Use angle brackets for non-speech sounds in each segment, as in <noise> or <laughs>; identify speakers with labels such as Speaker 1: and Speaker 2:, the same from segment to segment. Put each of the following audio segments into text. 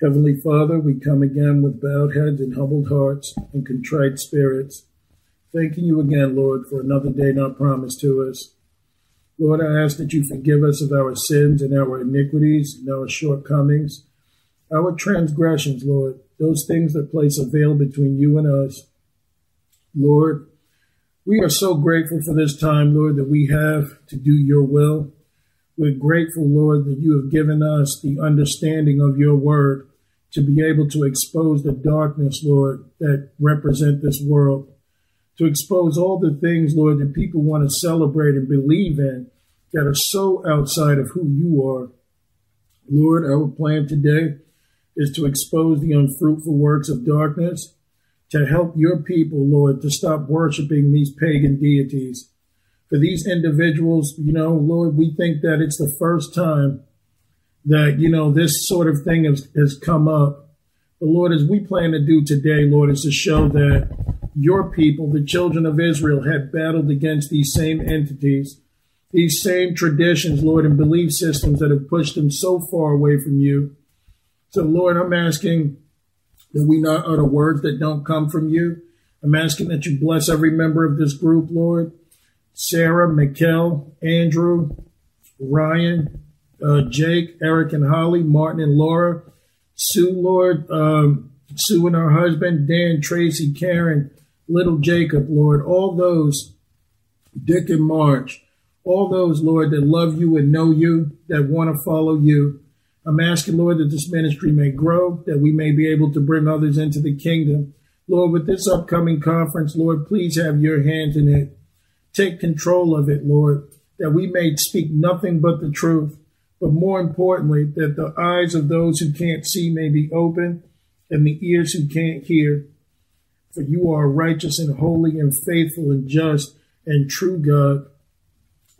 Speaker 1: Heavenly Father, we come again with bowed heads and humbled hearts and contrite spirits, thanking you again, Lord, for another day not promised to us. Lord, I ask that you forgive us of our sins and our iniquities and our shortcomings, our transgressions, Lord, those things that place a veil between you and us. Lord, we are so grateful for this time, Lord, that we have to do your will. We're grateful, Lord, that you have given us the understanding of your word to be able to expose the darkness, Lord, that represent this world, to expose all the things, Lord, that people want to celebrate and believe in that are so outside of who you are. Lord, our plan today is to expose the unfruitful works of darkness, to help your people, Lord, to stop worshiping these pagan deities. For these individuals, you know, Lord, we think that it's the first time that, you know, this sort of thing has, has come up. The Lord, as we plan to do today, Lord, is to show that your people, the children of Israel, had battled against these same entities, these same traditions, Lord, and belief systems that have pushed them so far away from you. So, Lord, I'm asking that we not utter words that don't come from you. I'm asking that you bless every member of this group, Lord. Sarah, Mikkel, Andrew, Ryan, uh, Jake, Eric and Holly, Martin and Laura, Sue, Lord, um, Sue and her husband, Dan, Tracy, Karen, little Jacob, Lord, all those, Dick and March, all those, Lord, that love you and know you, that want to follow you. I'm asking, Lord, that this ministry may grow, that we may be able to bring others into the kingdom. Lord, with this upcoming conference, Lord, please have your hand in it. Take control of it, Lord, that we may speak nothing but the truth but more importantly, that the eyes of those who can't see may be open and the ears who can't hear. For you are righteous and holy and faithful and just and true God.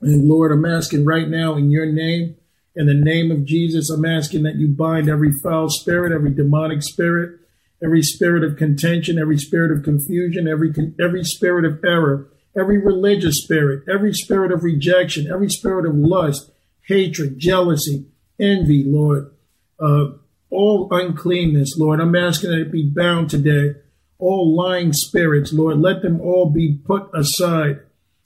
Speaker 1: And Lord, I'm asking right now in your name, in the name of Jesus, I'm asking that you bind every foul spirit, every demonic spirit, every spirit of contention, every spirit of confusion, every, every spirit of error, every religious spirit, every spirit of rejection, every spirit of lust, hatred, jealousy, envy, Lord, uh, all uncleanness, Lord. I'm asking that it be bound today. All lying spirits, Lord, let them all be put aside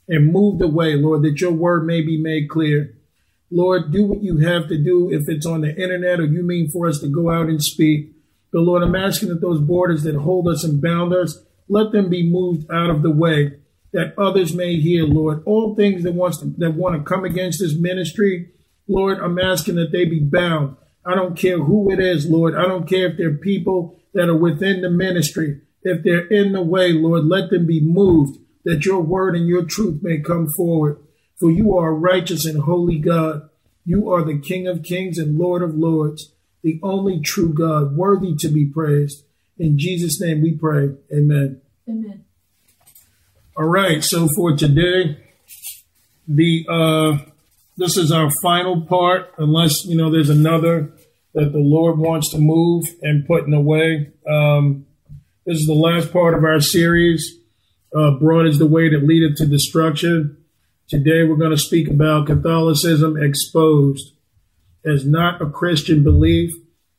Speaker 1: and moved away, Lord, that your word may be made clear. Lord, do what you have to do if it's on the internet or you mean for us to go out and speak. But Lord, I'm asking that those borders that hold us and bound us, let them be moved out of the way that others may hear, Lord. All things that wants to, that want to come against this ministry, Lord, I'm asking that they be bound. I don't care who it is, Lord. I don't care if they're people that are within the ministry. If they're in the way, Lord, let them be moved that your word and your truth may come forward. For you are a righteous and holy God. You are the King of kings and Lord of lords, the only true God, worthy to be praised. In Jesus' name we pray. Amen.
Speaker 2: Amen.
Speaker 1: All right. So for today, the uh this is our final part, unless you know there's another that the Lord wants to move and put in the way. Um, this is the last part of our series. Uh, broad is the way that leadeth to destruction. Today we're going to speak about Catholicism exposed as not a Christian belief.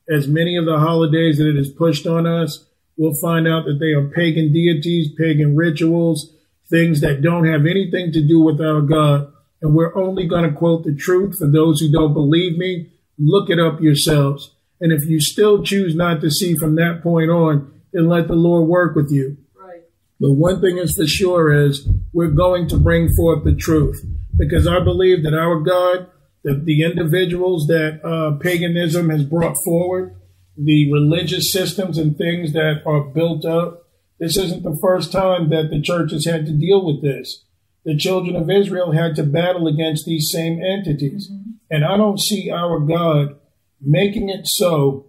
Speaker 1: As many of the holidays that it has pushed on us, we'll find out that they are pagan deities, pagan rituals, things that don't have anything to do with our God and we're only going to quote the truth. For those who don't believe me, look it up yourselves. And if you still choose not to see from that point on, then let the Lord work with you.
Speaker 2: Right.
Speaker 1: But one thing is for sure is we're going to bring forth the truth because I believe that our God, the, the individuals that uh, paganism has brought forward, the religious systems and things that are built up, this isn't the first time that the church has had to deal with this. The children of Israel had to battle against these same entities. Mm-hmm. And I don't see our God making it so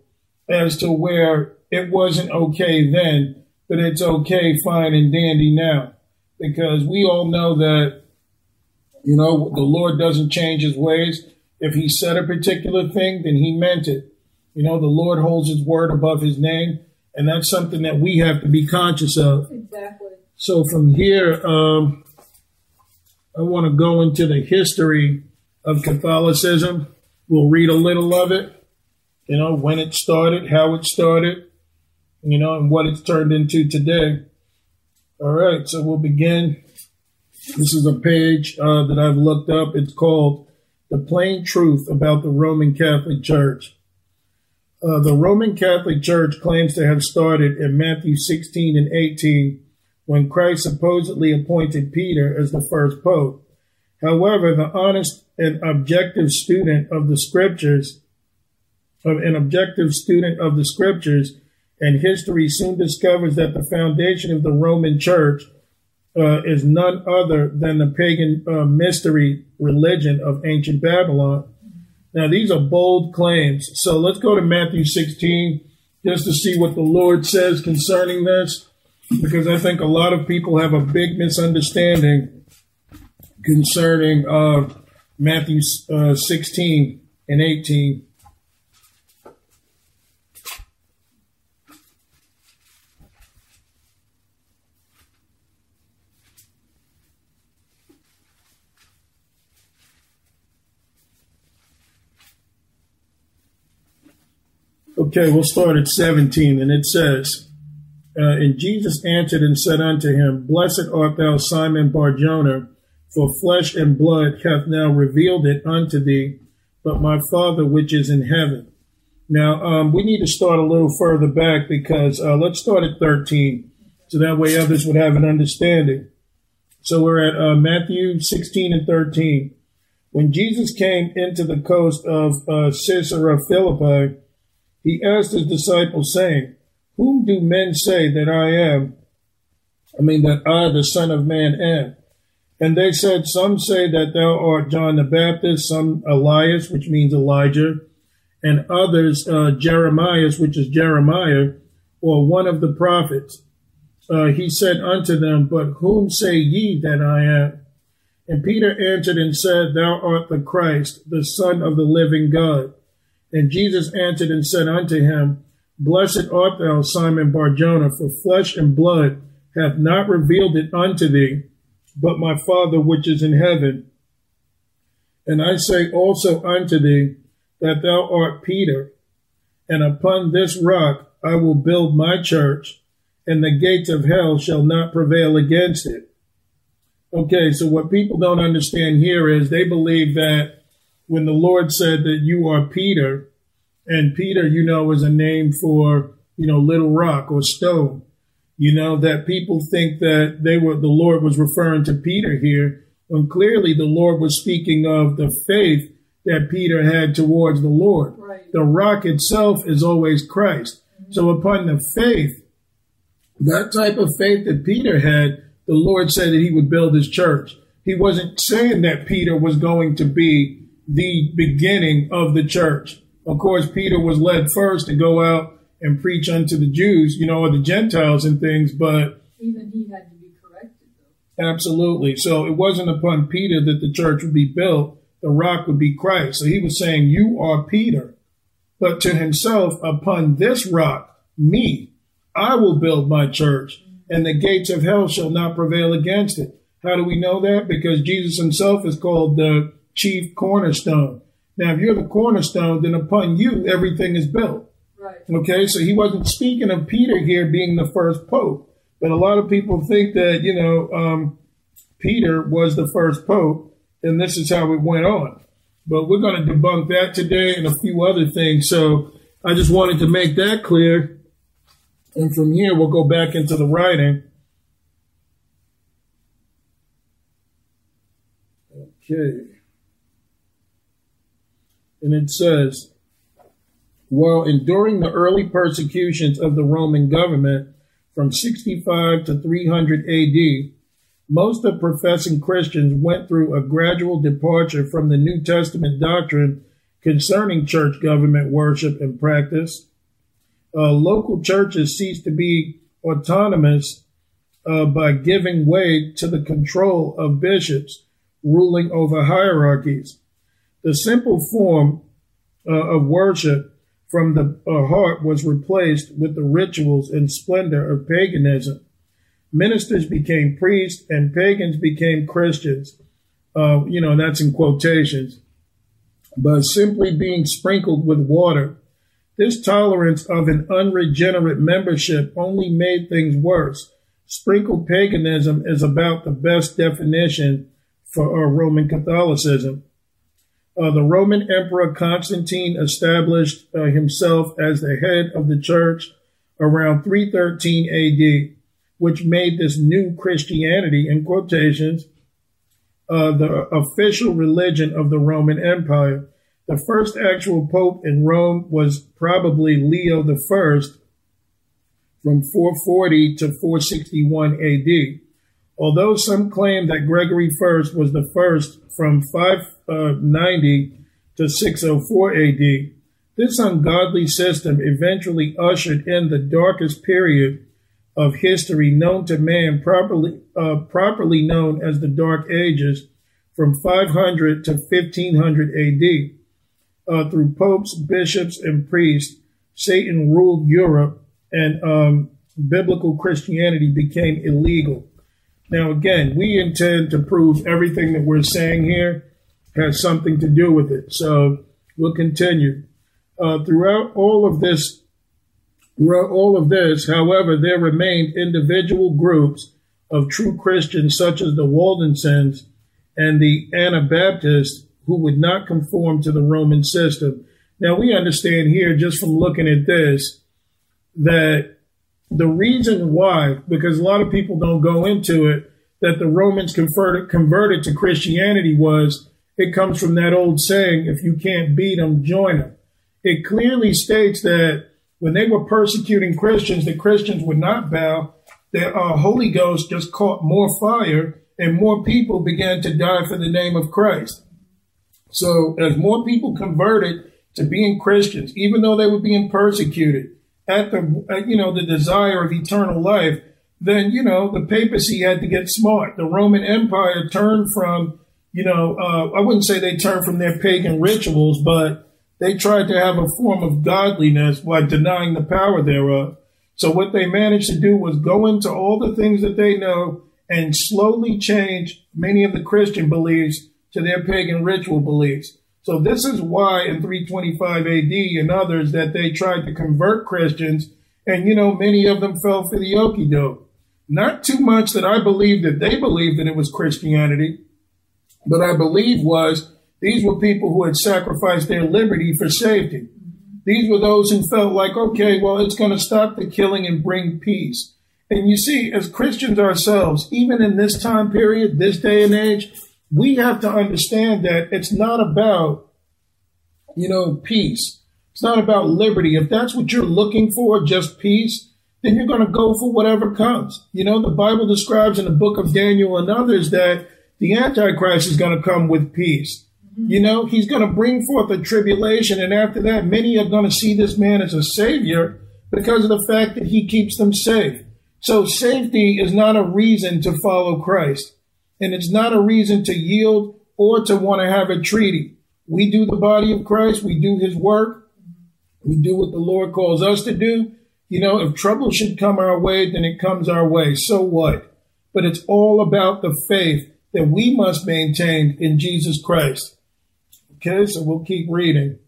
Speaker 1: as to where it wasn't okay then, but it's okay, fine, and dandy now. Because we all know that, you know, the Lord doesn't change his ways. If he said a particular thing, then he meant it. You know, the Lord holds his word above his name, and that's something that we have to be conscious of.
Speaker 2: Exactly.
Speaker 1: So from here, um, I want to go into the history of Catholicism. We'll read a little of it, you know, when it started, how it started, you know, and what it's turned into today. All right, so we'll begin. This is a page uh, that I've looked up. It's called The Plain Truth About the Roman Catholic Church. Uh, the Roman Catholic Church claims to have started in Matthew 16 and 18 when Christ supposedly appointed Peter as the first pope. However, the honest and objective student of the scriptures, of an objective student of the scriptures and history soon discovers that the foundation of the Roman Church uh, is none other than the pagan uh, mystery religion of ancient Babylon. Now, these are bold claims. So let's go to Matthew 16 just to see what the Lord says concerning this, because I think a lot of people have a big misunderstanding concerning uh, Matthew uh, 16 and 18. Okay, we'll start at 17, and it says, uh, And Jesus answered and said unto him, Blessed art thou, Simon Barjona, for flesh and blood hath now revealed it unto thee, but my Father which is in heaven. Now, um, we need to start a little further back because uh, let's start at 13, so that way others would have an understanding. So we're at uh, Matthew 16 and 13. When Jesus came into the coast of uh, Caesarea Philippi, he asked his disciples, saying, Whom do men say that I am? I mean, that I, the Son of Man, am. And they said, Some say that thou art John the Baptist, some Elias, which means Elijah, and others uh, Jeremias, which is Jeremiah, or one of the prophets. Uh, he said unto them, But whom say ye that I am? And Peter answered and said, Thou art the Christ, the Son of the living God. And Jesus answered and said unto him, Blessed art thou, Simon Barjona, for flesh and blood hath not revealed it unto thee, but my Father which is in heaven. And I say also unto thee that thou art Peter, and upon this rock I will build my church, and the gates of hell shall not prevail against it. Okay, so what people don't understand here is they believe that when the Lord said that you are Peter, and Peter, you know, is a name for, you know, little rock or stone, you know, that people think that they were, the Lord was referring to Peter here, when clearly the Lord was speaking of the faith that Peter had towards the Lord.
Speaker 2: Right.
Speaker 1: The rock itself is always Christ. Mm-hmm. So upon the faith, that type of faith that Peter had, the Lord said that he would build his church. He wasn't saying that Peter was going to be the beginning of the church. Of course, Peter was led first to go out and preach unto the Jews, you know, or the Gentiles and things, but
Speaker 2: even he had to be corrected,
Speaker 1: though. Absolutely. So it wasn't upon Peter that the church would be built. The rock would be Christ. So he was saying, You are Peter. But to himself, upon this rock, me, I will build my church, and the gates of hell shall not prevail against it. How do we know that? Because Jesus himself is called the chief cornerstone. Now, if you're the cornerstone, then upon you, everything is built.
Speaker 2: Right.
Speaker 1: Okay, so he wasn't speaking of Peter here being the first pope, but a lot of people think that, you know, um, Peter was the first pope, and this is how it went on. But we're going to debunk that today and a few other things. So I just wanted to make that clear. And from here, we'll go back into the writing. Okay and it says, while enduring the early persecutions of the Roman government from 65 to 300 AD, Most of professing Christians went through a gradual departure from the New Testament doctrine concerning church government worship and practice. Uh, local churches ceased to be autonomous uh, by giving way to the control of bishops ruling over hierarchies. The simple form uh, of worship from the uh, heart was replaced with the rituals and splendor of paganism. Ministers became priests and pagans became Christians. Uh, you know, that's in quotations. But simply being sprinkled with water, this tolerance of an unregenerate membership only made things worse. Sprinkled paganism is about the best definition for uh, Roman Catholicism. Uh, the Roman Emperor Constantine established uh, himself as the head of the church around 313 AD, which made this new Christianity, in quotations, uh, the official religion of the Roman Empire. The first actual pope in Rome was probably Leo I from 440 to 461 AD. Although some claim that Gregory I was the first from 590 to 604 AD, this ungodly system eventually ushered in the darkest period of history known to man, properly, uh, properly known as the Dark Ages, from 500 to 1500 AD. Uh, through popes, bishops, and priests, Satan ruled Europe, and um, biblical Christianity became illegal. Now, again, we intend to prove everything that we're saying here has something to do with it. So we'll continue. Uh, throughout all of this, throughout all of this, however, there remained individual groups of true Christians, such as the Waldensians and the Anabaptists, who would not conform to the Roman system. Now, we understand here, just from looking at this, that the reason why, because a lot of people don't go into it, that the Romans converted, converted to Christianity was it comes from that old saying, if you can't beat them, join them. It clearly states that when they were persecuting Christians, the Christians would not bow. The uh, Holy Ghost just caught more fire and more people began to die for the name of Christ. So as more people converted to being Christians, even though they were being persecuted, at the at, you know the desire of eternal life, then you know the papacy had to get smart. The Roman Empire turned from you know uh, I wouldn't say they turned from their pagan rituals, but they tried to have a form of godliness while denying the power thereof. So what they managed to do was go into all the things that they know and slowly change many of the Christian beliefs to their pagan ritual beliefs. So this is why in 325 AD and others that they tried to convert Christians, and you know many of them fell for the okie doke. Not too much that I believe that they believed that it was Christianity, but I believe was these were people who had sacrificed their liberty for safety. These were those who felt like, okay, well, it's going to stop the killing and bring peace. And you see, as Christians ourselves, even in this time period, this day and age, we have to understand that it's not about, you know, peace. It's not about liberty. If that's what you're looking for, just peace, then you're going to go for whatever comes. You know, the Bible describes in the book of Daniel and others that the Antichrist is going to come with peace. Mm-hmm. You know, he's going to bring forth a tribulation. And after that, many are going to see this man as a savior because of the fact that he keeps them safe. So safety is not a reason to follow Christ. And it's not a reason to yield or to want to have a treaty. We do the body of Christ. We do his work. We do what the Lord calls us to do. You know, if trouble should come our way, then it comes our way. So what? But it's all about the faith that we must maintain in Jesus Christ. Okay, so we'll keep reading.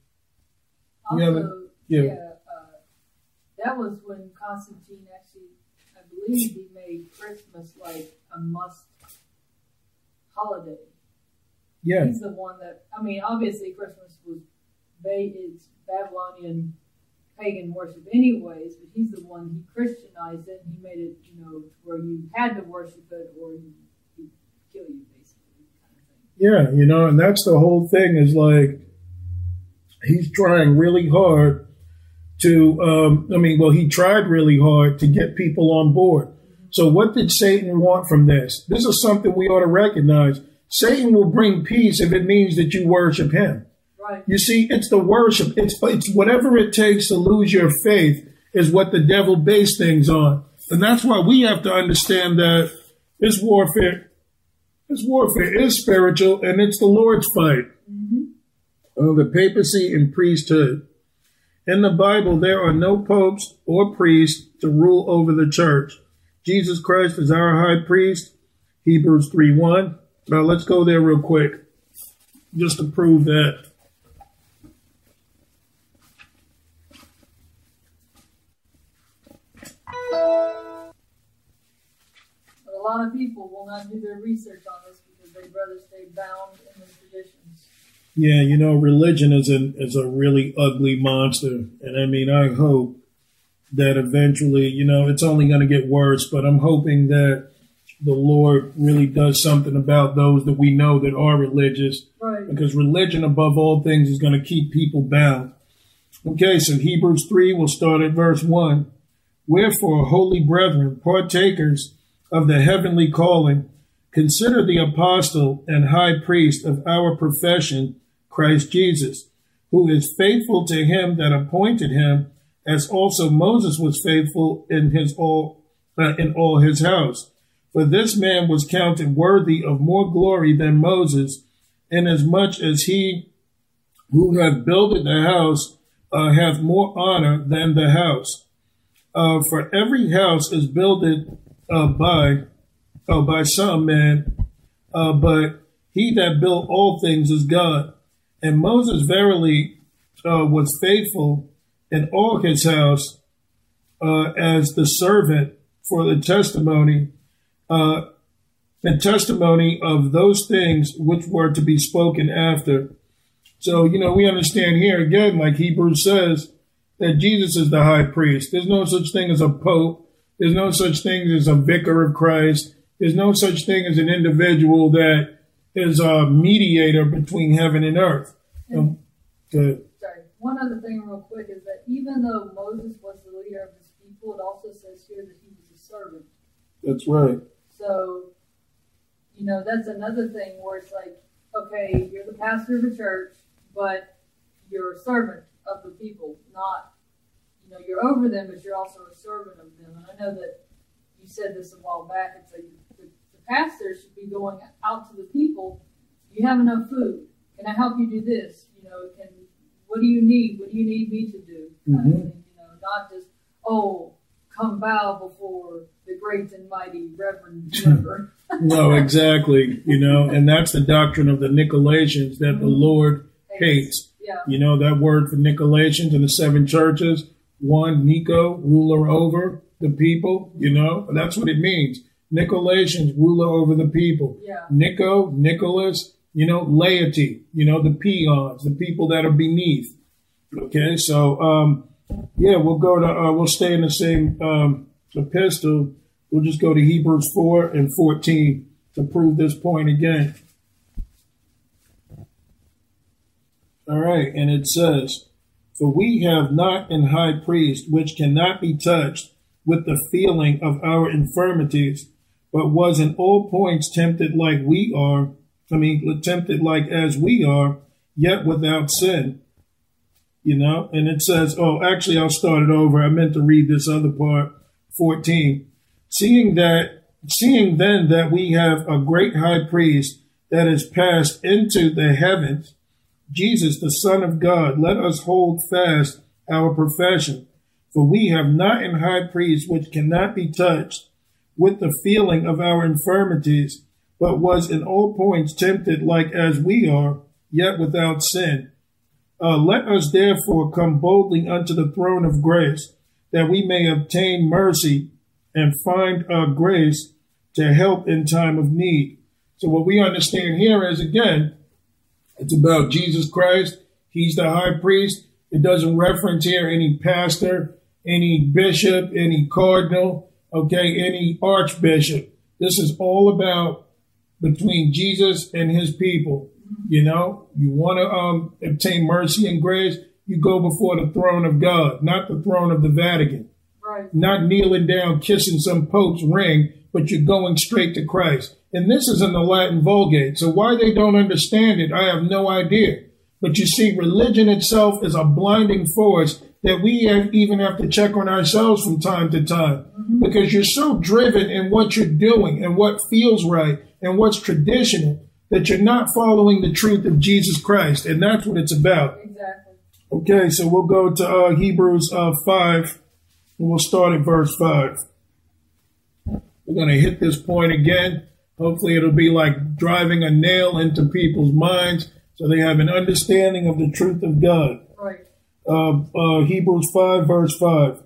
Speaker 2: Also, yeah, yeah uh, that was when Constantine actually, I believe, he made Christmas like a must holiday.
Speaker 1: Yeah.
Speaker 2: He's the one that, I mean, obviously Christmas was, it's Babylonian pagan worship anyways, but he's the one, he Christianized it, and he made it, you know, where you had to worship it or he would kill you, basically. Kind of
Speaker 1: yeah, you know, and that's the whole thing is like, he's trying really hard to, um, I mean, well, he tried really hard to get people on board. So, what did Satan want from this? This is something we ought to recognize. Satan will bring peace if it means that you worship him.
Speaker 2: Right.
Speaker 1: You see, it's the worship. It's it's whatever it takes to lose your faith is what the devil based things on, and that's why we have to understand that this warfare, this warfare is spiritual, and it's the Lord's fight. Uh, the papacy and priesthood. In the Bible, there are no popes or priests to rule over the church. Jesus Christ is our high priest. Hebrews 3 1. Now let's go there real quick just to prove that.
Speaker 2: But a lot of people will not do their research on this because they'd rather stay bound in their traditions.
Speaker 1: Yeah, you know, religion is a is a really ugly monster, and I mean, I hope that eventually, you know, it's only going to get worse. But I'm hoping that the Lord really does something about those that we know that are religious,
Speaker 2: Right.
Speaker 1: because religion, above all things, is going to keep people bound. Okay, so Hebrews three, we'll start at verse one. Wherefore, holy brethren, partakers of the heavenly calling, consider the apostle and high priest of our profession, Christ Jesus, who is faithful to him that appointed him, as also Moses was faithful in his all uh, in all his house. For this man was counted worthy of more glory than Moses, inasmuch as he who hath builded the house uh, hath more honor than the house. Uh, for every house is builded uh, by uh, by some man, uh, but he that built all things is God. And Moses verily was faithful in all house uh, as the servant for the testimony, uh, the testimony of those things which were to be spoken after. So, you know, we understand here again, like Hebrews says, that Jesus is the high priest. There's no such thing as a pope. There's no such thing as a vicar of Christ. There's no such thing as an individual that is a mediator between heaven and earth. Um, good.
Speaker 2: Sorry. One other thing, real quick, is that even though Moses was the leader of his people, it also says here that he was a servant.
Speaker 1: That's right.
Speaker 2: So, you know, that's another thing where it's like, okay, you're the pastor of a church, but you're a servant of the people, not, you know, you're over them, but you're also a servant of them. And I know that you said this a while back. It's like the, the pastor should be going out to the people. You have enough food? Can I help you do this? You know, can what do you need? What do you need me to do?
Speaker 1: Mhm.
Speaker 2: thing, you know, not just oh, come bow before the great and mighty Reverend. <laughs>
Speaker 1: No, exactly. You know, and that's the doctrine of the Nicolaitans that the Lord hates.
Speaker 2: yeah,
Speaker 1: You know, that word for Nicolaitans in the seven churches, one, Nico, ruler over the people, you know, that's what it means. Nicolaitans, ruler over the people.
Speaker 2: yeah.
Speaker 1: Nico, Nicholas, you know, laity, you know, the peons, the people that are beneath. Okay, so, um, yeah, we'll go to, uh, we'll stay in the same, um, epistle. We'll just go to Hebrews 4 and 14 to prove this point again. All right, and it says, For we have not an high priest which cannot be touched with the feeling of our infirmities, but was in all points tempted like we are, I mean, tempted like as we are, yet without sin. You know, and it says, oh, actually, I'll start it over. I meant to read this other part, 14. Seeing that, seeing then that we have a great high priest that is passed into the heavens, Jesus, the Son of God, let us hold fast our profession. For we have not an high priest which cannot be touched with the feeling of our infirmities, but was in all points tempted like as we are, yet without sin. Uh, let us therefore come boldly unto the throne of grace, that we may obtain mercy and find uh, grace to help in time of need. So what we understand here is again, it's about Jesus Christ. He's the high priest. It doesn't reference here any pastor, any bishop, any cardinal, okay, any archbishop. This is all about between Jesus and his people. You know, you want to um, obtain mercy and grace, you go before the throne of God, not the throne of the Vatican.
Speaker 2: Right.
Speaker 1: Not kneeling down, kissing some pope's ring, but you're going straight to Christ. And this is in the Latin Vulgate. So why they don't understand it, I have no idea. But you see, religion itself is a blinding force that we have, even have to check on ourselves from time to time because you're so driven in what you're doing and what feels right and what's traditional that you're not following the truth of Jesus Christ. And that's what it's about.
Speaker 2: Exactly.
Speaker 1: Okay, so we'll go to uh, Hebrews uh, 5, and we'll start at verse 5. We're going to hit this point again. Hopefully, it'll be like driving a nail into people's minds so they have an understanding of the truth of God.
Speaker 2: Right.
Speaker 1: Uh, uh, Hebrews 5, verse 5.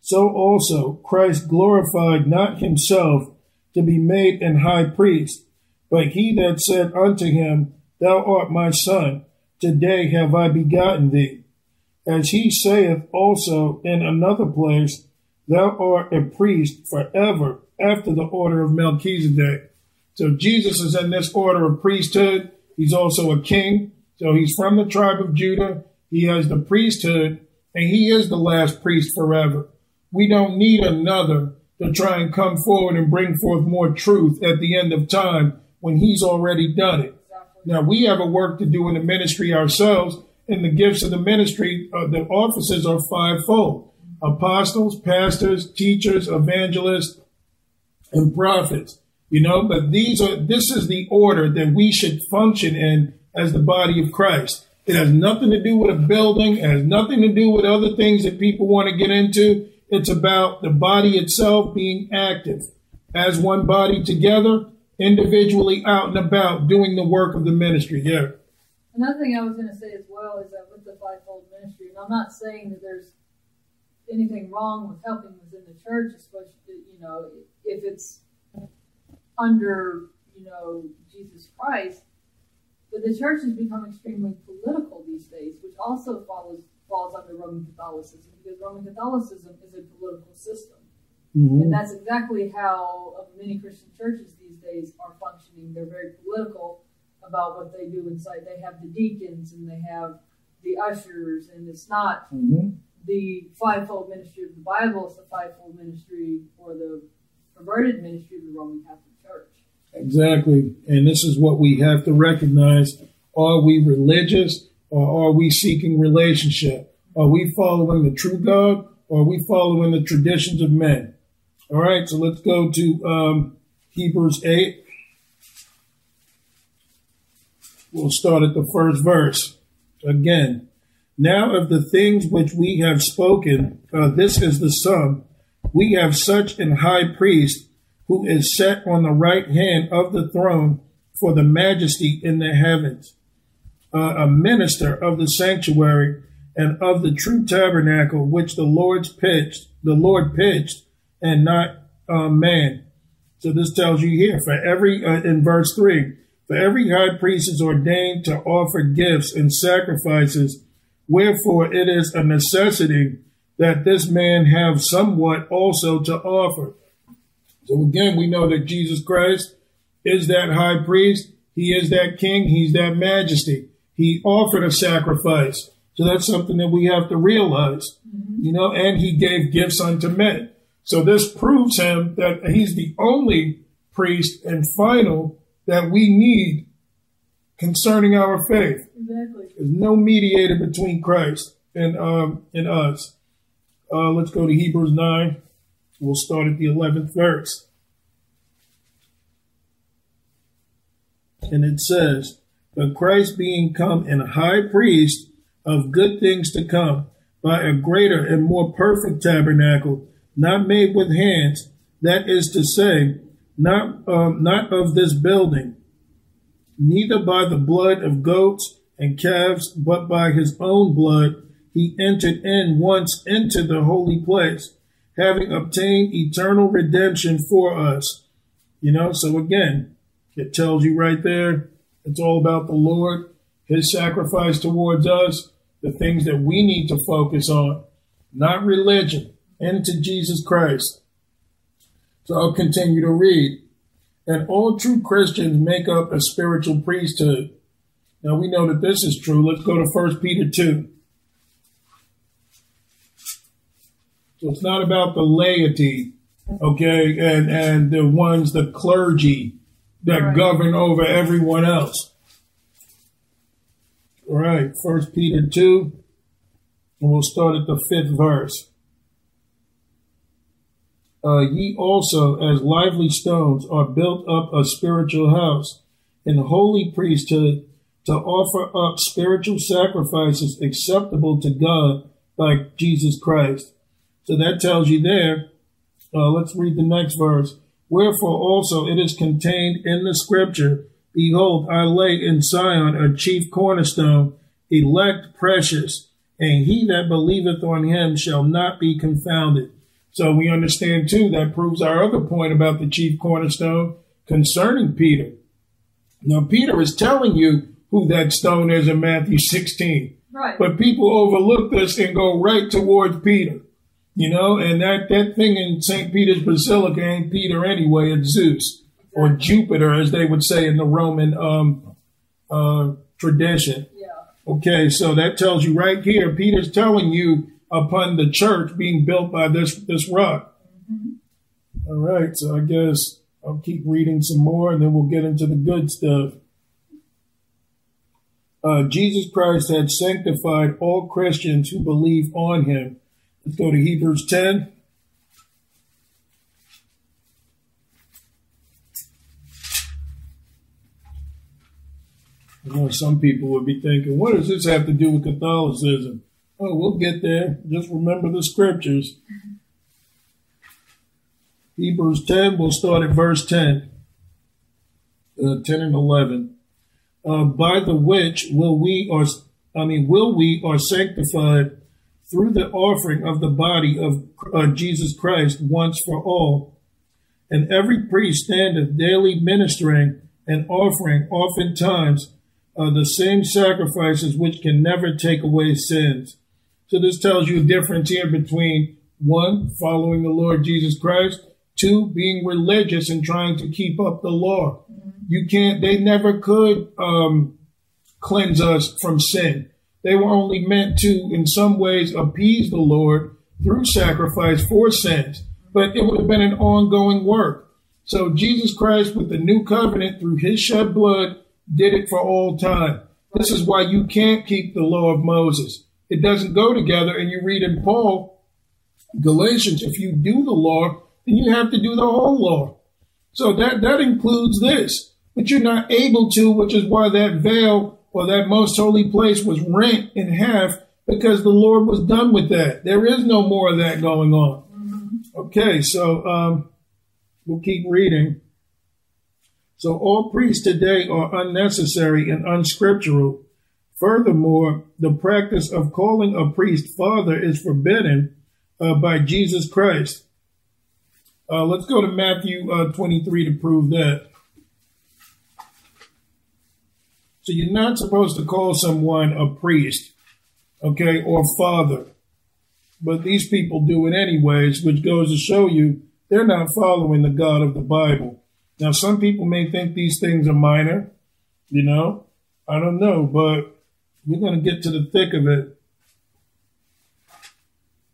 Speaker 1: So also Christ glorified not himself to be made an high priest, but he that said unto him, Thou art my son, today have I begotten thee. As he saith also in another place, Thou art a priest forever after the order of Melchizedek. So Jesus is in this order of priesthood. He's also a king. So he's from the tribe of Judah. He has the priesthood, and he is the last priest forever. We don't need another to try and come forward and bring forth more truth at the end of time when he's already done it. Now we have a work to do in the ministry ourselves, and the gifts of the ministry, uh, the offices are fivefold: apostles, pastors, teachers, evangelists, and prophets. You know, but these are this is the order that we should function in as the body of Christ. It has nothing to do with a building, it has nothing to do with other things that people want to get into. It's about the body itself being active as one body together, individually out and about doing the work of the ministry. Yeah.
Speaker 2: Another thing I was going to say as well is that with the fivefold ministry, and I'm not saying that there's anything wrong with helping within the church, especially you know if it's under you know Jesus Christ. But the church has become extremely political these days, which also follows falls under Roman Catholicism because Roman Catholicism is a political system. And that's exactly how uh, many Christian churches these days are functioning. They're very political about what they do inside. They have the deacons and they have the ushers, and it's not the fivefold ministry of the Bible, it's the fivefold ministry or the perverted ministry of the Roman Catholic Church.
Speaker 1: Exactly. And this is what we have to recognize. Are we religious or are we seeking relationship? Are we following the true God or are we following the traditions of men? All right, so let's go to um, Hebrews 8. We'll start at the first verse. Again, now of the things which we have spoken, uh, this is the sum. We have such an high priest who is set on the right hand of the throne for the majesty in the heavens, uh, a minister of the sanctuary and of the true tabernacle which the Lord's pitched, the Lord pitched, and not uh, man. So this tells you here for every uh, in verse three, for every high priest is ordained to offer gifts and sacrifices. Wherefore it is a necessity that this man have somewhat also to offer. So again, we know that Jesus Christ is that high priest. He is that king. He's that majesty. He offered a sacrifice. So that's something that we have to realize, you know, and he gave gifts unto men. So this proves him that he's the only priest and final that we need concerning our faith.
Speaker 2: Exactly.
Speaker 1: There's no mediator between Christ and um and us. Uh, let's go to Hebrews nine. We'll start at the eleventh verse, and it says, "But Christ being come an high priest of good things to come, by a greater and more perfect tabernacle, not made with hands, that is to say, not um, not of this building." neither by the blood of goats and calves, but by his own blood, he entered in once into the holy place, having obtained eternal redemption for us. You know, so again, it tells you right there, it's all about the Lord, his sacrifice towards us, the things that we need to focus on, not religion, into Jesus Christ. So I'll continue to read and all true Christians make up a spiritual priesthood. Now we know that this is true. Let's go to 1 Peter 2. So it's not about the laity, okay, and and the ones, the clergy that
Speaker 2: Right.
Speaker 1: govern over everyone else. All right, First Peter two, and we'll start at the fifth verse. Uh, ye also, as lively stones, are built up a spiritual house, and holy priesthood, to offer up spiritual sacrifices acceptable to God by Jesus Christ. So that tells you there. Uh, let's read the next verse. Wherefore also it is contained in the scripture, Behold, I lay in Zion a chief cornerstone, elect precious, and he that believeth on him shall not be confounded. So we understand too, that proves our other point about the chief cornerstone concerning Peter. Now, Peter is telling you who that stone is in Matthew 16.
Speaker 2: Right.
Speaker 1: But people overlook this and go right towards Peter. You know, and that, that thing in St. Peter's Basilica ain't Peter anyway, it's Zeus or Jupiter, as they would say in the Roman um, uh, tradition.
Speaker 2: yeah.
Speaker 1: Okay, so that tells you right here, Peter's telling you upon the church being built by this this rock. All right, so I guess I'll keep reading some more and then we'll get into the good stuff. Uh, Jesus Christ had sanctified all Christians who believe on him. Let's go to Hebrews 10. I know some people would be thinking, what does this have to do with Catholicism? Oh, we'll get there. Just remember the scriptures. Hebrews 10, we'll start at verse 10. Uh, 10 and 11. Uh, by the which will we are, I mean, will we are sanctified through the offering of the body of uh, Jesus Christ once for all. And every priest standeth daily ministering and offering oftentimes uh, the same sacrifices which can never take away sins. So this tells you a difference here between one, following the Lord Jesus Christ, two, being religious and trying to keep up the law. You can't, they never could um, cleanse us from sin. They were only meant to, in some ways, appease the Lord through sacrifice for sins, but it would have been an ongoing work. So Jesus Christ, with the new covenant through his shed blood, did it for all time. This is why you can't keep the law of Moses. It doesn't go together. And you read in Paul, Galatians, if you do the law, then you have to do the whole law. So that, that includes this. But you're not able to, which is why that veil or that most holy place was rent in half because the Lord was done with that. There is no more of that going on. Okay, so um, we'll keep reading. So all priests today are unnecessary and unscriptural. Furthermore, the practice of calling a priest father is forbidden uh, by Jesus Christ. Uh, let's go to Matthew uh, 23 to prove that. So you're not supposed to call someone a priest, okay, or father. But these people do it anyways, which goes to show you they're not following the God of the Bible. Now, some people may think these things are minor, you know, I don't know, but we're going to get to the thick of it.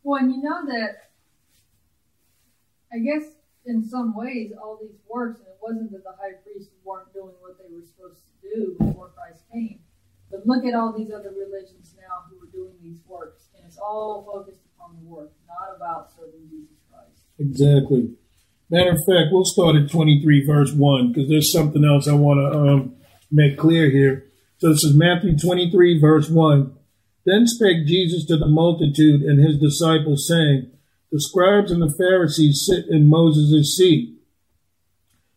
Speaker 2: Well, and you know that, I guess in some ways, all these works, and it wasn't that the high priests weren't doing what they were supposed to do before Came, but look at all these other religions now who are doing these works, and it's all focused upon the work, not about serving Jesus Christ.
Speaker 1: Exactly. Matter of fact, we'll start at 23, verse 1, because there's something else I want to um, make clear here. So this is Matthew 23, verse 1. Then spake Jesus to the multitude and his disciples, saying, The scribes and the Pharisees sit in Moses' seat.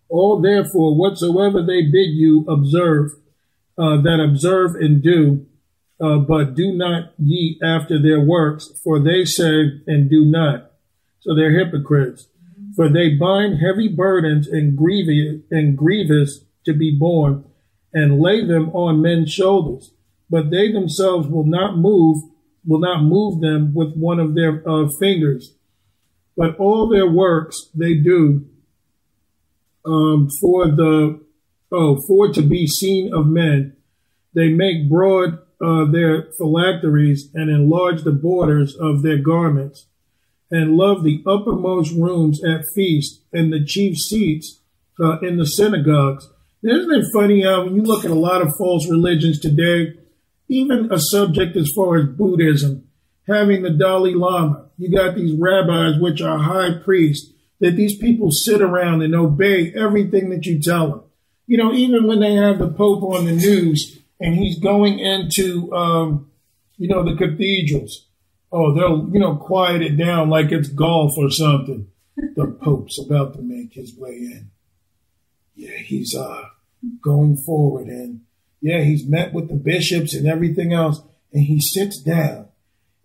Speaker 1: All therefore, whatsoever they bid you observe, uh, that observe and do, uh, but do not ye after their works, for they say and do not. So they're hypocrites. For they bind heavy burdens and grievous, and grievous to be borne, and lay them on men's shoulders. But they themselves will not move, will not move them with one of their uh, fingers. But all their works they do um, for the oh for to be seen of men. They make broad uh, their phylacteries and enlarge the borders of their garments. and love the uppermost rooms at feast and the chief seats uh, in the synagogues. Isn't it funny how when you look at a lot of false religions today, even a subject as far as Buddhism, having the Dalai Lama, you got these rabbis, which are high priests, that these people sit around and obey everything that you tell them. You know, even when they have the Pope on the news and he's going into, um, you know, the cathedrals, oh, they'll, you know, quiet it down like it's golf or something. The Pope's about to make his way in. Yeah, he's uh, going forward and yeah, he's met with the bishops and everything else, and he sits down.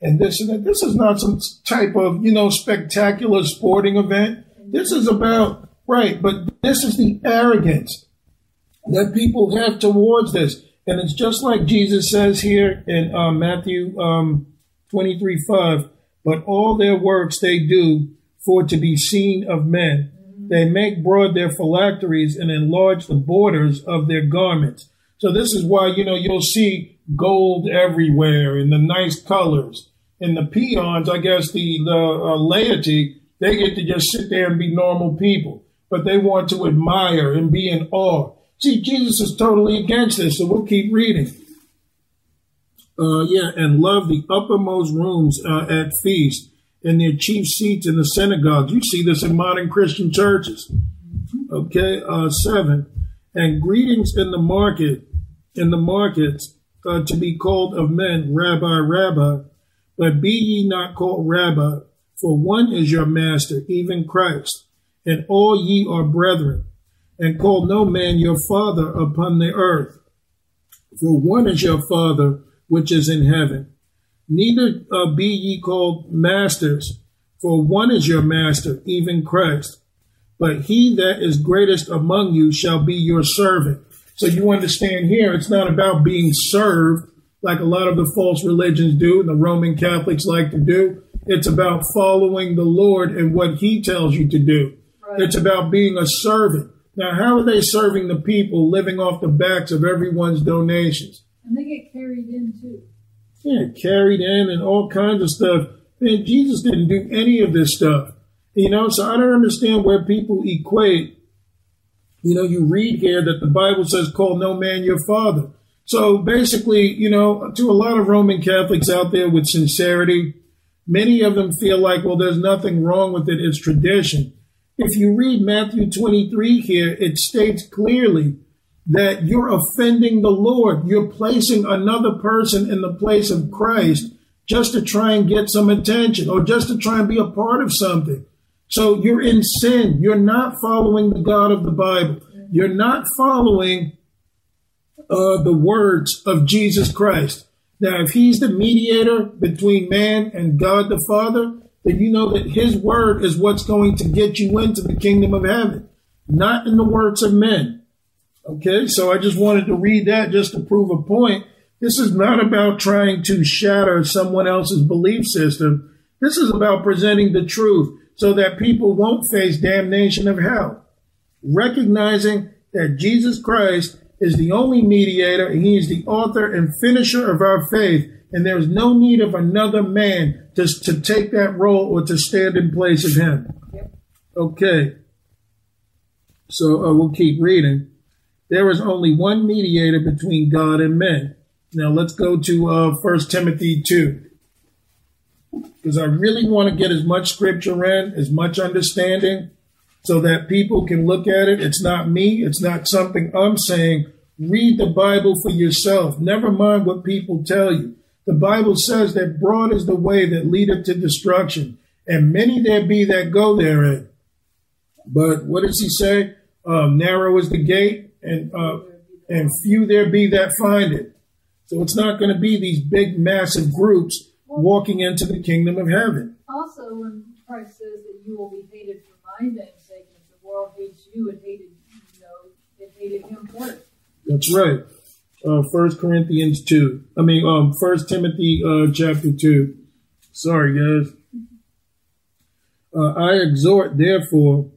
Speaker 1: And this. This is not some type of, you know, spectacular sporting event. This is about, right, but this is the arrogance that people have towards this. And it's just like Jesus says here in uh, Matthew um, 23 5, but all their works they do for to be seen of men. They make broad their phylacteries and enlarge the borders of their garments. So this is why, you know, you'll see gold everywhere in the nice colors. And the peons, I guess the, the uh, laity, they get to just sit there and be normal people, but they want to admire and be in awe. See, Jesus is totally against this, so we'll keep reading. Uh, yeah, and love the uppermost rooms uh, at feast and their chief seats in the synagogues. You see this in modern Christian churches. Okay, uh, seven, and greetings in the market in the markets uh, to be called of men, Rabbi, Rabbi. But be ye not called Rabbi, for one is your master, even Christ, and all ye are brethren. And call no man your father upon the earth, for one is your father which is in heaven. Neither uh, be ye called masters, for one is your master, even Christ. But he that is greatest among you shall be your servant. So you understand here, it's not about being served like a lot of the false religions do and the Roman Catholics like to do. It's about following the Lord and what he tells you to do. Right. It's about being a servant. Now, how are they serving the people living off the backs of everyone's donations?
Speaker 2: And they get carried in too.
Speaker 1: Yeah, carried in and all kinds of stuff. Man, Jesus didn't do any of this stuff. You know, so I don't understand where people equate you know, you read here that the Bible says, call no man your father. So basically, you know, to a lot of Roman Catholics out there with sincerity, many of them feel like, well, there's nothing wrong with it. It's tradition. If you read Matthew 23 here, it states clearly that you're offending the Lord. You're placing another person in the place of Christ just to try and get some attention or just to try and be a part of something. So you're in sin. You're not following the God of the Bible. You're not following uh, the words of Jesus Christ. Now, if he's the mediator between man and God the Father, then you know that his word is what's going to get you into the kingdom of heaven, not in the words of men. Okay, so I just wanted to read that just to prove a point. This is not about trying to shatter someone else's belief system. This is about presenting the truth so that people won't face damnation of hell. Recognizing that Jesus Christ is the only mediator and he is the author and finisher of our faith, and there is no need of another man to, to take that role or to stand in place of him. Okay. So uh, we'll keep reading. There is only one mediator between God and men. Now let's go to uh, 1 Timothy 2 because I really want to get as much scripture in, as much understanding, so that people can look at it. It's not me, it's not something I'm saying. Read the Bible for yourself. Never mind what people tell you. The Bible says that broad is the way that leadeth to destruction, and many there be that go therein. But what does he say? Um, narrow is the gate, and uh, and few there be that find it. So it's not going to be these big, massive groups walking into the kingdom of heaven.
Speaker 2: Also, when Christ says that you will be hated for my the world hates you, it hated you know it hated him first.
Speaker 1: That's right. Uh, First Corinthians two. I mean, um, Timothy uh, chapter two. Sorry, guys. Uh, I exhort, therefore,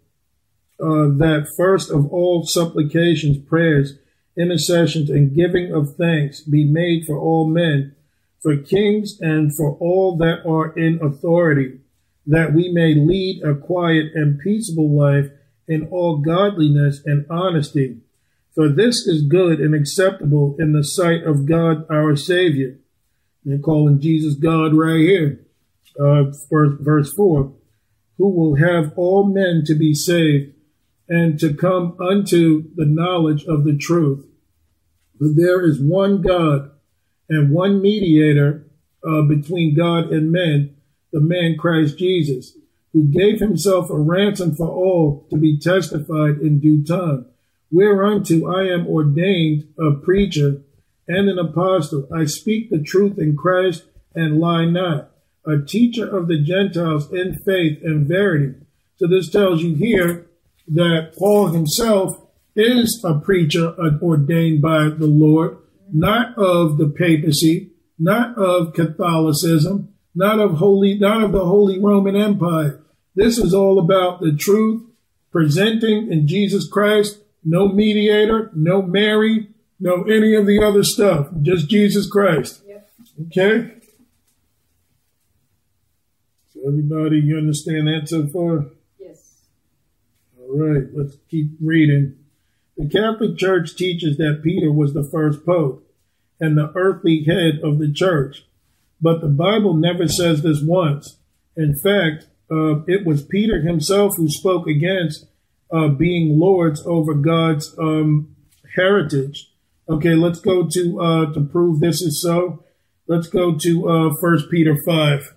Speaker 1: uh, that first of all supplications, prayers, intercessions, and giving of thanks be made for all men for kings and for all that are in authority, that we may lead a quiet and peaceable life in all godliness and honesty. For this is good and acceptable in the sight of God our Savior. They're calling Jesus God right here. Uh, verse, verse 4 Who will have all men to be saved and to come unto the knowledge of the truth. For there is one God and one mediator uh, between God and men, the man Christ Jesus, who gave himself a ransom for all to be testified in due time. Whereunto I am ordained a preacher and an apostle. I speak the truth in Christ and lie not, a teacher of the Gentiles in faith and verity. So this tells you here that Paul himself is a preacher ordained by the Lord, not of the papacy, not of Catholicism, not of holy, not of the Holy Roman Empire. This is all about the truth, presenting in Jesus Christ, no mediator, no Mary, no any of the other stuff, just Jesus Christ. Yep. Okay? So everybody, you understand that so far?
Speaker 2: Yes.
Speaker 1: All right, let's keep reading. The Catholic Church teaches that Peter was the first pope and the earthly head of the church. But the Bible never says this once. In fact, uh, it was Peter himself who spoke against uh, being lords over God's um, heritage. Okay, let's go to uh, to prove this is so. Let's go to uh, First Peter five.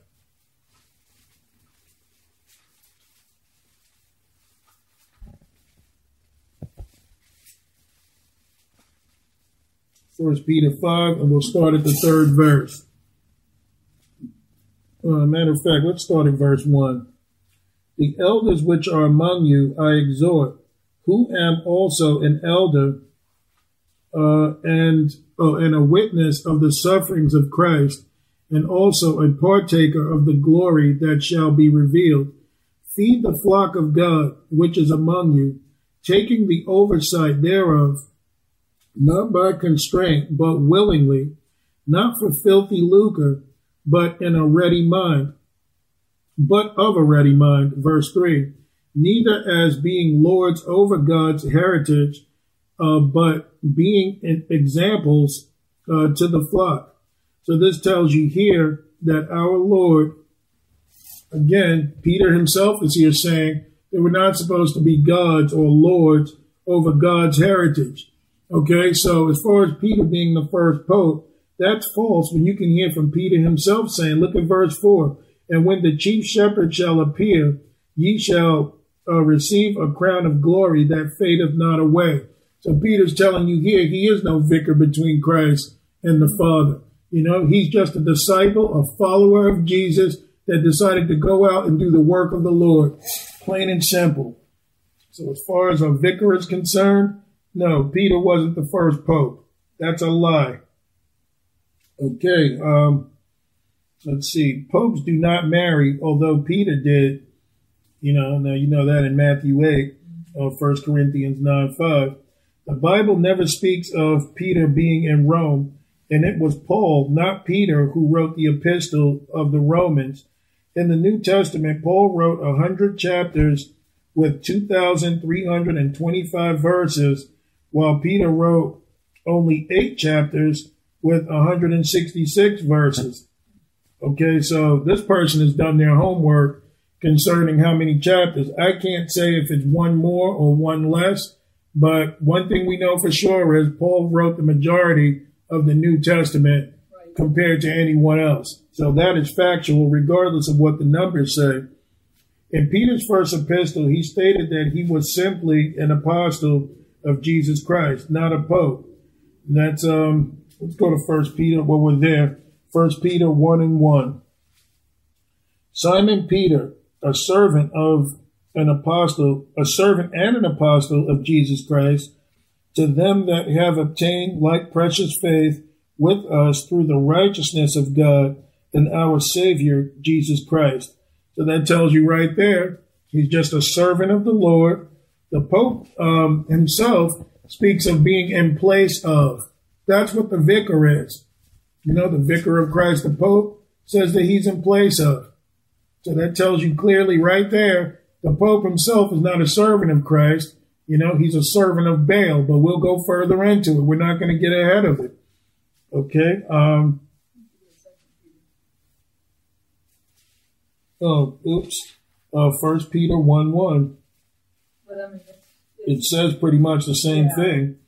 Speaker 1: First Peter 5, and we'll start at the third verse. Uh, matter of fact, let's start at verse 1. The elders which are among you I exhort, who am also an elder uh, and, oh, and a witness of the sufferings of Christ, and also a partaker of the glory that shall be revealed. Feed the flock of God which is among you, taking the oversight thereof not by constraint, but willingly, not for filthy lucre, but in a ready mind, but of a ready mind. Verse 3 Neither as being lords over God's heritage, uh, but being examples uh, to the flock. So this tells you here that our Lord, again, Peter himself is here saying that we're not supposed to be gods or lords over God's heritage. Okay, so as far as Peter being the first pope, that's false when you can hear from Peter himself saying, look at verse 4 And when the chief shepherd shall appear, ye shall uh, receive a crown of glory that fadeth not away. So Peter's telling you here, he is no vicar between Christ and the Father. You know, he's just a disciple, a follower of Jesus that decided to go out and do the work of the Lord. Plain and simple. So as far as a vicar is concerned, no, Peter wasn't the first pope. That's a lie. Okay, um, let's see. Popes do not marry, although Peter did. You know, now you know that in Matthew 8 or 1 Corinthians 9 5. The Bible never speaks of Peter being in Rome, and it was Paul, not Peter, who wrote the epistle of the Romans. In the New Testament, Paul wrote a hundred chapters with 2,325 verses while Peter wrote only eight chapters with 166 verses. Okay, so this person has done their homework concerning how many chapters. I can't say if it's one more or one less, but one thing we know for sure is Paul wrote the majority of the New Testament right. compared to anyone else. So that is factual, regardless of what the numbers say. In Peter's first epistle, he stated that he was simply an apostle of Jesus Christ, not a pope. And that's um let's go to First Peter while we're there. First Peter one and one. Simon Peter, a servant of an apostle, a servant and an apostle of Jesus Christ, to them that have obtained like precious faith with us through the righteousness of God and our Savior Jesus Christ. So that tells you right there, he's just a servant of the Lord the Pope um, himself speaks of being in place of. That's what the vicar is. You know, the vicar of Christ, the Pope, says that he's in place of. So that tells you clearly right there the Pope himself is not a servant of Christ. You know, he's a servant of Baal, but we'll go further into it. We're not going to get ahead of it. Okay. Um, oh, oops. Uh, First Peter 1 1.
Speaker 2: But I mean, it's,
Speaker 1: It says pretty much the same
Speaker 2: Yeah.
Speaker 1: thing.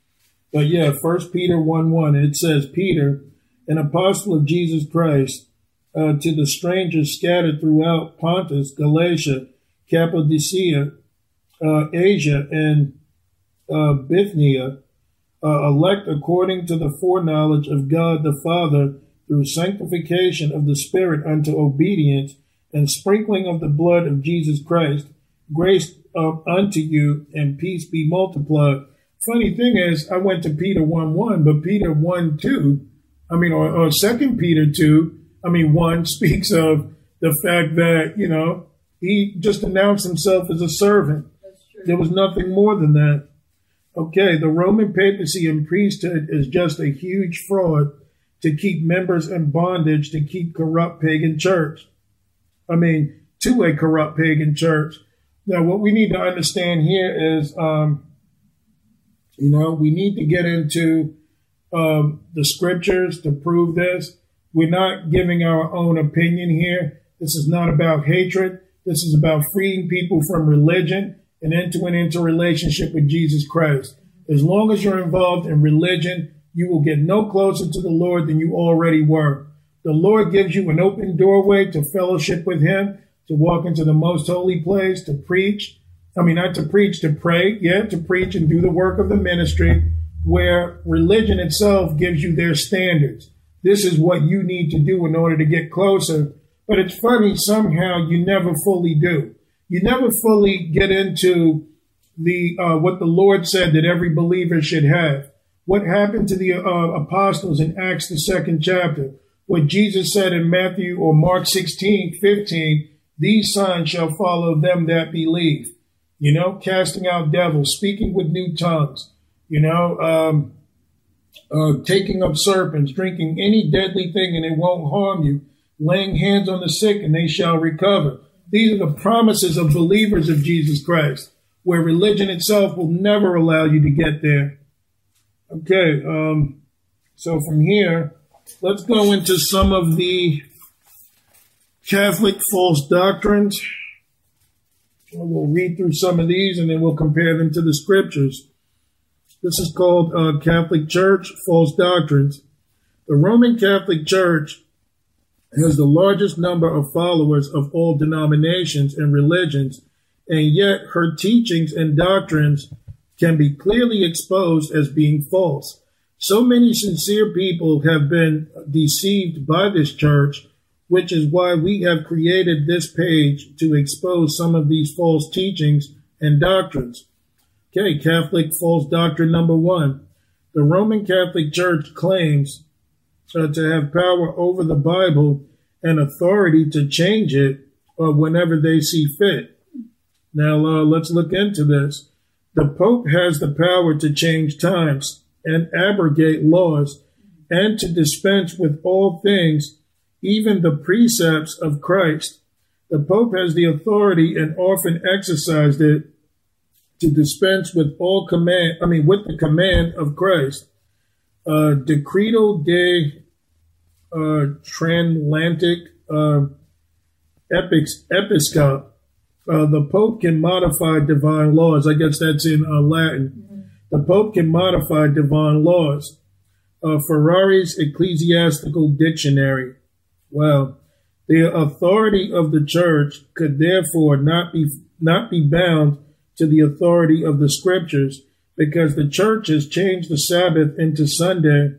Speaker 1: But yeah, First Peter 1 1, it says, Peter, an apostle of Jesus Christ, uh, to the strangers scattered throughout Pontus, Galatia, Cappadocia, uh, Asia, and uh, Bithynia, uh, elect according to the foreknowledge of God the Father through sanctification of the Spirit unto obedience and sprinkling of the blood of Jesus Christ, grace uh, unto you and peace be multiplied. Funny thing is, I went to Peter 1 1, but Peter 1 2, I mean, or, or 2 Peter 2, I mean, 1 <laughs> speaks of the fact that, you know, he just announced himself as a servant.
Speaker 2: that's true.
Speaker 1: There was nothing more than that. Okay, the Roman papacy and priesthood is just a huge fraud to keep members in bondage to keep corrupt pagan church. I mean, to a corrupt pagan church. Now, what we need to understand here is, um, you know, we need to get into um, the scriptures to prove this. We're not giving our own opinion here. This is not about hatred. This is about freeing people from religion and into an interrelationship with Jesus Christ. As long as you're involved in religion, you will get no closer to the Lord than you already were. The Lord gives you an open doorway to fellowship with Him, to walk into the most holy place, to preach. I mean, not to preach, to pray, yeah, to preach and do the work of the ministry, where religion itself gives you their standards. This is what you need to do in order to get closer. But it's funny, somehow you never fully do. You never fully get into the uh, what the Lord said that every believer should have. What happened to the uh, apostles in Acts, the second chapter? What Jesus said in Matthew or Mark 16, 15, these signs shall follow them that believe. You know, casting out devils, speaking with new tongues, you know, um, uh, taking up serpents, drinking any deadly thing and it won't harm you, laying hands on the sick and they shall recover. These are the promises of believers of Jesus Christ, where religion itself will never allow you to get there. Okay, um, so from here, let's go into some of the Catholic false doctrines. We'll read through some of these and then we'll compare them to the scriptures. This is called uh, Catholic Church False Doctrines. The Roman Catholic Church has the largest number of followers of all denominations and religions, and yet her teachings and doctrines can be clearly exposed as being false. So many sincere people have been deceived by this church, which is why we have created this page to expose some of these false teachings and doctrines. Okay, Catholic false doctrine number one. The Roman Catholic Church claims uh, to have power over the Bible and authority to change it uh, whenever they see fit. Now, uh, let's look into this. The Pope has the power to change times and abrogate laws and to dispense with all things, even the precepts of Christ. The Pope has the authority and often exercised it to dispense with all command, I mean, with the command of Christ. Uh, Decretal de uh, uh, Epics, Episcop. Uh, the Pope can modify divine laws. I guess that's in uh, Latin. The Pope can modify divine laws. Uh, Ferraris Ecclesiastical Dictionary. Well, the authority of the church could therefore not be not be bound to the authority of the scriptures because the church has changed the Sabbath into Sunday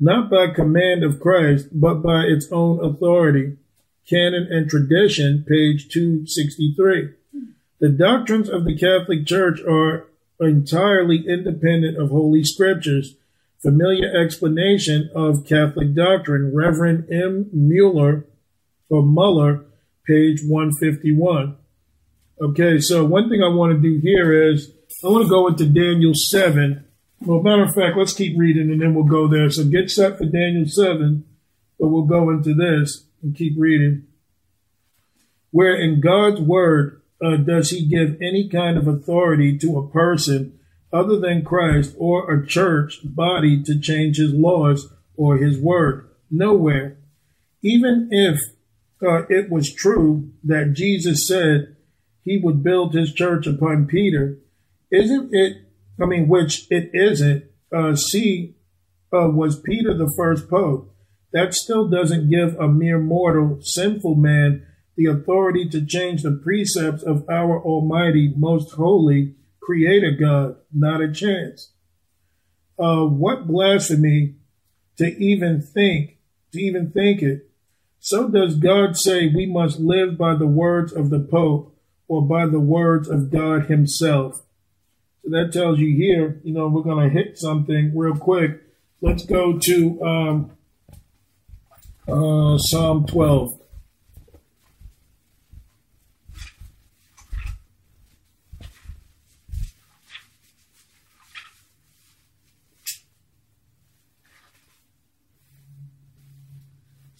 Speaker 1: not by command of Christ, but by its own authority. Canon and Tradition, page 263. The doctrines of the Catholic Church are entirely independent of Holy Scriptures. Familiar explanation of Catholic doctrine, Reverend M. Mueller, or Muller, page 151. Okay, so one thing I want to do here is I want to go into Daniel 7. Well, matter of fact, let's keep reading and then we'll go there. So get set for Daniel 7, but we'll go into this and keep reading. where in God's word uh, does he give any kind of authority to a person other than Christ or a church body to change his laws or his word? Nowhere. Even if uh, it was true that Jesus said he would build his church upon Peter, isn't it? I mean, which it isn't. Uh, see, uh, was Peter the first pope? That still doesn't give a mere mortal, sinful man the authority to change the precepts of our Almighty, most holy Creator God. Not a chance. Uh, what blasphemy to even think, to even think it. So does God say we must live by the words of the Pope or by the words of God Himself. So that tells you here, you know, we're going to hit something real quick. Let's go to um, uh, Psalm 12.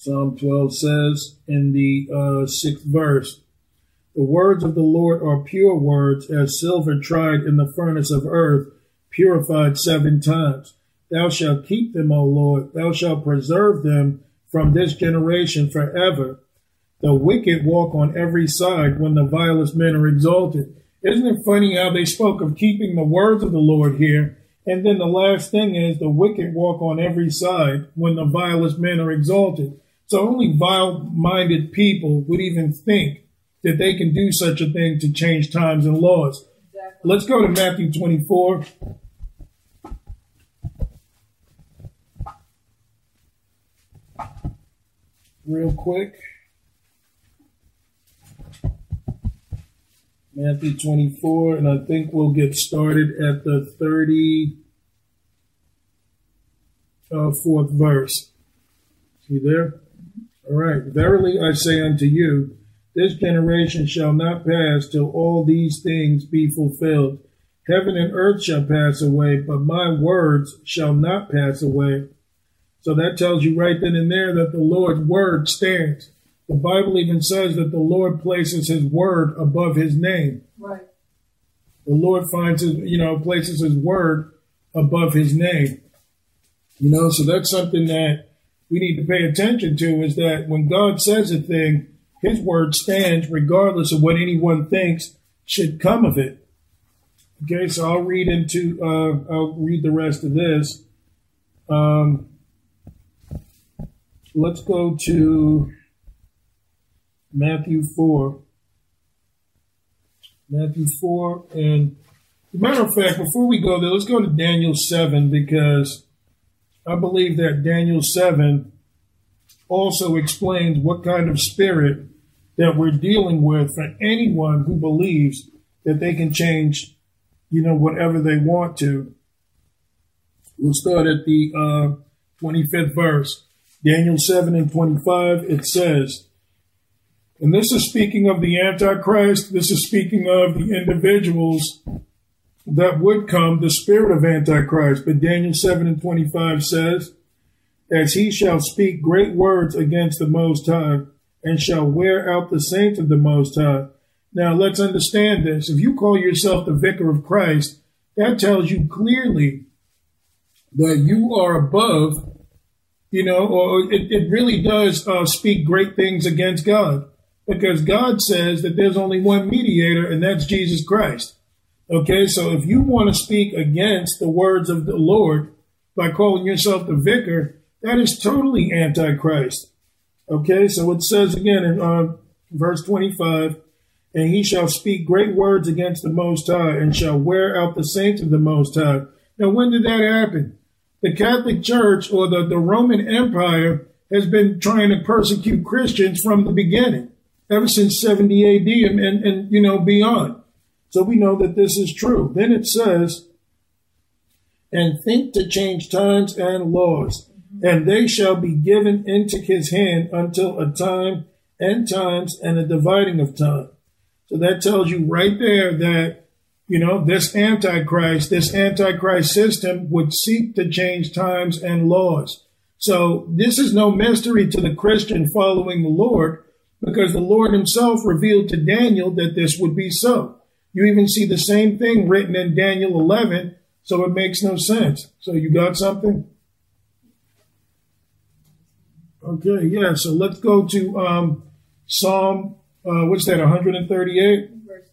Speaker 1: Psalm 12 says in the uh, sixth verse, The words of the Lord are pure words, as silver tried in the furnace of earth, purified seven times. Thou shalt keep them, O Lord. Thou shalt preserve them from this generation forever. The wicked walk on every side when the vilest men are exalted. Isn't it funny how they spoke of keeping the words of the Lord here? And then the last thing is the wicked walk on every side when the vilest men are exalted. So only vile minded people would even think that they can do such a thing to change times and laws. Exactly. Let's go to Matthew 24. Real quick. Matthew 24, and I think we'll get started at the 34th uh, verse. See there? All right. Verily I say unto you, this generation shall not pass till all these things be fulfilled. Heaven and earth shall pass away, but my words shall not pass away. So that tells you right then and there that the Lord's word stands. The Bible even says that the Lord places his word above his name.
Speaker 2: Right.
Speaker 1: The Lord finds his, you know, places his word above his name. You know, so that's something that we need to pay attention to is that when God says a thing, his word stands regardless of what anyone thinks should come of it. Okay, so I'll read into, uh, I'll read the rest of this. Um, let's go to Matthew 4. Matthew 4. And matter of fact, before we go there, let's go to Daniel 7 because I believe that Daniel 7 also explains what kind of spirit that we're dealing with for anyone who believes that they can change, you know, whatever they want to. We'll start at the uh, 25th verse. Daniel 7 and 25, it says, and this is speaking of the Antichrist, this is speaking of the individuals that would come, the spirit of Antichrist. But Daniel 7 and 25 says, As he shall speak great words against the Most High, and shall wear out the saints of the Most High. Now let's understand this. If you call yourself the vicar of Christ, that tells you clearly that you are above, you know, or it, it really does uh, speak great things against God. Because God says that there's only one mediator, and that's Jesus Christ. Okay, so if you want to speak against the words of the Lord by calling yourself the vicar, that is totally antichrist. Okay, so it says again in uh, verse 25, and he shall speak great words against the Most High and shall wear out the saints of the Most High. Now, when did that happen? The Catholic Church or the, the Roman Empire has been trying to persecute Christians from the beginning, ever since 70 AD and, and, and you know, beyond. So we know that this is true. Then it says, and think to change times and laws, and they shall be given into his hand until a time and times and a dividing of time. So that tells you right there that, you know, this Antichrist, this Antichrist system would seek to change times and laws. So this is no mystery to the Christian following the Lord because the Lord himself revealed to Daniel that this would be so. You even see the same thing written in Daniel 11, so it makes no sense. So you got something? Okay, yeah, so let's go to um, Psalm, uh, what's that, 138?
Speaker 2: Verse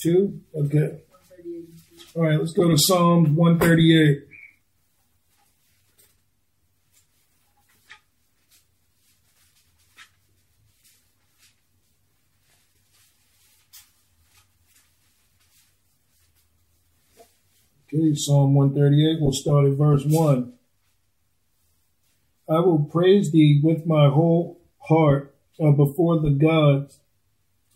Speaker 2: 2,
Speaker 1: 2? Okay.
Speaker 2: 138 and 2.
Speaker 1: All right, let's go to Psalms 138. Okay, Psalm 138, we'll start at verse 1. I will praise thee with my whole heart uh, before the gods.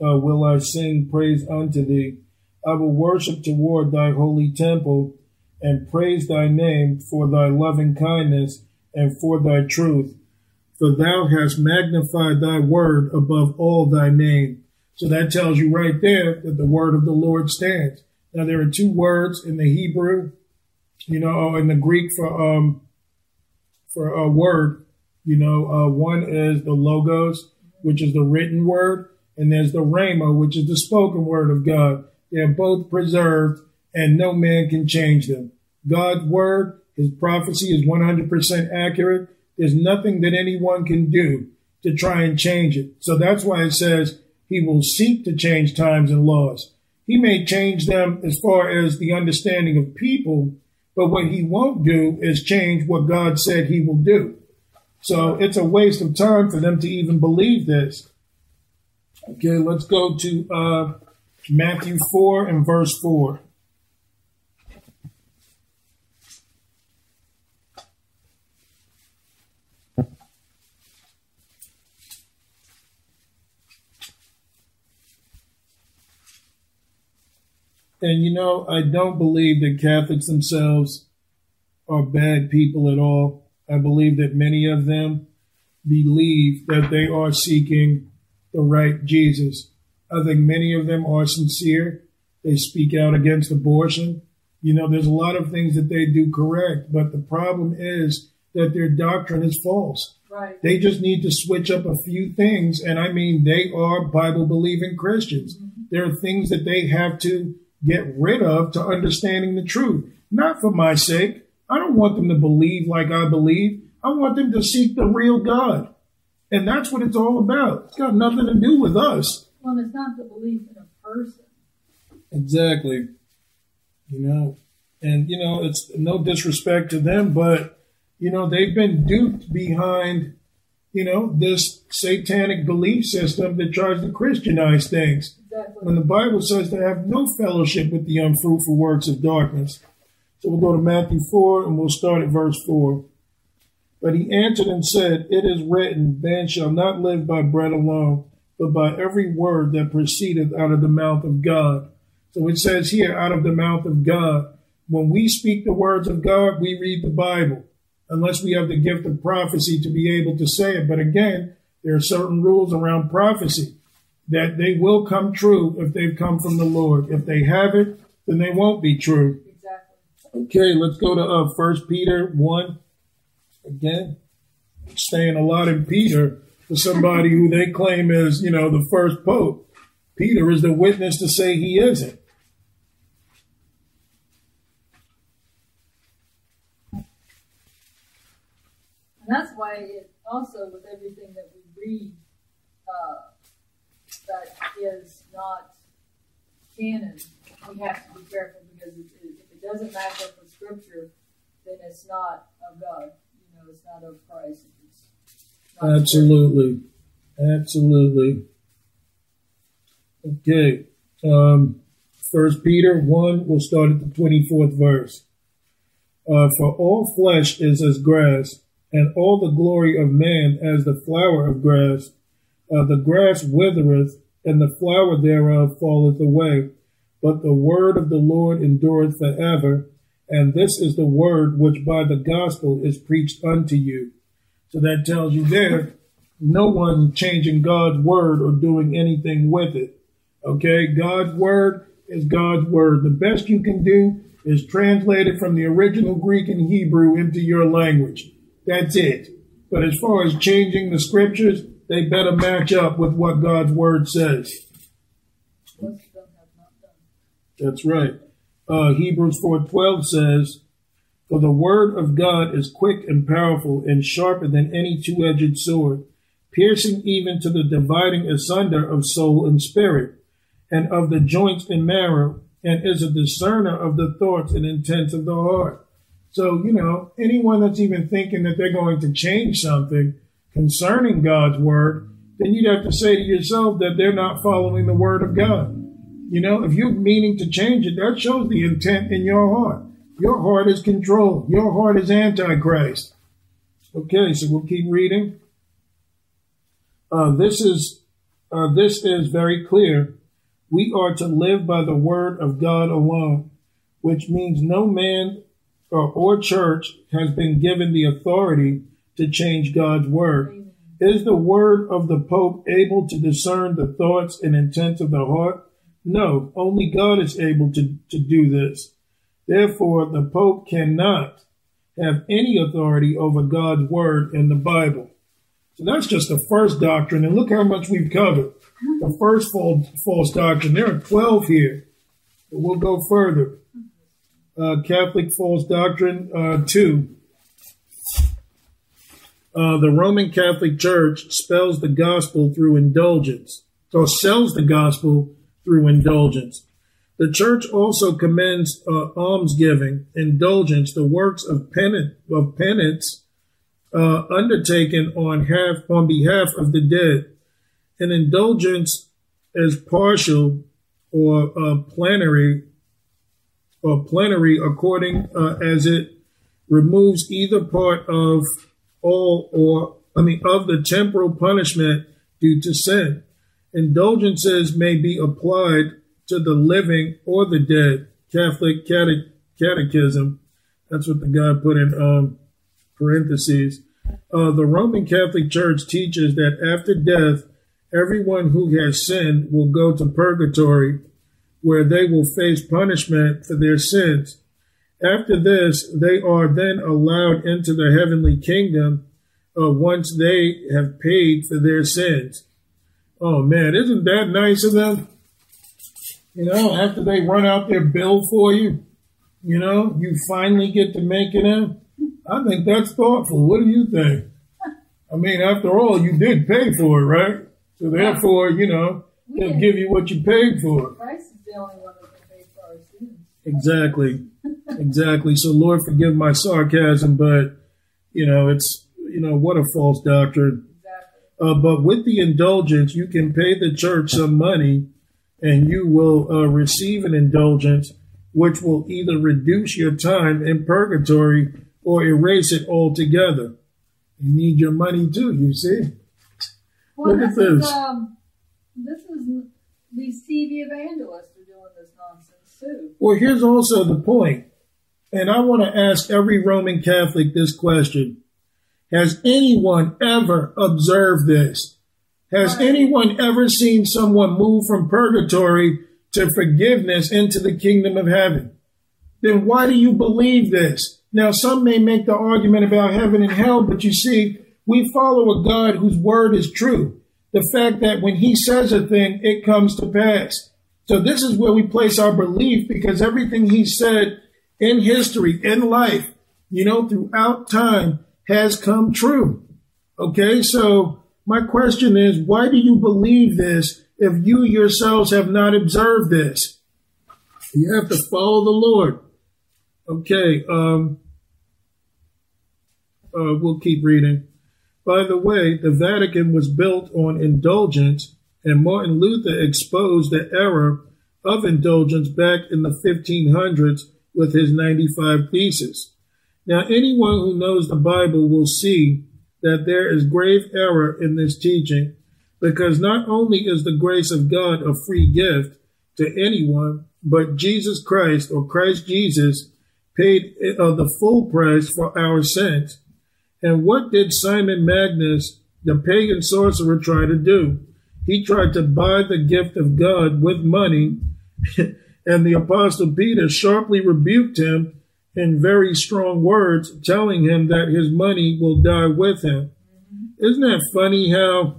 Speaker 1: Uh, will I sing praise unto thee. I will worship toward thy holy temple and praise thy name for thy loving kindness and for thy truth. For thou hast magnified thy word above all thy name. So that tells you right there that the word of the Lord stands. Now there are two words in the Hebrew, you know, in the Greek for um for a word. You know, uh, one is the logos, which is the written word, and there's the rhema, which is the spoken word of God. They're both preserved, and no man can change them. God's word, His prophecy is 100% accurate. There's nothing that anyone can do to try and change it. So that's why it says He will seek to change times and laws. He may change them as far as the understanding of people, but what he won't do is change what God said he will do. So it's a waste of time for them to even believe this. Okay, let's go to uh, Matthew 4 and verse 4. And you know, I don't believe that Catholics themselves are bad people at all. I believe that many of them believe that they are seeking the right Jesus. I think many of them are sincere. They speak out against abortion. You know, there's a lot of things that they do correct, but the problem is that their doctrine is false.
Speaker 2: Right.
Speaker 1: They just need to switch up a few things. And I mean, they are Bible believing Christians. Mm-hmm. There are things that they have to get rid of to understanding the truth. Not for my sake. I don't want them to believe like I believe. I want them to seek the real God. And that's what it's all about. It's got nothing to do with us.
Speaker 2: Well, it's not the belief in a person.
Speaker 1: Exactly. You know, and you know, it's no disrespect to them, but you know, they've been duped behind, you know, this satanic belief system that tries to Christianize things. When the Bible says to have no fellowship with the unfruitful works of darkness. So we'll go to Matthew 4 and we'll start at verse 4. But he answered and said, It is written, Man shall not live by bread alone, but by every word that proceedeth out of the mouth of God. So it says here, out of the mouth of God. When we speak the words of God, we read the Bible, unless we have the gift of prophecy to be able to say it. But again, there are certain rules around prophecy that they will come true if they've come from the Lord. If they haven't, then they won't be true.
Speaker 2: Exactly.
Speaker 1: Okay, let's go to uh, 1 Peter 1. Again, staying a lot in Peter for somebody who they claim is, you know, the first pope. Peter is the witness to say he isn't.
Speaker 2: And that's why it also, with everything that we read, is not canon, we have to be careful because if it, if it doesn't match up with Scripture, then it's not of God. You know, it's not of Christ.
Speaker 1: Absolutely. Absolutely. Okay. Um, First Peter 1, we'll start at the 24th verse. Uh, For all flesh is as grass, and all the glory of man as the flower of grass. Uh, the grass withereth, and the flower thereof falleth away. But the word of the Lord endureth forever. And this is the word which by the gospel is preached unto you. So that tells you there, no one changing God's word or doing anything with it. Okay, God's word is God's word. The best you can do is translate it from the original Greek and Hebrew into your language. That's it. But as far as changing the scriptures, they better match up with what God's word says. That's right. Uh, Hebrews 4:12 says, "For the word of God is quick and powerful and sharper than any two-edged sword, piercing even to the dividing asunder of soul and spirit, and of the joints and marrow, and is a discerner of the thoughts and intents of the heart." So, you know, anyone that's even thinking that they're going to change something concerning God's word, then you'd have to say to yourself that they're not following the word of God. You know, if you're meaning to change it, that shows the intent in your heart. Your heart is controlled. Your heart is antichrist. Okay, so we'll keep reading. Uh, this is uh, this is very clear. We are to live by the word of God alone, which means no man or, or church has been given the authority to change God's word. Is the word of the Pope able to discern the thoughts and intents of the heart? No, only God is able to, to do this. Therefore, the Pope cannot have any authority over God's word in the Bible. So that's just the first doctrine. And look how much we've covered. The first false, doctrine. There are 12 here. But we'll go further. Uh, Catholic false doctrine, uh, 2. Uh, the Roman Catholic Church spells the gospel through indulgence, or sells the gospel through indulgence. The church also commends uh, almsgiving, indulgence, the works of, penance, of penance uh, undertaken on half on behalf of the dead. An indulgence is partial or uh, plenary or plenary according uh, as it removes either part of all or I mean of the temporal punishment due to sin. Indulgences may be applied to the living or the dead. Catholic cate- Catechism. That's what the guy put in um, parentheses. Uh, the Roman Catholic Church teaches that after death, everyone who has sinned will go to purgatory, where they will face punishment for their sins. After this, they are then allowed into the heavenly kingdom uh, once they have paid for their sins. Oh man, isn't that nice of them? You know, after they run out their bill for you, you know, you finally get to make it in. I think that's thoughtful. What do you think? I mean, after all, you did pay for it, right? So therefore, you know, they'll give you what you paid for.
Speaker 2: Christ is the only one that can pay for our sins.
Speaker 1: Exactly. Exactly. So Lord forgive my sarcasm, but you know, it's you know, what a false doctrine.
Speaker 2: Exactly.
Speaker 1: Uh, but with the indulgence, you can pay the church some money and you will uh, receive an indulgence, which will either reduce your time in purgatory or erase it altogether. You need your money too, you see?
Speaker 2: Well,
Speaker 1: Look at
Speaker 2: this
Speaker 1: this.
Speaker 2: Is, um, this is these TV evangelists are doing this nonsense too.
Speaker 1: Well, here's also the point, and I want to ask every Roman Catholic this question. Has anyone ever observed this? Has anyone ever seen someone move from purgatory to forgiveness into the kingdom of heaven? Then why do you believe this? Now, some may make the argument about heaven and hell, but you see, we follow a God whose word is true. The fact that when he says a thing, it comes to pass. So this is where we place our belief because everything he said in history, in life, you know, throughout time has come true. Okay, so my question is, why do you believe this if you yourselves have not observed this? You have to follow the Lord. Okay, um, uh, we'll keep reading. By the way, the Vatican was built on indulgence, and Martin Luther exposed the error of indulgence back in the 1500s with his 95 theses. Now, anyone who knows the Bible will see that there is grave error in this teaching because not only is the grace of God a free gift to anyone, but Jesus Christ or Christ Jesus paid uh, the full price for our sins. And what did Simon Magnus, the pagan sorcerer, try to do? He tried to buy the gift of God with money, <laughs> and the apostle Peter sharply rebuked him in very strong words, telling him that his money will die with him. Isn't that funny how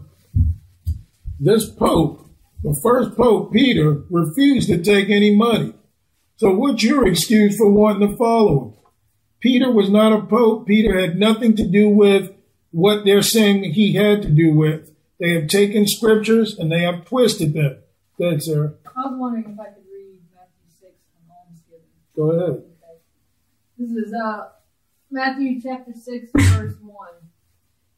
Speaker 1: this Pope, the first Pope, Peter, refused to take any money. So what's your excuse for wanting to follow him? Peter was not a Pope. Peter had nothing to do with what they're saying he had to do with. They have taken scriptures and they have twisted them. Good, sir.
Speaker 2: I was wondering if I could read Matthew 6 on almsgiving.
Speaker 1: Go ahead.
Speaker 2: This is uh, Matthew chapter 6, verse 1.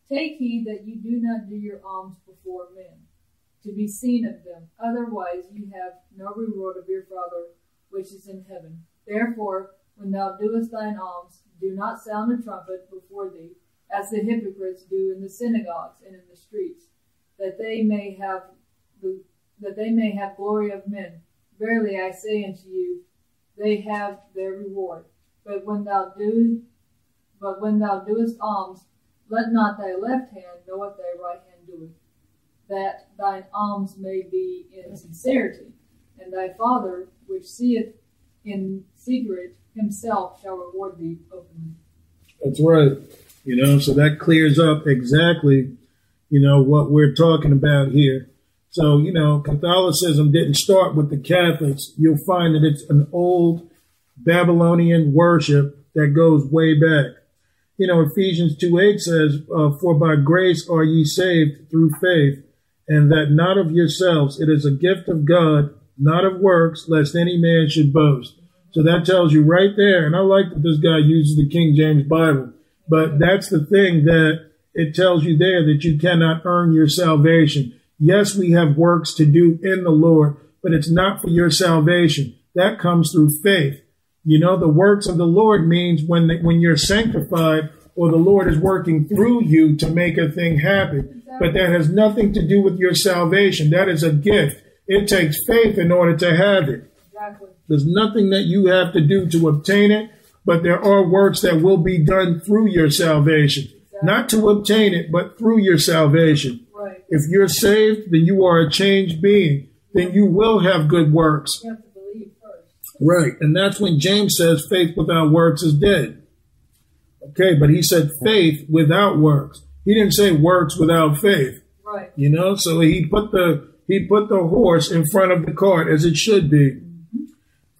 Speaker 2: Take heed that you do not do your alms before men, to be seen of them. Otherwise, you have no reward of your Father which is in heaven. Therefore, when thou doest thine alms, do not sound a trumpet before thee, as the hypocrites do in the synagogues and in the streets, that they may have the, that they may have glory of men. Verily I say unto you, they have their reward. But when thou do, but when thou doest alms, let not thy left hand know what thy right hand doeth, that thine alms may be in sincerity, and thy Father which seeth in secret himself shall reward thee openly.
Speaker 1: That's right. You know, so that clears up exactly, you know, what we're talking about here. So, you know, Catholicism didn't start with the Catholics. You'll find that it's an old Babylonian worship that goes way back. You know, Ephesians 2 8 says, uh, For by grace are ye saved through faith, and that not of yourselves. It is a gift of God, not of works, lest any man should boast. So that tells you right there. And I like that this guy uses the King James Bible, but that's the thing that it tells you there that you cannot earn your salvation. Yes, we have works to do in the Lord, but it's not for your salvation. That comes through faith. You know, the works of the Lord means when the, when you're sanctified or the Lord is working through you to make a thing happen. But that has nothing to do with your salvation. That is a gift. It takes faith in order to have it.
Speaker 2: Exactly.
Speaker 1: There's nothing that you have to do to obtain it, but there are works that will be done through your salvation. Not to obtain it, but through your salvation.
Speaker 2: Right.
Speaker 1: If you're saved, then you are a changed being. Then you will have good works.
Speaker 2: You have to believe first.
Speaker 1: Right. And that's when James says faith without works is dead. Okay, but he said faith without works. He didn't say works without faith.
Speaker 2: Right.
Speaker 1: You know, so he put the he put the horse in front of the cart as it should be.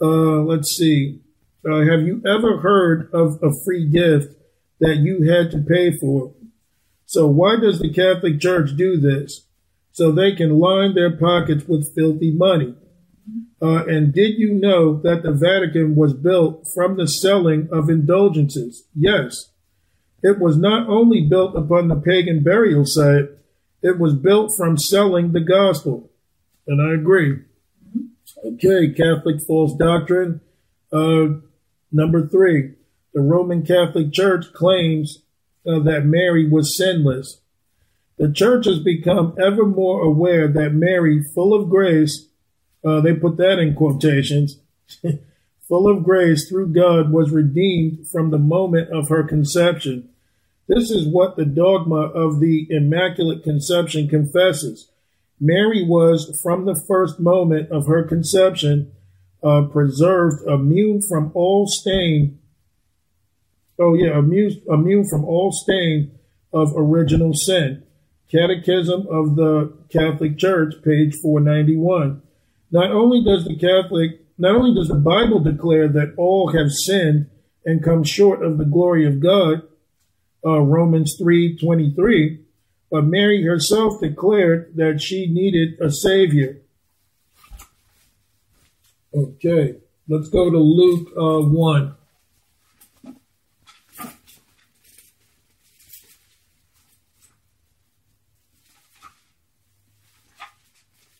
Speaker 1: Uh, let's see. Uh, have you ever heard of a free gift that you had to pay for? So why does the Catholic Church do this? So they can line their pockets with filthy money. Uh, and did you know that the Vatican was built from the selling of indulgences? Yes. It was not only built upon the pagan burial site, it was built from selling the gospel. And I agree. Okay, Catholic false doctrine. Uh, number three, the Roman Catholic Church claims uh, that Mary was sinless. The church has become ever more aware that Mary, full of grace, uh, they put that in quotations, <laughs> full of grace through God, was redeemed from the moment of her conception. This is what the dogma of the Immaculate Conception confesses. Mary was, from the first moment of her conception, uh, preserved, immune from all stain. Oh, yeah, immune, immune from all stain of original sin. Catechism of the Catholic Church, page 491. Not only does the Catholic, not only does the Bible declare that all have sinned and come short of the glory of God, uh, Romans 3:23, but Mary herself declared that she needed a savior. Okay, let's go to Luke uh, 1.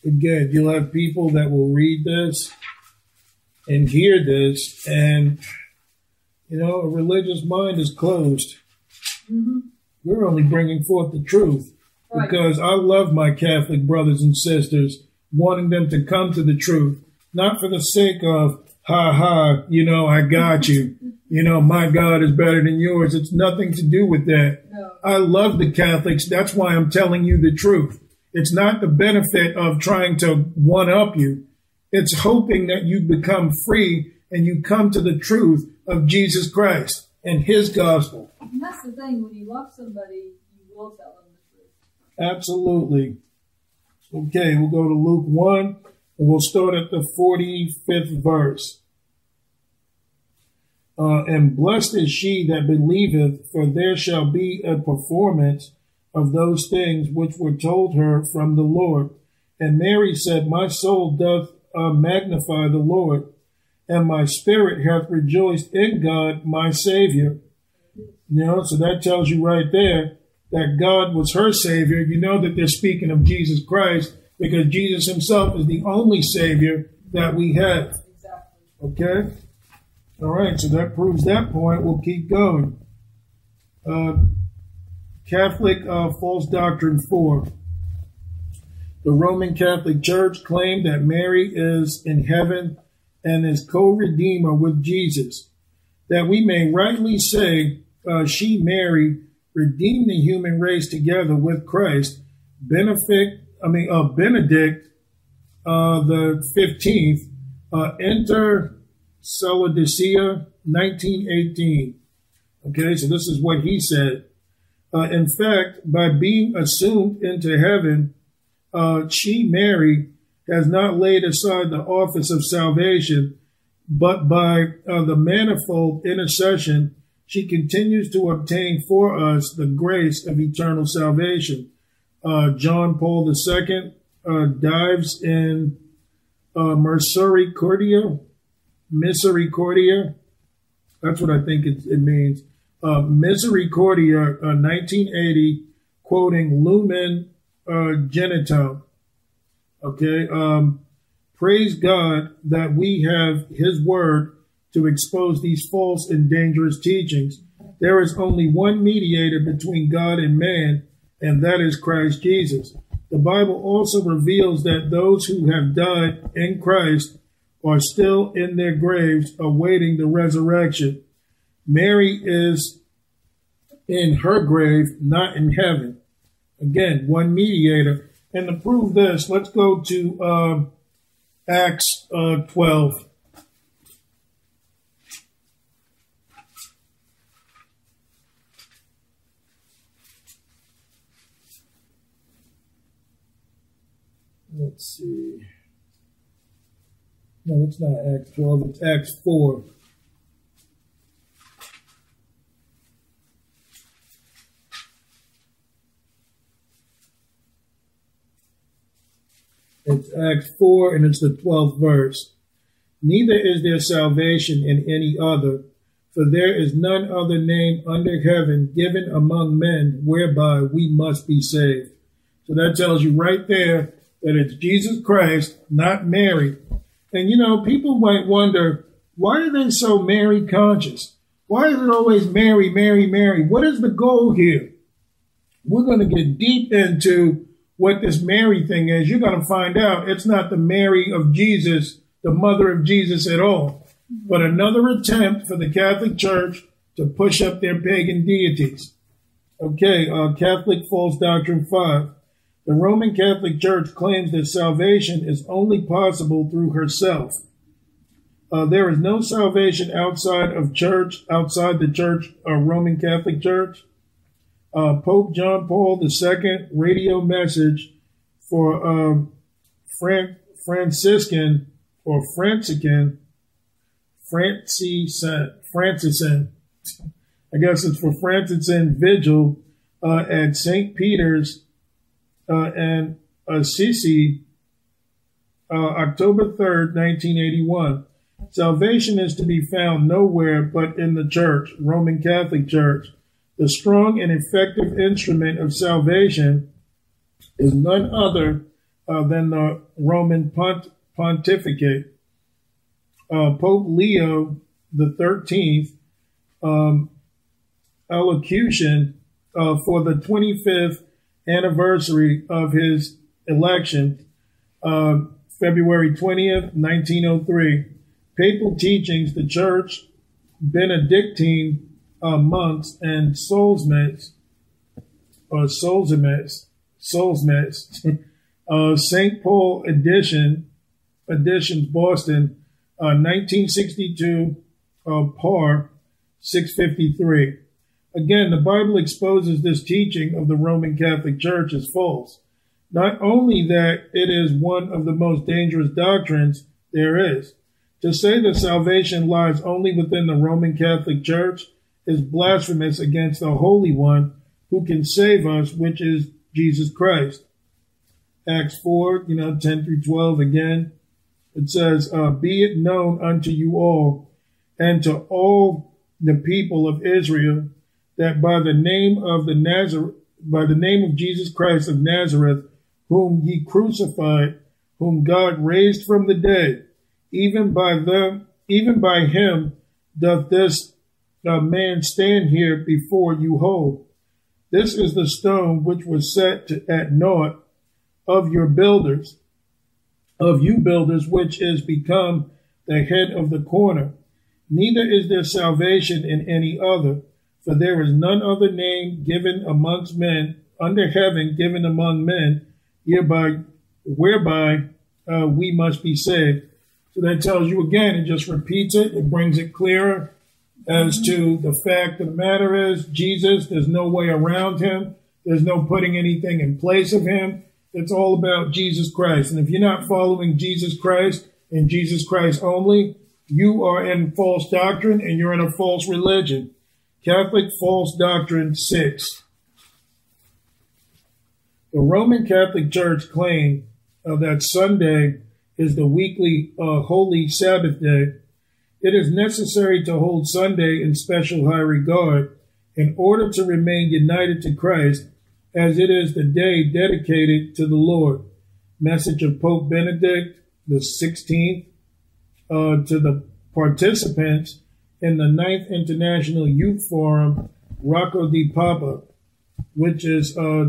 Speaker 1: Again, you'll have people that will read this and hear this, and you know, a religious mind is closed. Mm-hmm. We're only bringing forth the truth
Speaker 2: Right.
Speaker 1: because I love my Catholic brothers and sisters, wanting them to come to the truth, not for the sake of, ha ha, you know, I got you. <laughs> You know, my God is better than yours. It's nothing to do with that.
Speaker 2: No.
Speaker 1: I love the Catholics. That's why I'm telling you the truth. It's not the benefit of trying to one up you. It's hoping that you become free and you come to the truth of Jesus Christ and his gospel.
Speaker 2: And that's the thing, when you love somebody, you will tell them the truth.
Speaker 1: Absolutely. Okay, we'll go to Luke 1, and we'll start at the 45th verse. Uh, and blessed is she that believeth, for there shall be a performance of those things which were told her from the Lord. And Mary said, My soul doth uh, magnify the Lord, and my spirit hath rejoiced in God my Savior. You know, so that tells you right there that God was her Savior. You know that they're speaking of Jesus Christ because Jesus himself is the only Savior that we have. Okay? All right, so that proves that point. We'll keep going. Uh, Catholic uh, false doctrine four. The Roman Catholic Church claimed that Mary is in heaven and is co-redeemer with Jesus. That we may rightly say, uh, she, Mary, redeemed the human race together with Christ. Benefit, I mean, uh, Benedict uh, the 15th, uh, enter Celodicea 1918. Okay, so this is what he said. Uh, in fact, by being assumed into heaven, uh, she, Mary, has not laid aside the office of salvation, but by uh, the manifold intercession, she continues to obtain for us the grace of eternal salvation. Uh, John Paul II uh, dives in uh, Misericordia, Misericordia. That's what I think it, it means. Uh, Misericordia, 1980, uh, quoting Lumen uh. Okay. Um, praise God that we have His Word to expose these false and dangerous teachings. There is only one mediator between God and man, and that is Christ Jesus. The Bible also reveals that those who have died in Christ are still in their graves awaiting the resurrection. Mary is in her grave, not in heaven. Again, one mediator. And to prove this, let's go to uh, Acts uh, 12. Let's see. No, it's not Acts 12, it's Acts 4. It's Acts 4 and it's the 12th verse. Neither is there salvation in any other, for there is none other name under heaven given among men whereby we must be saved. So that tells you right there that it's Jesus Christ, not Mary. And you know, people might wonder, why are they so Mary conscious? Why is it always Mary, Mary, Mary? What is the goal here? We're going to get deep into what this Mary thing is, you're going to find out it's not the Mary of Jesus, the mother of Jesus at all, but another attempt for the Catholic Church to push up their pagan deities. Okay, uh, Catholic false doctrine five. The Roman Catholic Church claims that salvation is only possible through herself. Uh, there is no salvation outside of church, outside the church, uh, Roman Catholic Church uh, Pope John Paul II radio message for um, Fran- Franciscan or Francican Francisan. I guess it's for Francisan Vigil uh, at St. Peter's uh, and Assisi, uh, October 3rd, 1981. Salvation is to be found nowhere but in the church, Roman Catholic Church. The strong and effective instrument of salvation is none other uh, than the Roman pont- pontificate. Uh, Pope Leo the Thirteenth um, elocution uh, for the 25th anniversary of his election, uh, February 20th, 1903. Papal teachings, the Church Benedictine uh, monks and soulsmates, or soulsmates, soulsmates, uh, St. <laughs> Paul edition, editions, Boston, uh, 1962, uh, par 653. Again, the Bible exposes this teaching of the Roman Catholic Church as false. Not only that it is one of the most dangerous doctrines there is. To say that salvation lies only within the Roman Catholic Church is blasphemous against the Holy One who can save us, which is Jesus Christ. Acts 4, you know, 10 through 12 again. It says, uh, Be it known unto you all and to all the people of Israel that by the name of the Nazareth, by the name of Jesus Christ of Nazareth, whom ye crucified, whom God raised from the dead, even by them, even by him doth this uh, man stand here before you whole. This is the stone which was set to, at naught of your builders, of you builders, which is become the head of the corner. Neither is there salvation in any other, for there is none other name given amongst men under heaven given among men, hereby whereby uh, we must be saved. So that tells you again, it just repeats it, it brings it clearer as to the fact of the matter is Jesus, there's no way around him. There's no putting anything in place of him. It's all about Jesus Christ. And if you're not following Jesus Christ and Jesus Christ only, you are in false doctrine and you're in a false religion. Catholic False Doctrine 6. The Roman Catholic Church claimed uh, that Sunday is the weekly uh, holy Sabbath day. It is necessary to hold Sunday in special high regard in order to remain united to Christ, as it is the day dedicated to the Lord. Message of Pope Benedict the 16th uh, to the participants in the Ninth International Youth Forum, Rocca di Papa, which is uh,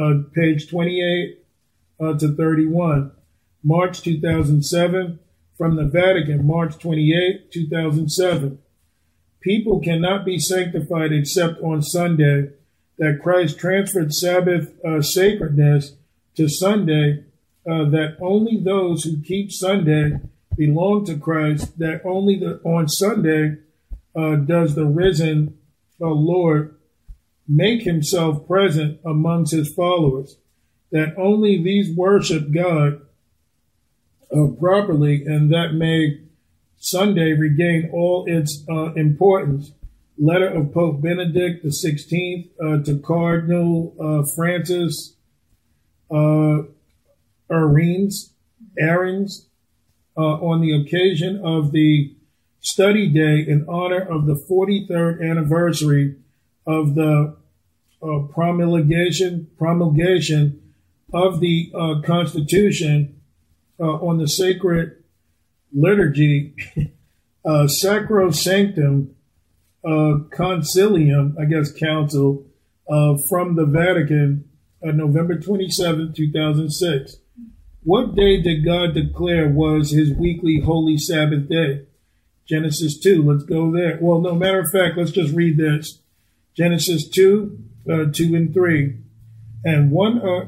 Speaker 1: uh, page 28 uh, to 31, March 2007, from the Vatican, March 28, 2007. People cannot be sanctified except on Sunday, that Christ transferred Sabbath uh, sacredness to Sunday, uh, that only those who keep Sunday belong to Christ, that only the, on Sunday uh, does the risen uh, Lord make himself present amongst his followers, that only these worship God uh, properly, and that may Sunday regain all its uh, importance. Letter of Pope Benedict the 16th uh, to Cardinal uh, Francis uh, Arinze uh, on the occasion of the study day in honor of the 43rd anniversary of the uh, promulgation promulgation of the uh, Constitution on the sacred liturgy, <laughs> uh, Sacrosanctum uh, Concilium, I guess Council, uh, from the Vatican, November 27, 2006. What day did God declare was his weekly holy Sabbath day? Genesis 2. Let's go there. Well, no matter of fact, let's just read this. Genesis 2, uh, 2 and 3. And one, uh,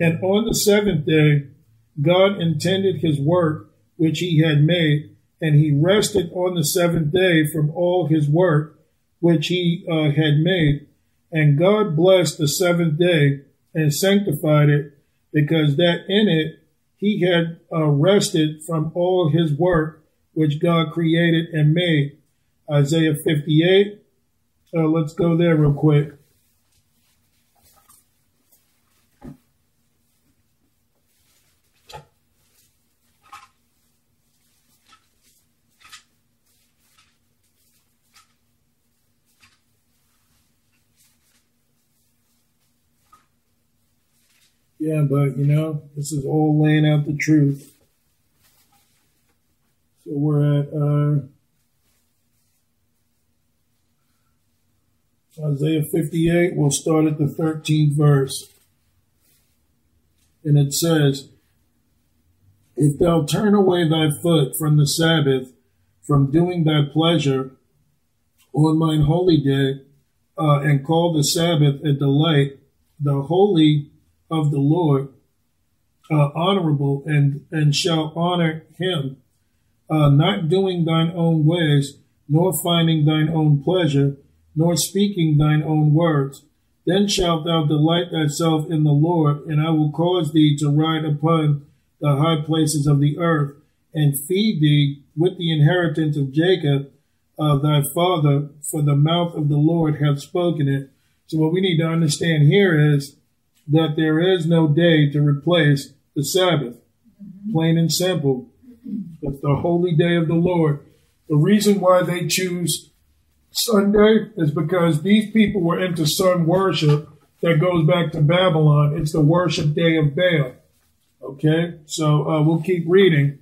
Speaker 1: and on the seventh day, God intended his work which he had made, and he rested on the seventh day from all his work which he uh, had made. And God blessed the seventh day and sanctified it, because that in it he had uh, rested from all his work which God created and made. Isaiah 58. Uh, let's go there real quick. Yeah, but you know, this is all laying out the truth. So we're at uh, Isaiah 58. We'll start at the 13th verse. And it says, If thou turn away thy foot from the Sabbath, from doing thy pleasure on mine holy day, uh, and call the Sabbath a delight, the holy of the Lord uh, honorable and, and shall honor him, uh, not doing thine own ways, nor finding thine own pleasure, nor speaking thine own words, Then shalt thou delight thyself in the Lord, and I will cause thee to ride upon the high places of the earth, and feed thee with the inheritance of Jacob, uh, thy father, for the mouth of the Lord hath spoken it. So what we need to understand here is that there is no day to replace the Sabbath. Plain and simple. It's the holy day of the Lord. The reason why they choose Sunday is because these people were into sun worship that goes back to Babylon. It's the worship day of Baal. Okay, so uh, we'll keep reading.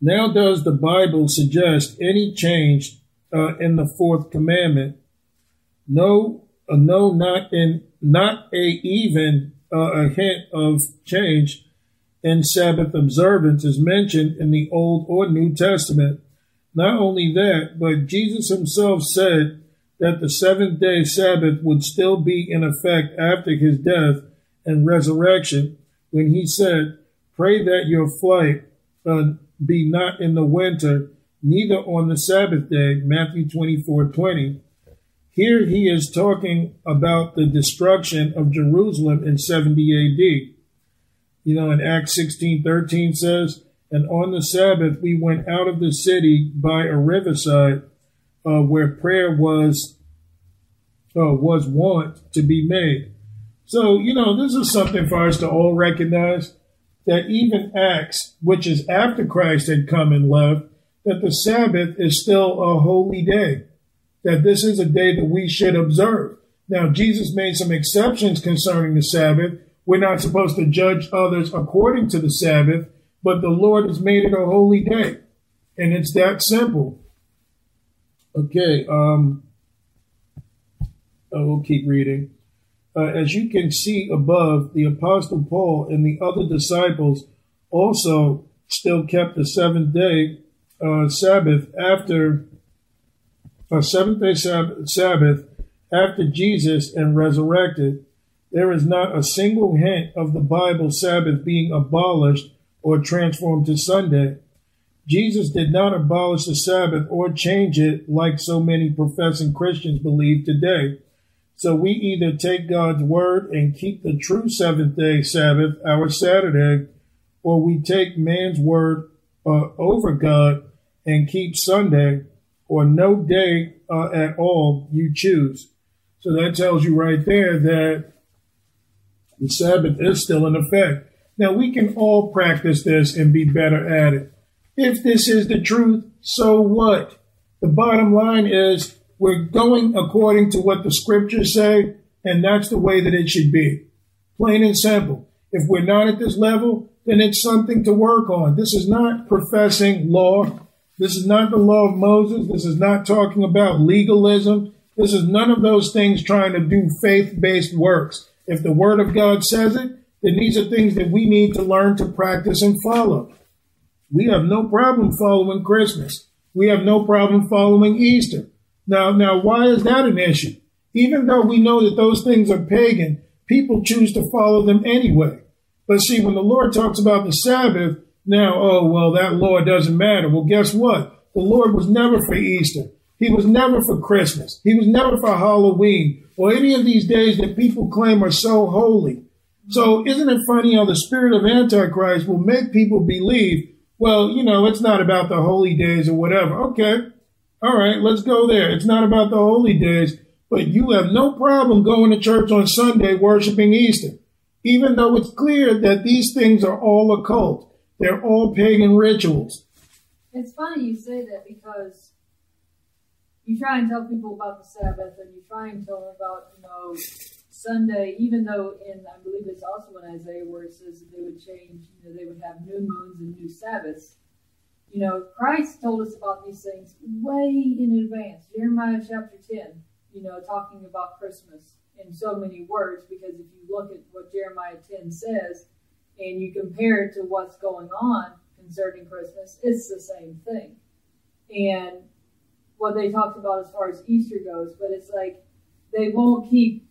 Speaker 1: Now, does the Bible suggest any change uh, in the fourth commandment? No, uh, no, not in, not a even uh, a hint of change in Sabbath observance is mentioned in the Old or New Testament. Not only that, but Jesus himself said that the seventh day Sabbath would still be in effect after his death and resurrection when he said, Pray that your flight uh, be not in the winter, neither on the Sabbath day, Matthew 24 20. Here he is talking about the destruction of Jerusalem in 70 AD. You know, in Acts 16 13 says, And on the Sabbath we went out of the city by a riverside uh, where prayer was uh, was wont to be made. So, you know, this is something for us to all recognize that even Acts, which is after Christ had come and left, that the Sabbath is still a holy day, that this is a day that we should observe. Now, Jesus made some exceptions concerning the Sabbath. We're not supposed to judge others according to the Sabbath, but the Lord has made it a holy day. And it's that simple. Okay, um, we'll keep reading. Uh, as you can see above, the Apostle Paul and the other disciples also still kept the seventh day uh, Sabbath after a seventh day Sabbath after Jesus and resurrected. There is not a single hint of the Bible Sabbath being abolished or transformed to Sunday. Jesus did not abolish the Sabbath or change it like so many professing Christians believe today. So we either take God's word and keep the true seventh day Sabbath, our Saturday, or we take man's word uh, over God and keep Sunday, or no day uh, at all you choose. So that tells you right there that the Sabbath is still in effect. Now we can all practice this and be better at it. If this is the truth, so what? The bottom line is we're going according to what the scriptures say, and that's the way that it should be. Plain and simple. If we're not at this level, then it's something to work on. This is not professing law. This is not the law of Moses. This is not talking about legalism. This is none of those things trying to do faith based works. If the Word of God says it, then these are things that we need to learn to practice and follow. We have no problem following Christmas. We have no problem following Easter. Now, now, why is that an issue? Even though we know that those things are pagan, people choose to follow them anyway. But see, when the Lord talks about the Sabbath, now, oh, well, that law doesn't matter. Well, guess what? The Lord was never for Easter. He was never for Christmas. He was never for Halloween or any of these days that people claim are so holy. So isn't it funny how the spirit of Antichrist will make people believe, well, you know, it's not about the holy days or whatever. Okay. All right, let's go there. It's not about the holy days, but you have no problem going to church on Sunday worshiping Easter, even though it's clear that these things are all occult. They're all pagan rituals.
Speaker 2: It's funny you say that because you try and tell people about the Sabbath and you try and tell them about, you know, Sunday, even though in, I believe it's also in Isaiah where it says that they would change, you know, they would have new moons and new Sabbaths. You know, Christ told us about these things way in advance. Jeremiah chapter 10, you know, talking about Christmas in so many words, because if you look at what Jeremiah 10 says and you compare it to what's going on concerning Christmas, it's the same thing. And what they talked about as far as Easter goes, but it's like they won't keep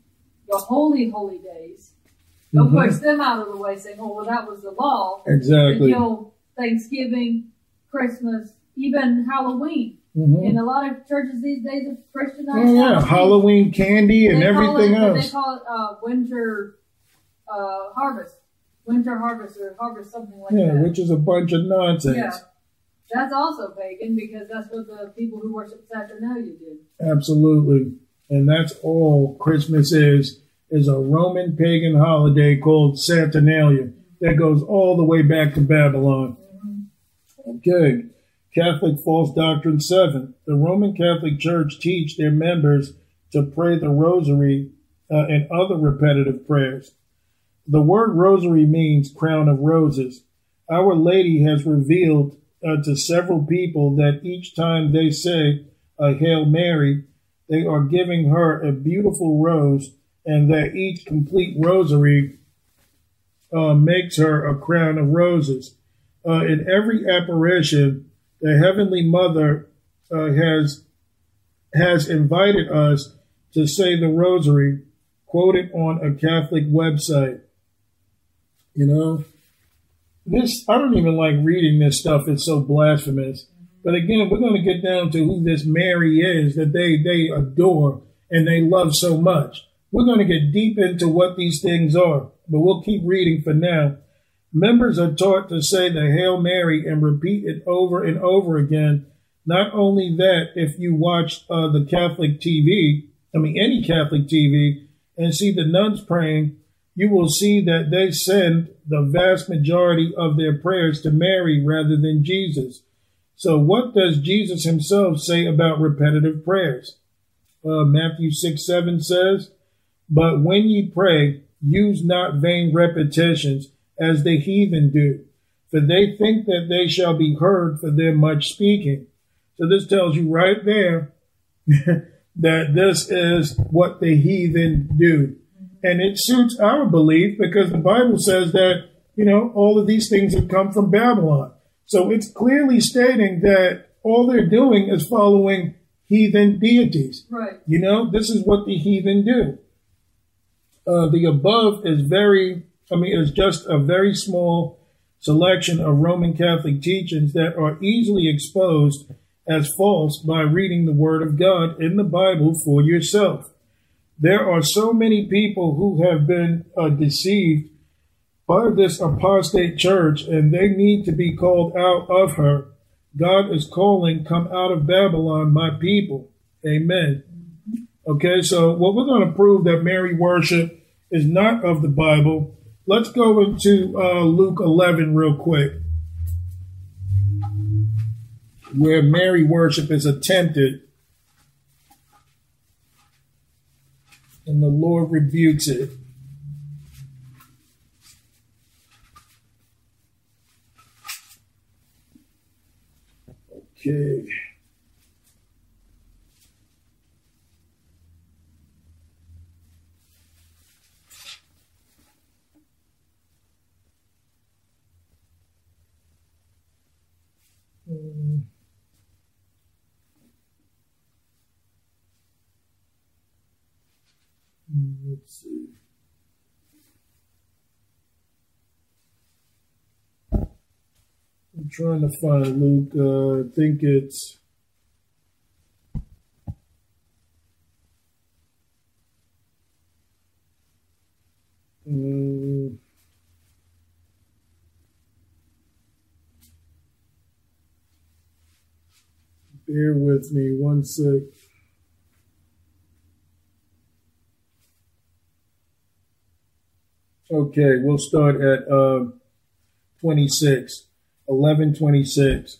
Speaker 2: the holy, holy days. They'll mm-hmm. push them out of the way, saying, "Oh, well, that was the law."
Speaker 1: Exactly.
Speaker 2: Until Thanksgiving, Christmas, even Halloween.
Speaker 1: Mhm.
Speaker 2: And a lot of churches these days have Christianized.
Speaker 1: Oh, yeah,
Speaker 2: Halloween.
Speaker 1: Candy and everything
Speaker 2: it, but They call it uh, winter uh, harvest, winter harvest, or harvest something like that.
Speaker 1: Yeah,
Speaker 2: that.
Speaker 1: which is a bunch of nonsense.
Speaker 2: yeah, that's also pagan because that's what the people who worship Saturnalia did.
Speaker 1: Absolutely. And that's all Christmas is, is a Roman pagan holiday called Saturnalia that goes all the way back to Babylon. Okay. Catholic false doctrine seven. The Roman Catholic Church teach their members to pray the rosary uh, and other repetitive prayers. The word rosary means crown of roses. Our Lady has revealed uh, to several people that each time they say a Hail Mary, they are giving her a beautiful rose, and that each complete rosary uh, makes her a crown of roses. Uh, in every apparition, the Heavenly Mother uh, has has invited us to say the rosary, quoted on a Catholic website. You know, this I don't even like reading this stuff. It's so blasphemous. But again, we're going to get down to who this Mary is that they they adore and they love so much. We're going to get deep into what these things are, but we'll keep reading for now. Members are taught to say the Hail Mary and repeat it over and over again. Not only that, if you watch uh, the Catholic TV, I mean any Catholic TV, and see the nuns praying, you will see that they send the vast majority of their prayers to Mary rather than Jesus. So, what does Jesus himself say about repetitive prayers? Uh, Matthew 6 7 says, But when ye pray, use not vain repetitions as the heathen do, for they think that they shall be heard for their much speaking. So, this tells you right there <laughs> that this is what the heathen do. And it suits our belief because the Bible says that, you know, all of these things have come from Babylon. So it's clearly stating that all they're doing is following heathen deities.
Speaker 2: Right.
Speaker 1: You know, this is what the heathen do. Uh, the above is very, I mean, it's just a very small selection of Roman Catholic teachings that are easily exposed as false by reading the Word of God in the Bible for yourself. There are so many people who have been uh, deceived by this apostate church, and they need to be called out of her. God is calling, Come out of Babylon, my people. Amen. Okay, so what we're going to prove that Mary worship is not of the Bible. Let's go into uh, Luke 11 real quick, where Mary worship is attempted, and the Lord rebukes it. Okay. Mm. Mm, Let's see. Trying to find Luke. Uh, I think it's. Mm, bear with me one sec. Okay, we'll start at uh, 26. 1126.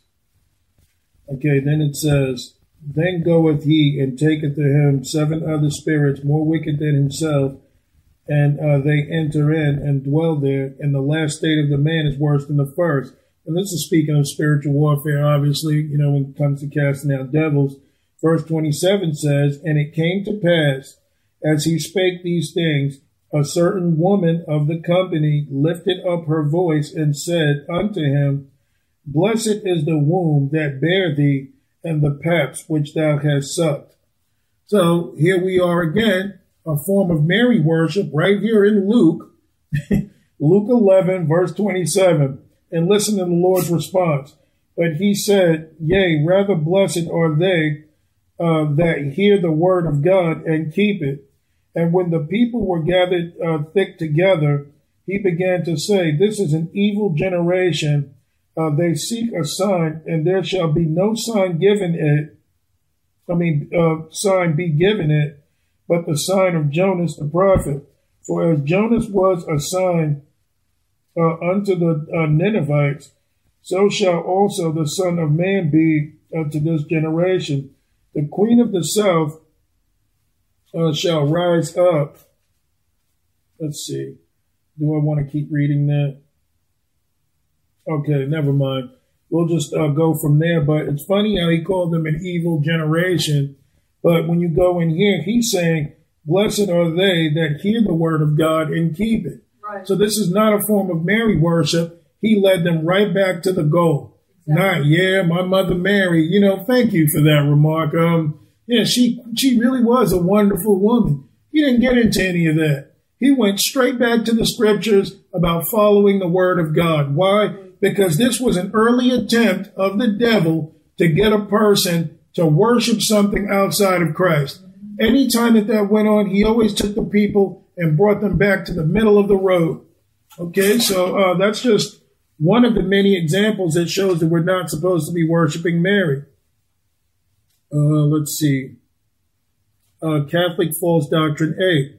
Speaker 1: Okay, then it says, Then goeth he and taketh to him seven other spirits more wicked than himself, and uh, they enter in and dwell there, and the last state of the man is worse than the first. And this is speaking of spiritual warfare, obviously, you know, when it comes to casting out devils. Verse 27 says, And it came to pass, as he spake these things, a certain woman of the company lifted up her voice and said unto him, Blessed is the womb that bare thee, and the paps which thou hast sucked. So here we are again, a form of Mary worship right here in Luke, <laughs> Luke 11, verse 27. And listen to the Lord's response. But he said, Yea, rather blessed are they uh, that hear the word of God and keep it. And when the people were gathered uh, thick together, he began to say, This is an evil generation. Uh, they seek a sign, and there shall be no sign given it. I mean, uh, sign be given it, but the sign of Jonas the prophet. For as Jonas was a sign uh, unto the uh, Ninevites, so shall also the Son of Man be unto this generation. The Queen of the South uh, shall rise up. Let's see. Do I want to keep reading that? Okay, never mind. We'll just uh, go from there. But it's funny how he called them an evil generation. But when you go in here, he's saying, Blessed are they that hear the word of God and keep it.
Speaker 2: Right.
Speaker 1: So this is not a form of Mary worship. He led them right back to the goal. Not, yeah, my mother Mary, you know, thank you for that remark. Um, yeah, she, she really was a wonderful woman. He didn't get into any of that. He went straight back to the scriptures about following the word of God. Why? Because this was an early attempt of the devil to get a person to worship something outside of Christ. Anytime that that went on, he always took the people and brought them back to the middle of the road. Okay, so uh, that's just one of the many examples that shows that we're not supposed to be worshiping Mary. Uh, let's see. Uh, Catholic false doctrine A.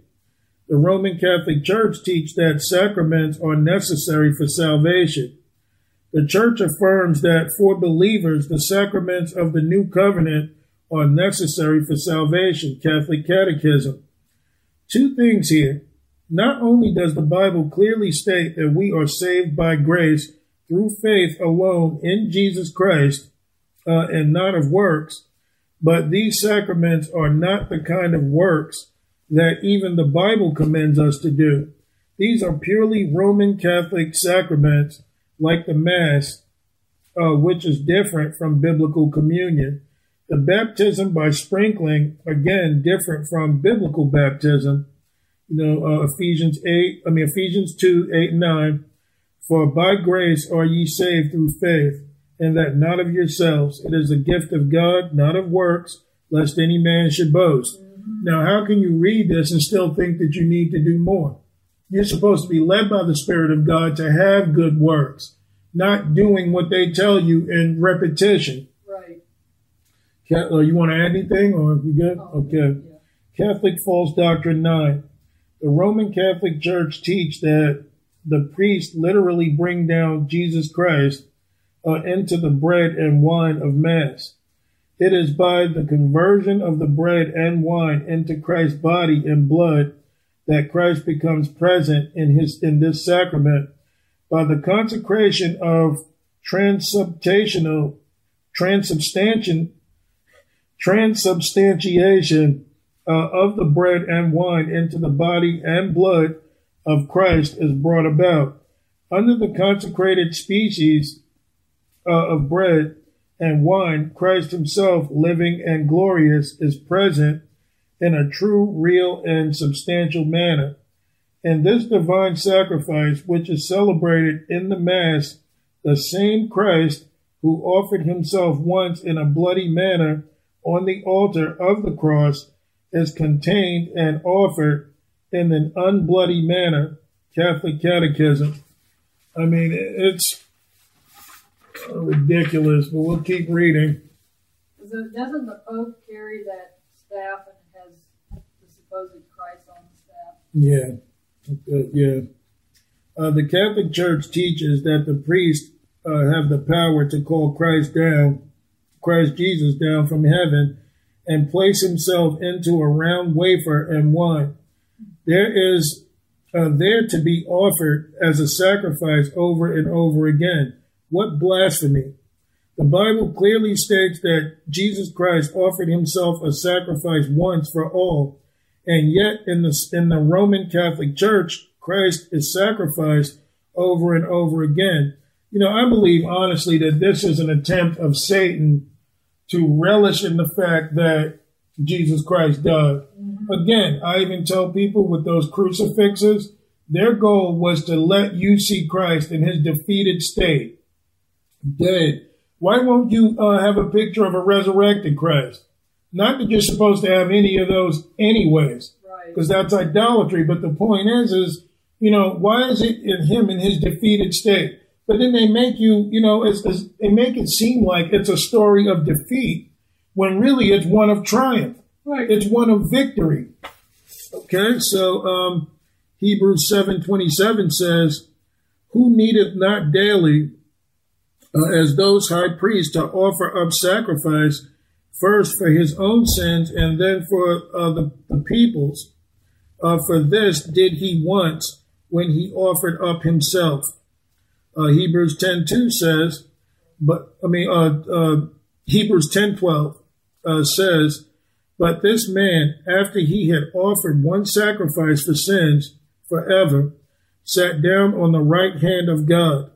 Speaker 1: The Roman Catholic Church teach that sacraments are necessary for salvation. The Church affirms that for believers, the sacraments of the new covenant are necessary for salvation. Catholic Catechism. Two things here. Not only does the Bible clearly state that we are saved by grace through faith alone in Jesus Christ uh, and not of works, but these sacraments are not the kind of works that even the Bible commends us to do. These are purely Roman Catholic sacraments like the Mass, uh, which is different from biblical communion. The baptism by sprinkling, again, different from biblical baptism you know, uh, Ephesians 8, I mean, Ephesians 2, 8, 9. For by grace are ye saved through faith, and that not of yourselves. It is a gift of God, not of works, lest any man should boast. Now, how can you read this and still think that you need to do more? You're supposed to be led by the Spirit of God to have good works, not doing what they tell you in repetition.
Speaker 2: Right.
Speaker 1: Uh, you want to add anything, or you good?
Speaker 2: Oh,
Speaker 1: Okay. Catholic false doctrine nine. The Roman Catholic Church teach that the priests literally bring down Jesus Christ uh, into the bread and wine of Mass. It is by the conversion of the bread and wine into Christ's body and blood that Christ becomes present in his in this sacrament. By the consecration of transubstantial transubstantiation transubstantiation uh, of the bread and wine into the body and blood of Christ is brought about. Under the consecrated species uh, of bread and wine, Christ himself, living and glorious, is present in a true, real, and substantial manner. In this divine sacrifice, which is celebrated in the Mass, the same Christ who offered himself once in a bloody manner on the altar of the cross is contained and offered in an unbloody manner. Catholic Catechism. I mean, it's ridiculous, but we'll keep reading.
Speaker 2: It- Doesn't the Pope carry that staff and it has the supposed Christ on the staff?
Speaker 1: Yeah, Uh, yeah. Uh, the Catholic Church teaches that the priests uh, have the power to call Christ down, Christ Jesus down from heaven, and place himself into a round wafer and wine. There is uh, there to be offered as a sacrifice over and over again. What blasphemy! The Bible clearly states that Jesus Christ offered himself a sacrifice once for all, and yet in the in the Roman Catholic Church, Christ is sacrificed over and over again. You know, I believe honestly that this is an attempt of Satan to relish in the fact that Jesus Christ died. Again, I even tell people with those crucifixes, their goal was to let you see Christ in his defeated state, dead, Why won't you uh, have a picture of a resurrected Christ? Not that you're supposed to have any of those anyways, because
Speaker 2: Right.
Speaker 1: that's idolatry. But the point is, is you know, why is it in him in his defeated state? But then they make you, you know, it's, it's, they make it seem like it's a story of defeat when really it's one of triumph.
Speaker 2: Right.
Speaker 1: It's one of victory. Okay, so um, Hebrews seven twenty seven says, "Who needeth not daily, uh, as those high priests, to offer up sacrifice first for his own sins and then for uh, the, the people's? Uh, for this did he once when he offered up himself." Uh, Hebrews ten two says, "But I mean, uh, uh, Hebrews ten twelve uh, says." But this man, after he had offered one sacrifice for sins forever, sat down on the right hand of God.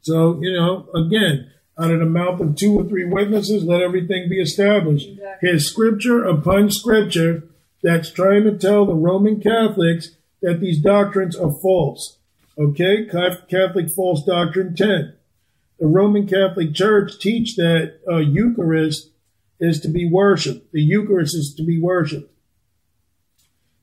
Speaker 1: So, you know, again, out of the mouth of two or three witnesses, let everything be established.
Speaker 2: Exactly.
Speaker 1: Here's scripture upon scripture that's trying to tell the Roman Catholics that these doctrines are false. Okay? Catholic false doctrine 10. The Roman Catholic Church teach that uh, Eucharist is to be worshiped. The Eucharist is to be worshiped.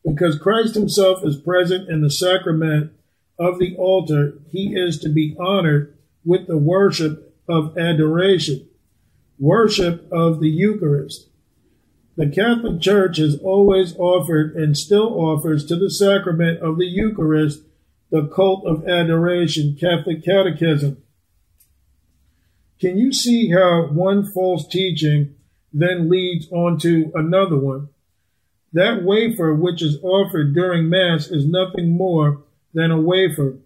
Speaker 1: Because Christ himself is present in the sacrament of the altar, he is to be honored with the worship of adoration, worship of the Eucharist. The Catholic Church has always offered and still offers to the sacrament of the Eucharist the cult of adoration, Catholic Catechism. Can you see how one false teaching then leads on to another one? That wafer which is offered during Mass is nothing more than a wafer,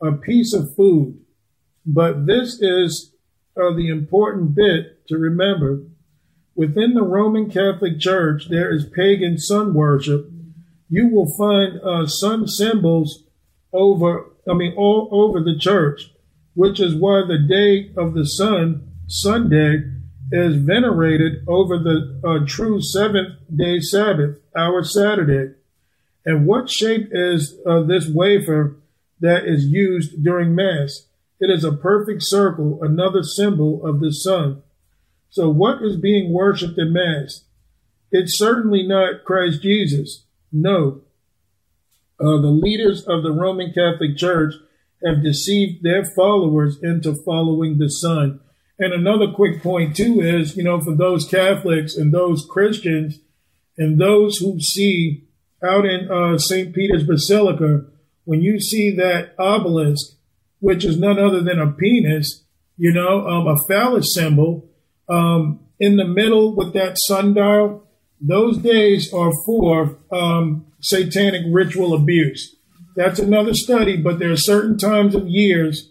Speaker 1: a piece of food. But this is uh, the important bit to remember. Within the Roman Catholic Church, there is pagan sun worship. You will find uh, sun symbols over, I mean, all over the church, which is why the day of the sun, Sunday, is venerated over the uh, true seventh day Sabbath, our Saturday. And what shape is uh, this wafer that is used during Mass? It is a perfect circle, another symbol of the sun. So, what is being worshiped in Mass? It's certainly not Christ Jesus. No. Uh, the leaders of the Roman Catholic Church have deceived their followers into following the sun. And another quick point, too, is, you know, for those Catholics and those Christians and those who see out in uh, St. Peter's Basilica, when you see that obelisk, which is none other than a penis, you know, um, a phallus symbol, um, in the middle with that sundial, those days are for um, satanic ritual abuse. That's another study, but there are certain times of years,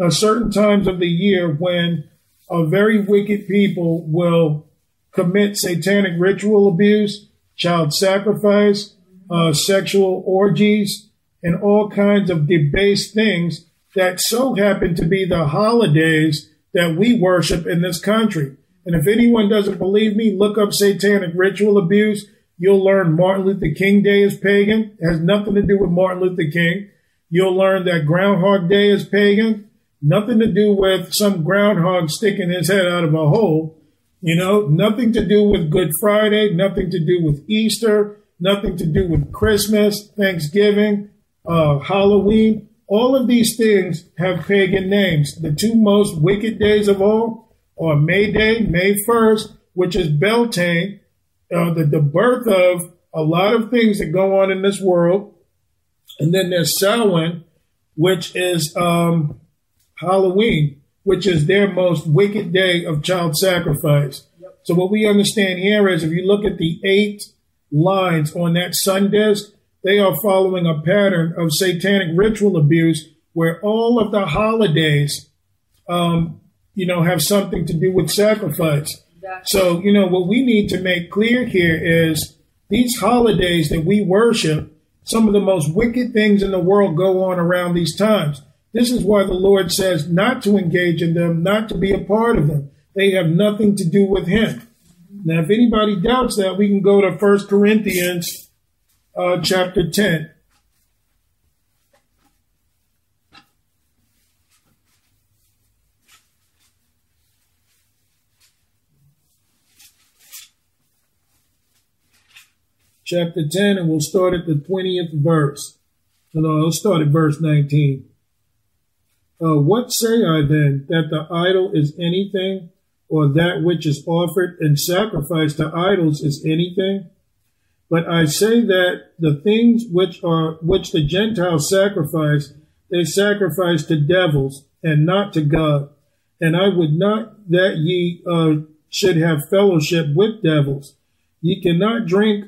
Speaker 1: uh, certain times of the year when very wicked people will commit satanic ritual abuse, child sacrifice, uh, sexual orgies, and all kinds of debased things that so happen to be the holidays that we worship in this country. And if anyone doesn't believe me, look up satanic ritual abuse. You'll learn Martin Luther King Day is pagan. It has nothing to do with Martin Luther King. You'll learn that Groundhog Day is pagan. Nothing to do with some groundhog sticking his head out of a hole. You know, nothing to do with Good Friday, nothing to do with Easter, nothing to do with Christmas, Thanksgiving, uh, Halloween. All of these things have pagan names. The two most wicked days of all are May Day, May 1st, which is Beltane, uh, the, the birth of a lot of things that go on in this world. And then there's Samhain, which is um, Halloween, which is their most wicked day of child sacrifice. So what we understand here is if you look at the eight lines on that sun disk, they are following a pattern of satanic ritual abuse where all of the holidays, um, you know, have something to do with sacrifice.
Speaker 2: Exactly.
Speaker 1: So, you know, what we need to make clear here is these holidays that we worship, some of the most wicked things in the world go on around these times. This is why the Lord says not to engage in them, not to be a part of them. They have nothing to do with Him. Now, if anybody doubts that, we can go to 1 Corinthians uh, chapter 10. Chapter 10, and we'll start at the 20th verse. No, no, let's start at verse 19. Uh, what say I then, that the idol is anything, or that which is offered in sacrifice to idols is anything? But I say that the things which are which the Gentiles sacrifice, they sacrifice to devils and not to God. And I would not that ye uh, should have fellowship with devils. Ye cannot drink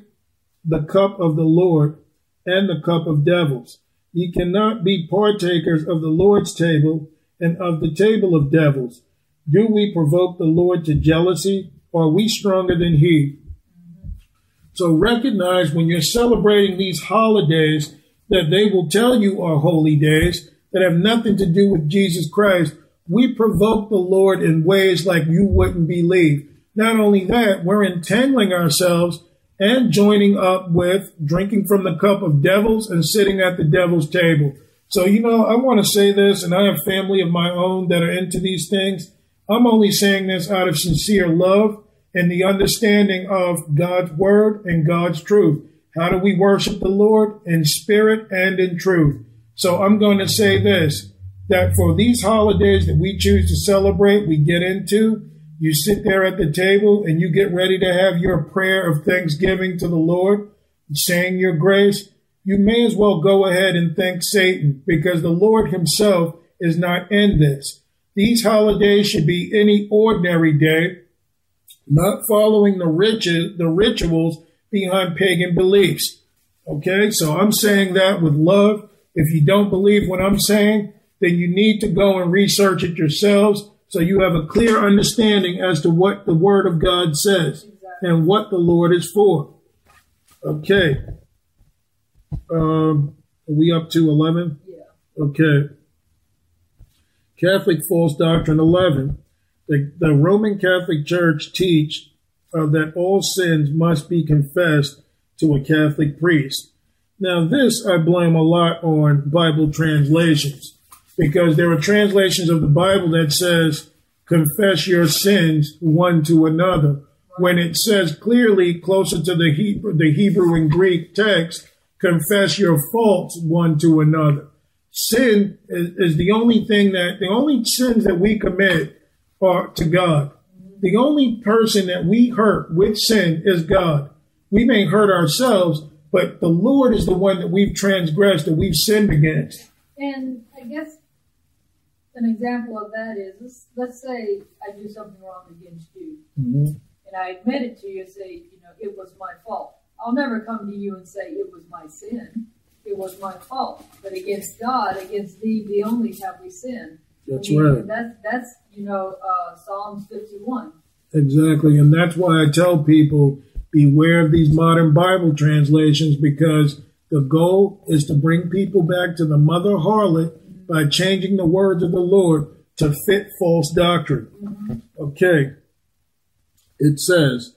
Speaker 1: the cup of the Lord and the cup of devils. Ye cannot be partakers of the Lord's table and of the table of devils. Do we provoke the Lord to jealousy? Are we stronger than he? So recognize when you're celebrating these holidays that they will tell you are holy days that have nothing to do with Jesus Christ. We provoke the Lord in ways like you wouldn't believe. Not only that, we're entangling ourselves and joining up with drinking from the cup of devils and sitting at the devil's table. So, you know, I want to say this, and I have family of my own that are into these things. I'm only saying this out of sincere love and the understanding of God's word and God's truth. How do we worship the Lord? In spirit and in truth. So I'm going to say this, that for these holidays that we choose to celebrate, we get into, you sit there at the table and you get ready to have your prayer of thanksgiving to the Lord, saying your grace, you may as well go ahead and thank Satan because the Lord himself is not in this. These holidays should be any ordinary day, not following the riches, the rituals behind pagan beliefs. Okay, so I'm saying that with love. If you don't believe what I'm saying, then you need to go and research it yourselves so you have a clear understanding as to what the Word of God says and what the Lord is for. Okay. Um, are we up to 11?
Speaker 2: Yeah.
Speaker 1: Okay. Catholic false doctrine 11. The, the Roman Catholic Church teach uh, that all sins must be confessed to a Catholic priest. Now, this I blame a lot on Bible translations because there are translations of the Bible that says, confess your sins one to another. When it says clearly closer to the Hebrew, the Hebrew and Greek text, confess your faults one to another. Sin is, is the only thing that, the only sins that we commit are to God. The only person that we hurt with sin is God. We may hurt ourselves, but the Lord is the one that we've transgressed, that we've sinned against.
Speaker 2: And I guess an example of that is let's, let's say I do something wrong against you,
Speaker 1: Mm-hmm.
Speaker 2: and I admit it to you and say, you know, it was my fault. I'll never come to you and say it was my sin. It was my fault. But against God, against thee, thee only have we sinned.
Speaker 1: That's
Speaker 2: I mean,
Speaker 1: right.
Speaker 2: That's that's you know uh, Psalms fifty one.
Speaker 1: Exactly. And that's why I tell people beware of these modern Bible translations because the goal is to bring people back to the mother harlot by changing the words of the Lord to fit false doctrine. Okay. It says,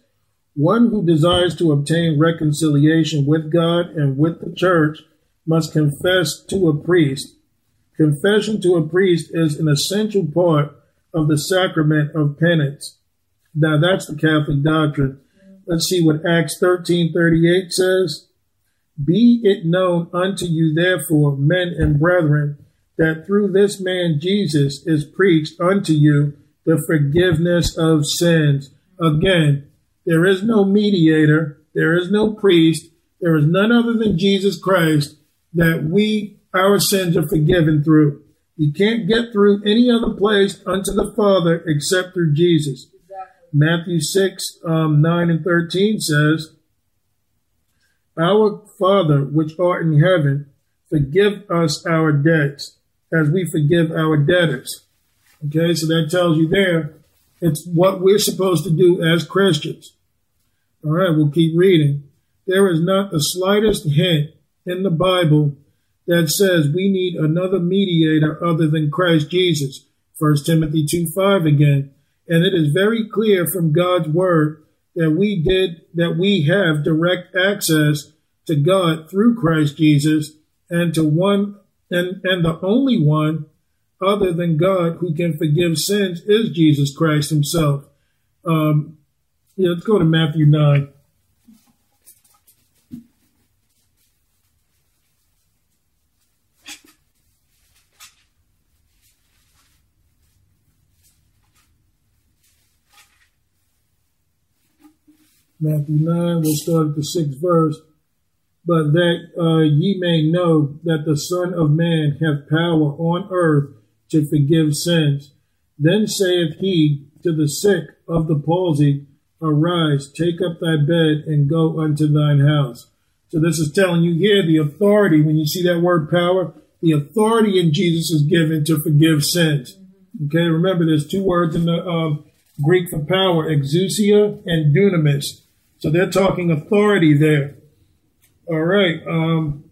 Speaker 1: one who desires to obtain reconciliation with God and with the church must confess to a priest. Confession to a priest is an essential part of the sacrament of penance. Now that's the Catholic doctrine. Let's see what Acts 13:38 says. Be it known unto you therefore, men and brethren, that through this man Jesus is preached unto you the forgiveness of sins. Again, there is no mediator, there is no priest, there is none other than Jesus Christ that we, our sins are forgiven through. You can't get through any other place unto the Father except through Jesus.
Speaker 2: Exactly.
Speaker 1: Matthew 6, um, 9 and 13 says, Our Father, which art in heaven, forgive us our debts as we forgive our debtors. Okay, so that tells you there, it's what we're supposed to do as Christians. All right, we'll keep reading. There is not the slightest hint in the Bible that says we need another mediator other than Christ Jesus. 1 Timothy 2 5 again. And it is very clear from God's word that we did, that we have direct access to God through Christ Jesus and to one and, and the only one other than God who can forgive sins is Jesus Christ himself. Um, yeah, let's go to Matthew 9. Matthew 9, we'll start at the sixth verse. But that uh, ye may know that the Son of Man hath power on earth to forgive sins. Then saith he to the sick of the palsy, Arise, take up thy bed, and go unto thine house. So this is telling you here the authority, when you see that word power, the authority in Jesus is given to forgive sins. Okay, remember there's two words in the um, Greek for power, exousia and dunamis. So they're talking authority there. All right. Um,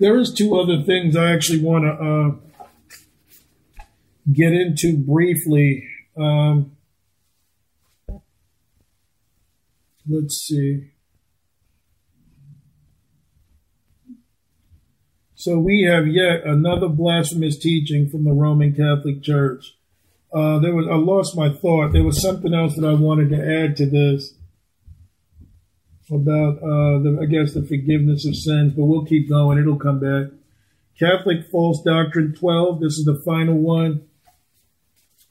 Speaker 1: there is two other things I actually want to uh, get into briefly. Um, let's see. So we have yet another blasphemous teaching from the Roman Catholic Church. Uh, there was I lost my thought. There was something else that I wanted to add to this about uh, the I guess the forgiveness of sins, but we'll keep going. It'll come back. Catholic false doctrine 12. This is the final one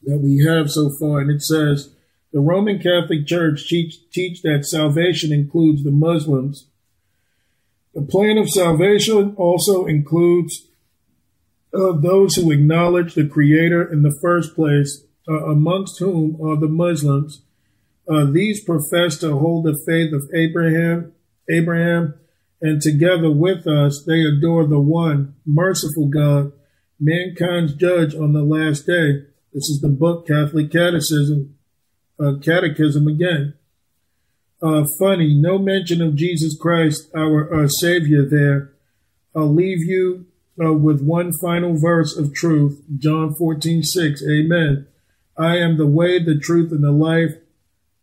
Speaker 1: that we have so far, and it says the Roman Catholic Church teach, teach that salvation includes the Muslims. The plan of salvation also includes uh, those who acknowledge the Creator in the first place, uh, amongst whom are the Muslims. Uh, these profess to hold the faith of Abraham, Abraham, and together with us they adore the one merciful God, mankind's judge on the last day. This is the book Catholic Catechism, uh, Catechism again. Uh, funny, no mention of Jesus Christ, our, our Savior there. I'll leave you uh, with one final verse of truth, John 14, 6. Amen. I am the way, the truth, and the life,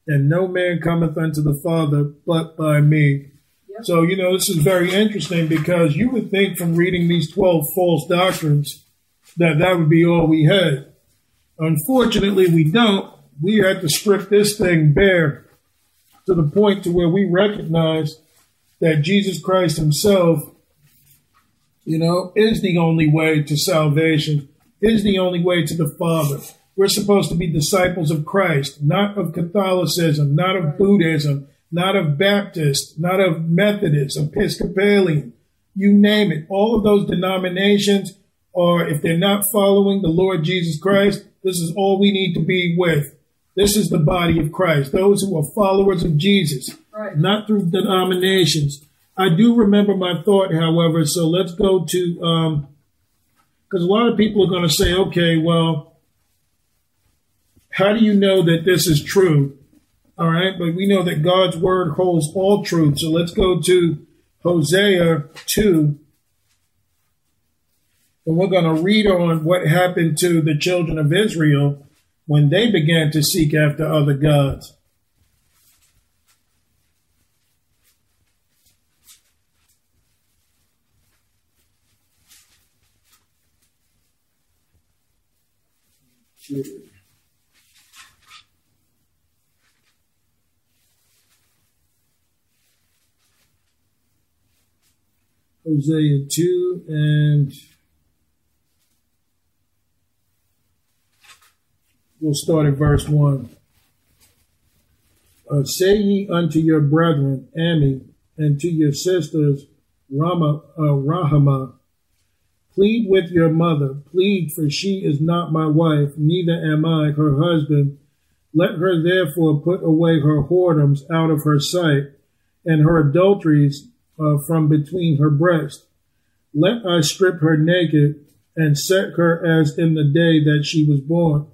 Speaker 1: and no man cometh unto the Father but by me. Yep. So, you know, this is very interesting because you would think from reading these 12 false doctrines that that would be all we had. Unfortunately, we don't. We had to strip this thing bare to the point to where we recognize that Jesus Christ himself you know, is the only way to salvation, is the only way to the Father. We're supposed to be disciples of Christ, not of Catholicism, not of Buddhism, not of Baptist, not of Methodist, Episcopalian, you name it. All of those denominations are, if they're not following the Lord Jesus Christ, this is all we need to be with. This is the body of Christ, those who are followers of Jesus, right. not through denominations. I do remember my thought, however, so let's go to, because um, a lot of people are going to say, okay, well, how do you know that this is true? All right, but we know that God's word holds all truth. So let's go to Hosea 2. And we're going to read on what happened to the children of Israel when they began to seek after other gods. Hosea 2 and we'll start at verse 1. Uh, say ye unto your brethren, Ammi, and to your sisters, Rama, uh, Rahama, Plead with your mother. Plead, for she is not my wife, neither am I her husband. Let her therefore put away her whoredoms out of her sight, and her adulteries uh, from between her breasts. Let I strip her naked, and set her as in the day that she was born,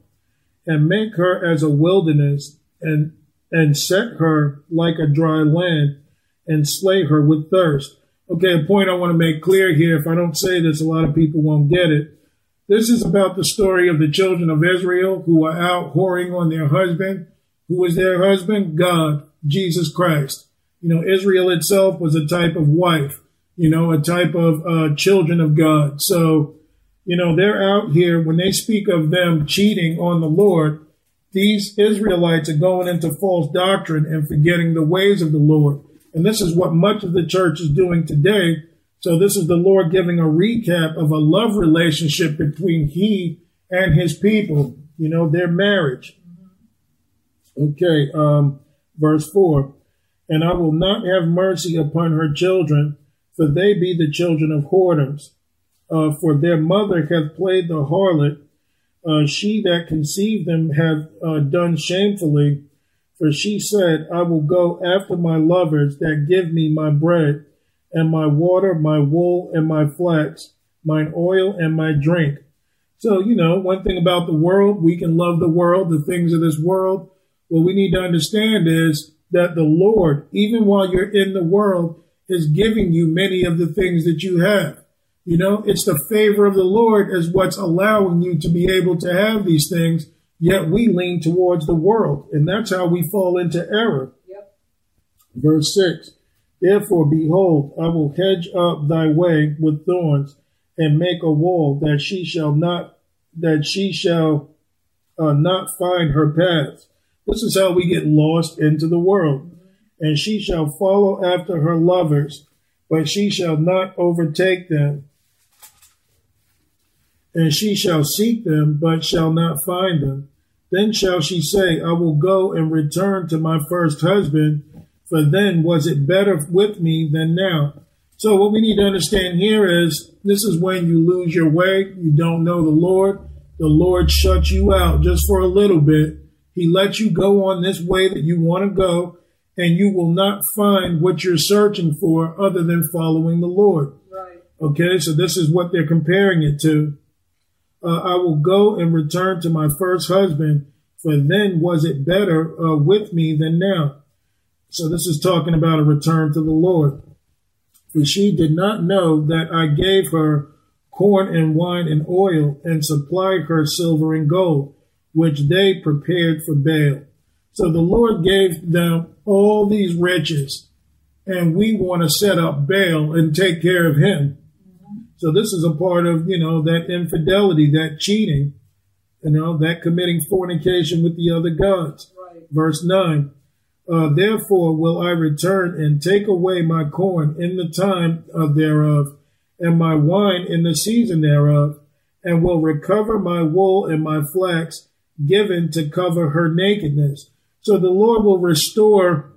Speaker 1: and make her as a wilderness, and and set her like a dry land, and slay her with thirst. Okay, a point I want to make clear here. If I don't say this, a lot of people won't get it. This is about the story of the children of Israel who are out whoring on their husband. Who was their husband? God, Jesus Christ. You know, Israel itself was a type of wife, you know, a type of uh, children of God. So, you know, they're out here when they speak of them cheating on the Lord. These Israelites are going into false doctrine and forgetting the ways of the Lord. And this is what much of the church is doing today. So this is the Lord giving a recap of a love relationship between he and his people, you know, their marriage. Okay, um, verse 4. And I will not have mercy upon her children, for they be the children of whoredoms. Uh, for their mother hath played the harlot. Uh, she that conceived them hath uh, done shamefully. For she said, I will go after my lovers that give me my bread, and my water, my wool, and my flax, mine oil, and my drink. So, you know, one thing about the world, we can love the world, the things of this world. What we need to understand is that the Lord, even while you're in the world, is giving you many of the things that you have. You know, it's the favor of the Lord is what's allowing you to be able to have these things, yet we lean towards the world. And that's how we fall into error.
Speaker 2: Yep.
Speaker 1: Verse 6 Therefore, behold, I will hedge up thy way with thorns and make a wall that she shall not, that she shall uh, not find her paths. This is how we get lost into the world. And she shall follow after her lovers, but she shall not overtake them. And she shall seek them, but shall not find them. Then shall she say, I will go and return to my first husband, for then was it better with me than now. So what we need to understand here is this is when you lose your way, you don't know the Lord. The Lord shuts you out just for a little bit. He lets you go on this way that you want to go, and you will not find what you're searching for other than following the Lord.
Speaker 2: Right.
Speaker 1: Okay, so this is what they're comparing it to. Uh, I will go and return to my first husband, for then was it better uh, with me than now. So this is talking about a return to the Lord. For she did not know that I gave her corn and wine and oil and supplied her silver and gold, which they prepared for Baal. So the Lord gave them all these riches, and we want to set up Baal and take care of him. So this is a part of, you know, that infidelity, that cheating, you know, that committing fornication with the other gods.
Speaker 2: Right.
Speaker 1: Verse 9. Uh, therefore will I return and take away my corn in the time of thereof, and my wine in the season thereof, and will recover my wool and my flax given to cover her nakedness. So the Lord will restore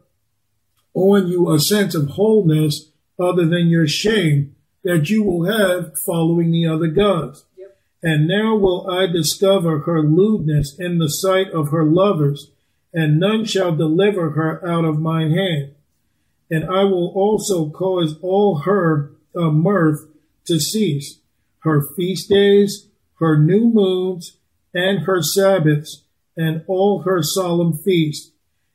Speaker 1: on you a sense of wholeness other than your shame that you will have following the other gods.
Speaker 2: Yep.
Speaker 1: And now will I discover her lewdness in the sight of her lovers, and none shall deliver her out of mine hand. And I will also cause all her uh, mirth to cease, her feast days, her new moons, and her Sabbaths, and all her solemn feasts.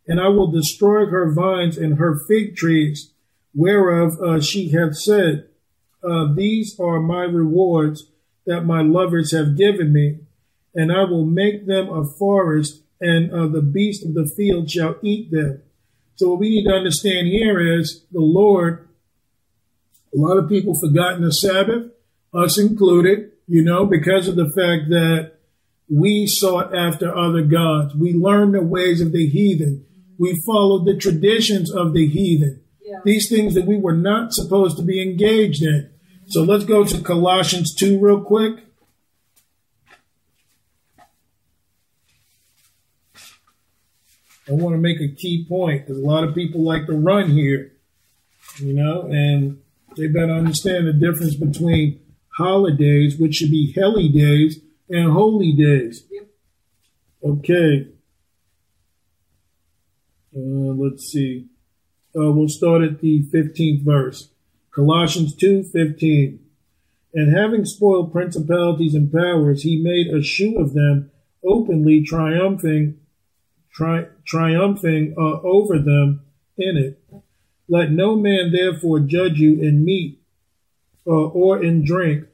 Speaker 1: And I will destroy her vines and her fig trees, whereof uh, she hath said, uh, These are my rewards that my lovers have given me, and I will make them a forest, and uh, the beast of the field shall eat them. So what we need to understand here is the Lord. A lot of people forgotten the Sabbath, us included, you know, because of the fact that we sought after other gods. We learned the ways of the heathen. We followed the traditions of the heathen.
Speaker 2: Yeah.
Speaker 1: These things that we were not supposed to be engaged in. So let's go to Colossians 2 real quick. I want to make a key point because a lot of people like to run here, you know, and they better understand the difference between holidays, which should be holy days, and holy days. Okay. Uh, let's see. Uh, we'll start at the 15th verse. Colossians 2 15. And having spoiled principalities and powers, he made a shoe of them, openly triumphing, tri- triumphing uh, over them in it. Let no man therefore judge you in meat, uh, or in drink,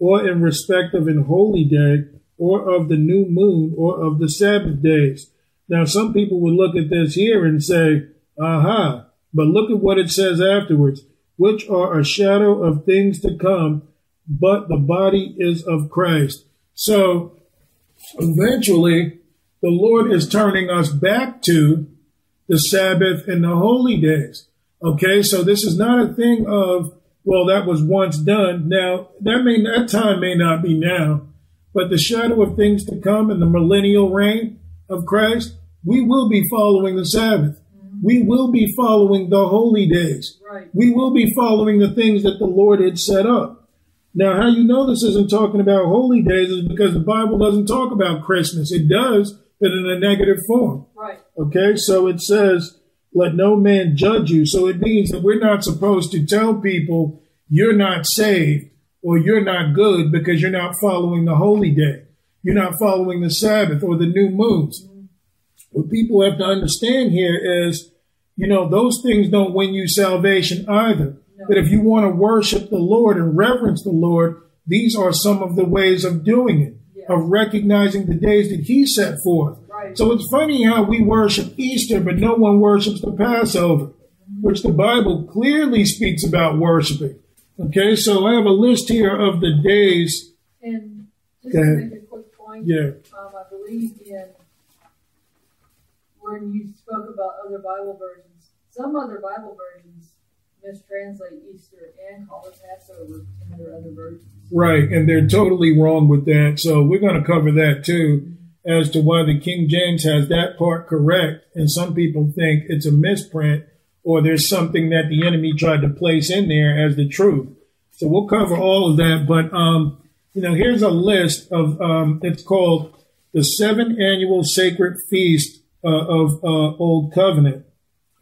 Speaker 1: or in respect of an holy day, or of the new moon, or of the Sabbath days. Now, some people would look at this here and say, aha, but look at what it says afterwards, which are a shadow of things to come, but the body is of Christ. So, eventually, the Lord is turning us back to the Sabbath and the holy days. Okay, so this is not a thing of, well, that was once done. Now, that may, that time may not be now, but the shadow of things to come in the millennial reign of Christ, we will be following the Sabbath. Mm-hmm. We will be following the holy days.
Speaker 2: Right.
Speaker 1: We will be following the things that the Lord had set up. Now, how you know this isn't talking about holy days is because the Bible doesn't talk about Christmas. It does, but in a negative form.
Speaker 2: Right.
Speaker 1: Okay, so it says, let no man judge you. So it means that we're not supposed to tell people you're not saved or you're not good because you're not following the holy day. You're not following the Sabbath or the new moons. What people have to understand here is, you know, those things don't win you salvation either.
Speaker 2: No.
Speaker 1: But if you want to worship the Lord and reverence the Lord, these are some of the ways of doing it,
Speaker 2: Yeah.
Speaker 1: of recognizing the days that He set forth.
Speaker 2: Right.
Speaker 1: So it's funny how we worship Easter, but no one worships the Passover, which the Bible clearly speaks about worshiping. Okay, so I have a list here of the days.
Speaker 2: And just to make a quick point,
Speaker 1: Yeah.
Speaker 2: um, I believe in when you spoke about other Bible versions, some other Bible versions mistranslate Easter and call it Passover in their other versions.
Speaker 1: Right, and they're totally wrong with that. So we're going to cover that too as to why the King James has that part correct. And some people think it's a misprint or there's something that the enemy tried to place in there as the truth. So we'll cover all of that. But, um, you know, here's a list of, um, it's called the seven annual sacred feast uh, of uh, Old Covenant.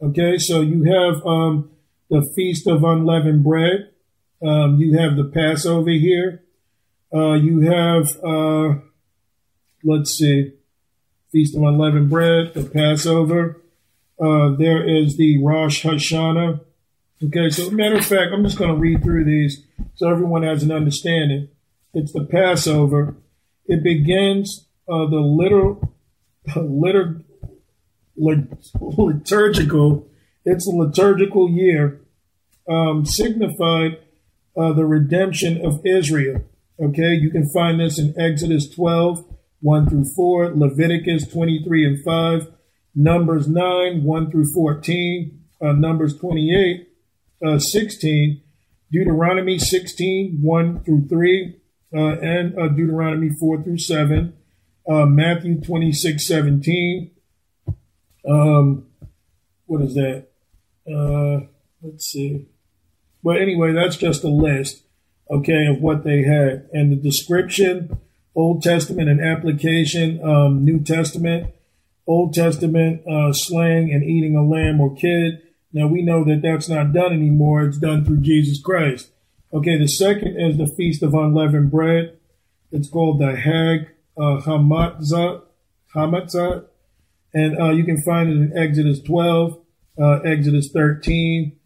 Speaker 1: Okay, so you have um, the Feast of Unleavened Bread. Um, you have the Passover here. Uh, you have, uh, let's see, Feast of Unleavened Bread, the Passover. Uh, there is the Rosh Hashanah. Okay, so matter of fact, I'm just going to read through these so everyone has an understanding. It's the Passover. It begins uh, the literal, litur, liturgical. It's a liturgical year um, signified uh, the redemption of Israel. Okay, you can find this in Exodus 12, 1 through 4, Leviticus 23 and 5, Numbers 9, 1 through 14, uh, Numbers 28, uh, 16, Deuteronomy 16, 1 through 3, uh, and uh, Deuteronomy 4 through 7, uh, Matthew 26, 17. Um, what is that? Uh, let's see. But anyway, that's just a list, okay, of what they had. And the description, Old Testament and application, um, New Testament, Old Testament, uh, and eating a lamb or kid. Now we know that that's not done anymore. It's done through Jesus Christ. Okay, the second is the Feast of Unleavened Bread. It's called the Hag uh, Hamatzah. And uh, you can find it in Exodus 12, uh, Exodus 13.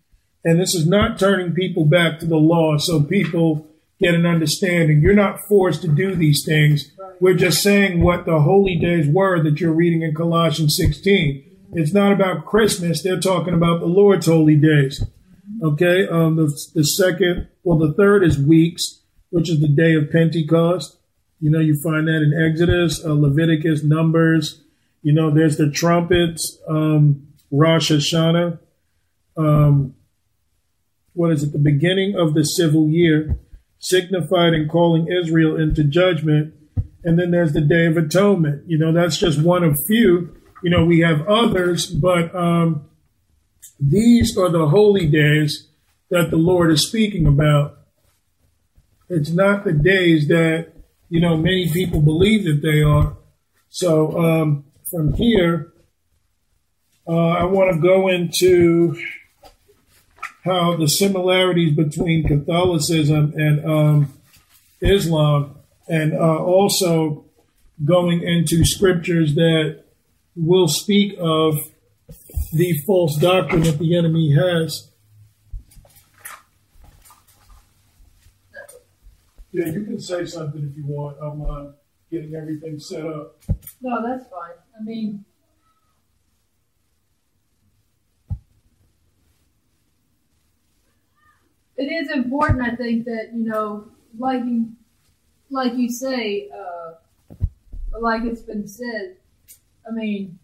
Speaker 1: And this is not turning people back to the law so people get an understanding. You're not forced to do these things. We're just saying what the holy days were that you're reading in Colossians 16. It's not about Christmas. They're talking about the Lord's holy days. Okay. Um, the, the second, well, the third is weeks, which is the day of Pentecost. You know, you find that in Exodus, uh, Leviticus, Numbers. You know, there's the trumpets, um, Rosh Hashanah. Um, what is it? The beginning of the civil year, signified in calling Israel into judgment. And then there's the Day of Atonement. You know, that's just one of few. You know, we have others, but um, these are the holy days that the Lord is speaking about. It's not the days that, you know, many people believe that they are. So um, from here, uh, I want to go into how the similarities between Catholicism and um, Islam, and uh, also going into scriptures that will speak of the false doctrine that the enemy has. Yeah, you can say something if you want. I'm uh, getting everything set up.
Speaker 2: No, that's fine. I mean, it is important, I think, that you know, like you, like you say, uh, like it's been said. I mean,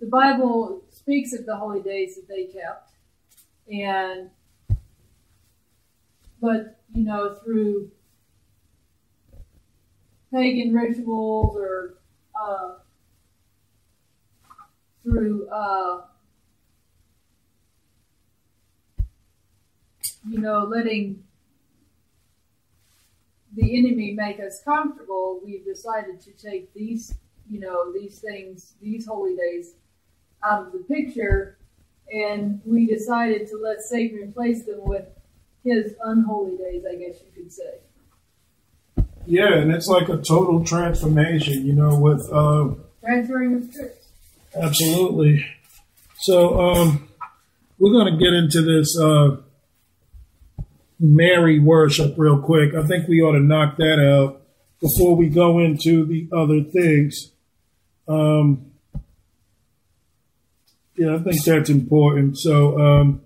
Speaker 2: the Bible speaks of the holy days that they kept, and but you know through pagan rituals or uh, through, uh, you know, letting the enemy make us comfortable, we've decided to take these, you know, these things, these holy days out of the picture, and we decided to let Satan replace them with his unholy days, I guess you could say.
Speaker 1: Yeah, and it's like a total transformation, you know, with uh,
Speaker 2: transferring of tricks.
Speaker 1: Absolutely. So um, we're going to get into this uh, Mary worship real quick. I think we ought to knock that out before we go into the other things. Um, yeah, I think that's important. So, um,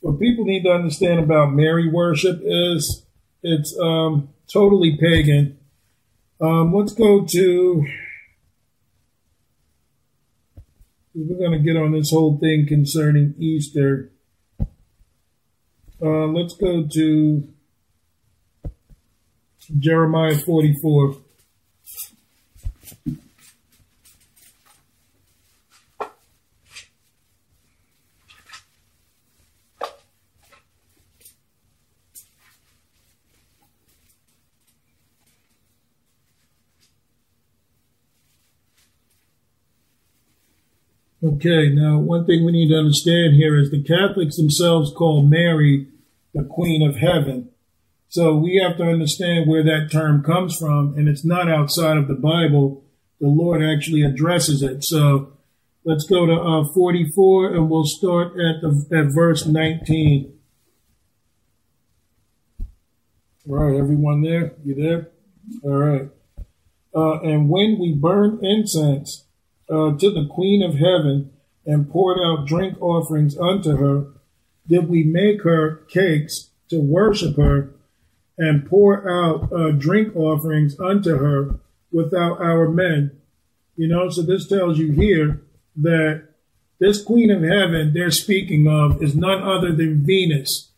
Speaker 1: what people need to understand about Mary worship is it's um, totally pagan. Um, let's go to. We're going to get on this whole thing concerning Easter. Uh, let's go to Jeremiah 44. Okay, now one thing we need to understand here is the Catholics themselves call Mary the Queen of Heaven. So we have to understand where that term comes from, and it's not outside of the Bible. The Lord actually addresses it. So let's go to uh, 44, and we'll start at the at verse 19. All right, everyone there? You there? All right. Uh, and when we burn incense uh, to the Queen of Heaven and poured out drink offerings unto her, did we make her cakes to worship her and pour out uh, drink offerings unto her without our men. You know, so this tells you here that this Queen of Heaven they're speaking of is none other than Venus,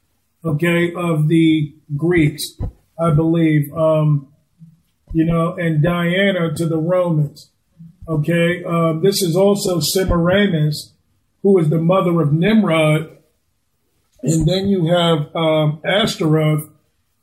Speaker 1: okay, of the Greeks, I believe. Um, you know, and Diana to the Romans. Okay, um, this is also Semiramis, who is the mother of Nimrod. And then you have um, Ashtaroth,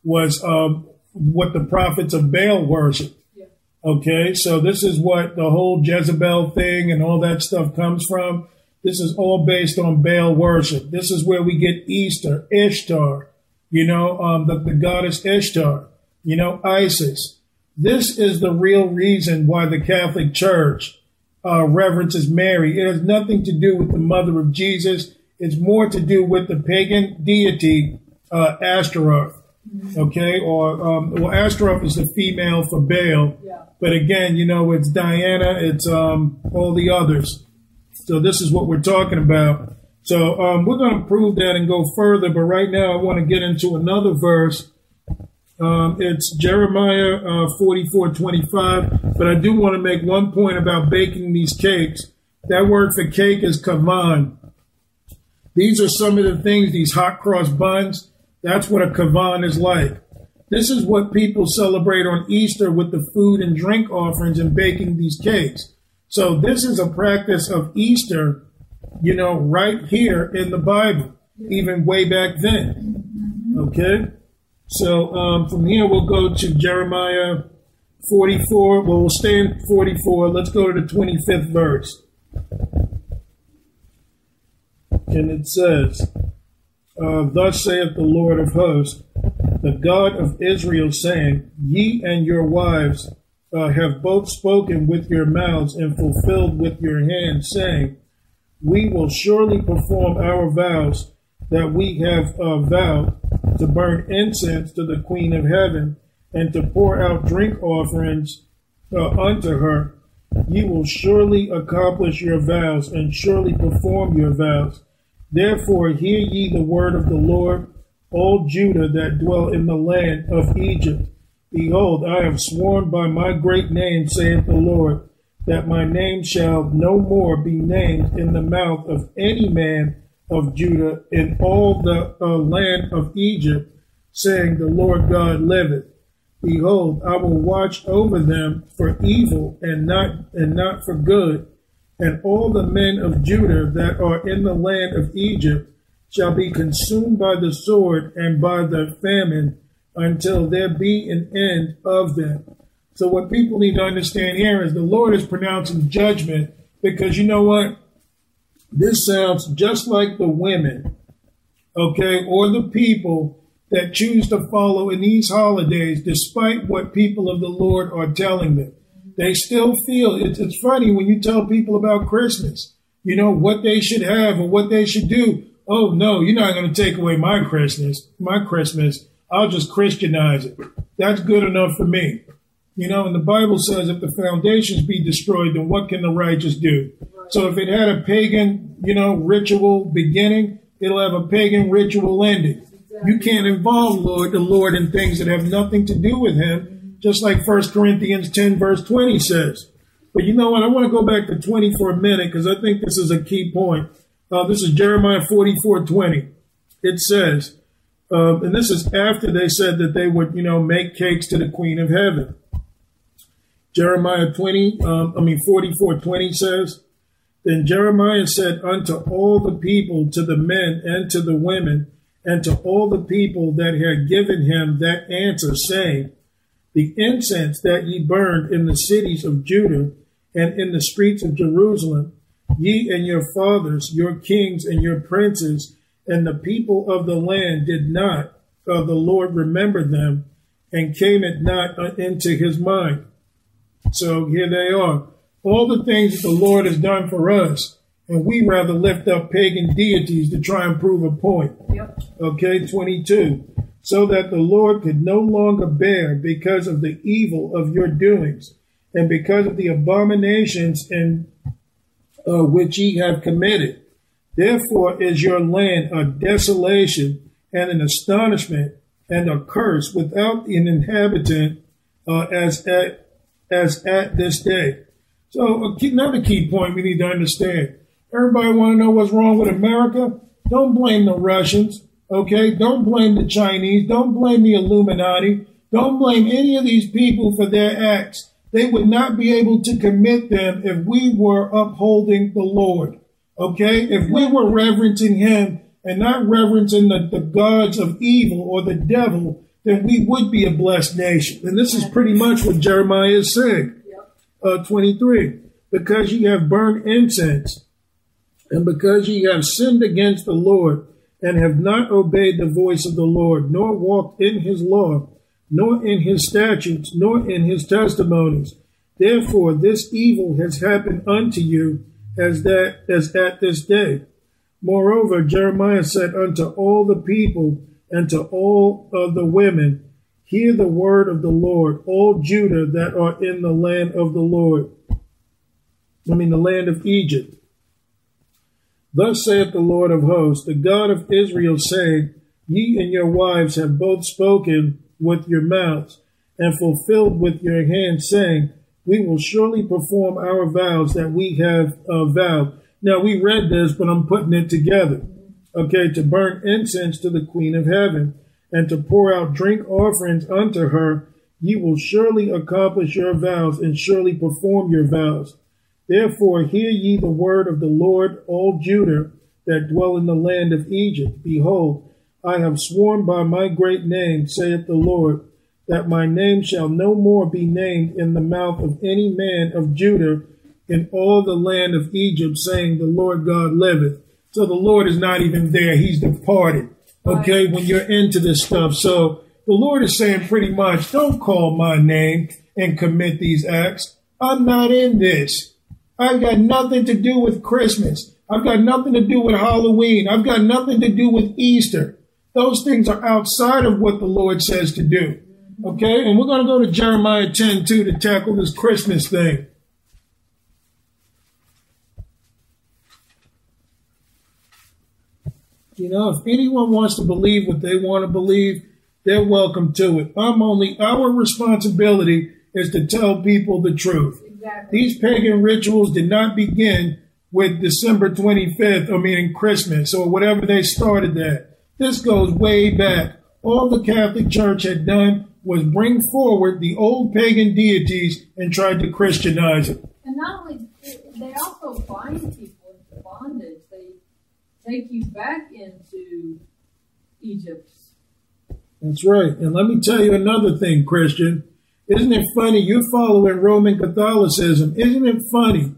Speaker 1: was um, what the prophets of Baal worshiped. Yeah. Okay, so this is what the whole Jezebel thing and all that stuff comes from. This is all based on Baal worship. This is where we get Easter, Ishtar, you know, um, the, the goddess Ishtar, you know, Isis. This is the real reason why the Catholic Church uh, reverences Mary. It has nothing to do with the mother of Jesus. It's more to do with the pagan deity uh, Ashtaroth. Okay, or um, well, Ashtaroth is the female for Baal, yeah. but again, you know, it's Diana, it's um, all the others. So this is what we're talking about. So um, we're going to prove that and go further, but right now I want to get into another verse um, it's Jeremiah uh, 44 25. But I do want to make one point about baking these cakes. That word for cake is kavan. These are some of the things, these hot cross buns. That's what a kavan is like. This is what people celebrate on Easter with the food and drink offerings and baking these cakes. So this is a practice of Easter, you know, right here in the Bible, even way back then. Okay? So um, from here, we'll go to Jeremiah 44. Well, we'll stay in 44. Let's go to the 25th verse. And it says, uh, Thus saith the Lord of hosts, the God of Israel, saying, Ye and your wives uh, have both spoken with your mouths and fulfilled with your hands, saying, We will surely perform our vows that we have uh, vowed to burn incense to the Queen of Heaven and to pour out drink offerings uh, unto her. Ye will surely accomplish your vows and surely perform your vows. Therefore, hear ye the word of the Lord, all Judah that dwell in the land of Egypt. Behold, I have sworn by my great name, saith the Lord, that my name shall no more be named in the mouth of any man of Judah in all the uh, land of Egypt, saying, The Lord God liveth. Behold, I will watch over them for evil and not and not for good, and all the men of Judah that are in the land of Egypt shall be consumed by the sword and by the famine until there be an end of them. So what people need to understand here is the Lord is pronouncing judgment because you know what? This sounds just like the women, okay, or the people that choose to follow in these holidays despite what people of the Lord are telling them. They still feel it's, it's funny when you tell people about Christmas, you know, what they should have and what they should do. Oh no, you're not going to take away my Christmas, my Christmas. I'll just Christianize it. That's good enough for me. You know, and the Bible says if the foundations be destroyed, then what can the righteous do? So if it had a pagan, you know, ritual beginning, it'll have a pagan ritual ending. You can't involve Lord the Lord in things that have nothing to do with him, just like 1 Corinthians 10 verse 20 says. But you know what? I want to go back to 20 for a minute because I think this is a key point. Uh, this is Jeremiah 44 20. It says, um, and this is after they said that they would, you know, make cakes to the Queen of Heaven. Jeremiah 20, um, I mean 44 20 says, Then Jeremiah said unto all the people, to the men and to the women, and to all the people that had given him that answer, saying, The incense that ye burned in the cities of Judah and in the streets of Jerusalem, ye and your fathers, your kings and your princes, and the people of the land did not, of the Lord remember them, and came it not into his mind. So here they are. All the things that the Lord has done for us, and we rather lift up pagan deities to try and prove a point.
Speaker 2: Yep.
Speaker 1: Okay, 22. So that the Lord could no longer bear because of the evil of your doings, and because of the abominations in uh, which ye have committed. Therefore is your land a desolation and an astonishment and a curse without an inhabitant uh, as at as at this day. So another key point we need to understand. Everybody want to know what's wrong with America? Don't blame the Russians, okay? Don't blame the Chinese. Don't blame the Illuminati. Don't blame any of these people for their acts. They would not be able to commit them if we were upholding the Lord, okay? If we were reverencing Him and not reverencing the, the gods of evil or the devil, then we would be a blessed nation. And this is pretty much what Jeremiah is saying. Uh, 23. Because ye have burned incense, and because ye have sinned against the Lord, and have not obeyed the voice of the Lord, nor walked in his law, nor in his statutes, nor in his testimonies. Therefore this evil has happened unto you as that as at this day. Moreover, Jeremiah said unto all the people, and to all of the women, Hear the word of the Lord, all Judah that are in the land of the Lord. I mean, the land of Egypt. Thus saith the Lord of hosts, the God of Israel, saying, Ye and your wives have both spoken with your mouths, and fulfilled with your hands, saying, We will surely perform our vows that we have uh, vowed. Now, we read this, but I'm putting it together okay, to burn incense to the Queen of Heaven, and to pour out drink offerings unto her, ye will surely accomplish your vows and surely perform your vows. Therefore, hear ye the word of the Lord, all Judah that dwell in the land of Egypt. Behold, I have sworn by my great name, saith the Lord, that my name shall no more be named in the mouth of any man of Judah in all the land of Egypt, saying, The Lord God liveth. So the Lord is not even there. He's departed. Okay. When you're into this stuff. So the Lord is saying pretty much, don't call my name and commit these acts. I'm not in this. I've got nothing to do with Christmas. I've got nothing to do with Halloween. I've got nothing to do with Easter. Those things are outside of what the Lord says to do. Okay. And we're going to go to Jeremiah 10 2 to tackle this Christmas thing. You know, if anyone wants to believe what they want to believe, they're welcome to it. I'm only, our responsibility is to tell people the truth.
Speaker 2: Exactly.
Speaker 1: These pagan rituals did not begin with December 25th, I mean, Christmas or whatever they started that. This goes way back. All the Catholic Church had done was bring forward the old pagan deities and tried to Christianize it.
Speaker 2: And not only, they also bind people into bondage. They take you back into Egypt.
Speaker 1: That's right. And let me tell you another thing, Christian. Isn't it funny? You're following Roman Catholicism. Isn't it funny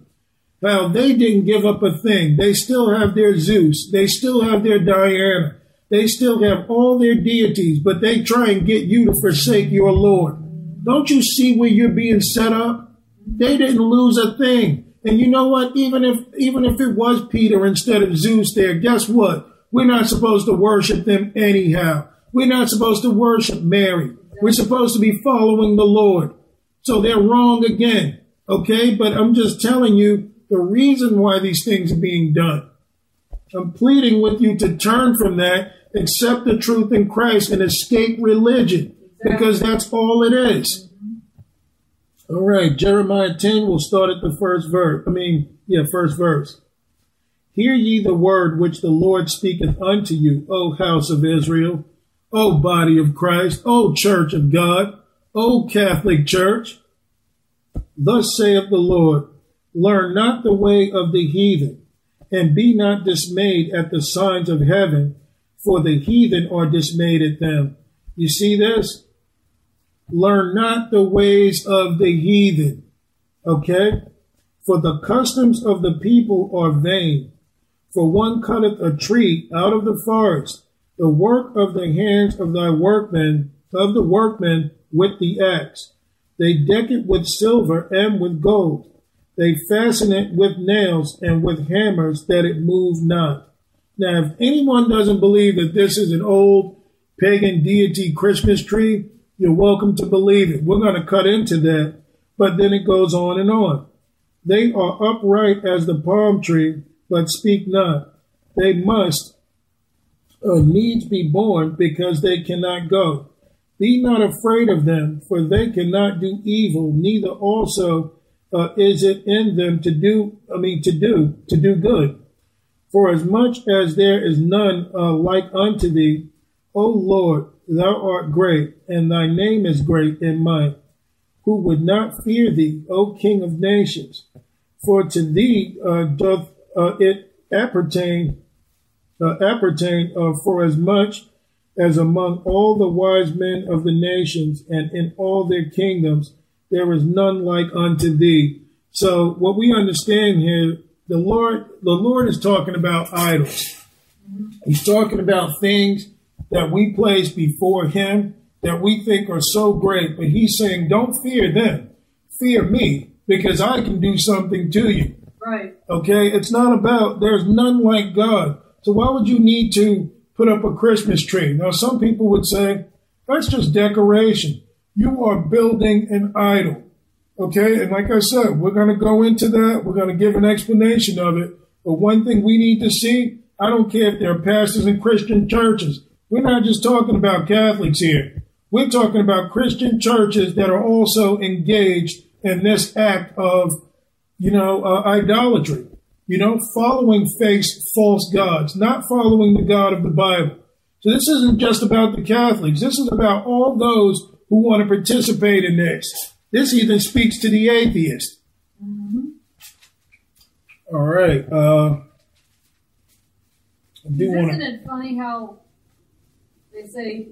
Speaker 1: how they didn't give up a thing? They still have their Zeus. They still have their Diana. They still have all their deities, but they try and get you to forsake your Lord. Don't you see where you're being set up? They didn't lose a thing. And you know what? Even if even if it was Peter instead of Zeus there, guess what? We're not supposed to worship them anyhow. We're not supposed to worship Mary. We're supposed to be following the Lord. So they're wrong again. Okay? But I'm just telling you the reason why these things are being done. I'm pleading with you to turn from that, accept the truth in Christ, and escape religion because that's all it is. All right, Jeremiah 10, we'll start at the first verse. I mean, yeah, first verse. Hear ye the word which the Lord speaketh unto you, O house of Israel, O body of Christ, O church of God, O Catholic Church. Thus saith the Lord, learn not the way of the heathen, and be not dismayed at the signs of heaven, for the heathen are dismayed at them. You see this? Learn not the ways of the heathen. Okay? For the customs of the people are vain. For one cutteth a tree out of the forest, the work of the hands of thy workmen, of the workmen with the axe. They deck it with silver and with gold. They fasten it with nails and with hammers that it move not. Now, if anyone doesn't believe that this is an old pagan deity Christmas tree, you're welcome to believe it. We're going to cut into that, but then it goes on and on. They are upright as the palm tree, but speak not. They must uh, needs be borne because they cannot go. Be not afraid of them, for they cannot do evil, neither also uh, is it in them to do, I mean, to do, to do good. For as much as there is none uh, like unto thee, O Lord, thou art great, and thy name is great in might. Who would not fear thee, O King of nations? For to thee uh, doth uh, it appertain, uh, appertain uh, for as much as among all the wise men of the nations and in all their kingdoms there is none like unto thee. So what we understand here, the Lord, the Lord is talking about idols. He's talking about things that we place before him that we think are so great, but he's saying, don't fear them. Fear me because I can do something to you.
Speaker 2: Right.
Speaker 1: Okay. It's not about, there's none like God. So why would you need to put up a Christmas tree? Now, some people would say, that's just decoration. You are building an idol. Okay. And like I said, we're going to go into that. We're going to give an explanation of it. But one thing we need to see, I don't care if they're pastors in Christian churches. We're not just talking about Catholics here. We're talking about Christian churches that are also engaged in this act of, you know, uh, idolatry. You know, following face false gods, not following the God of the Bible. So this isn't just about the Catholics. This is about all those who want to participate in this. This even speaks to the atheist. Mm-hmm. All right. Uh,
Speaker 2: I do Isn't wanna... it funny how they say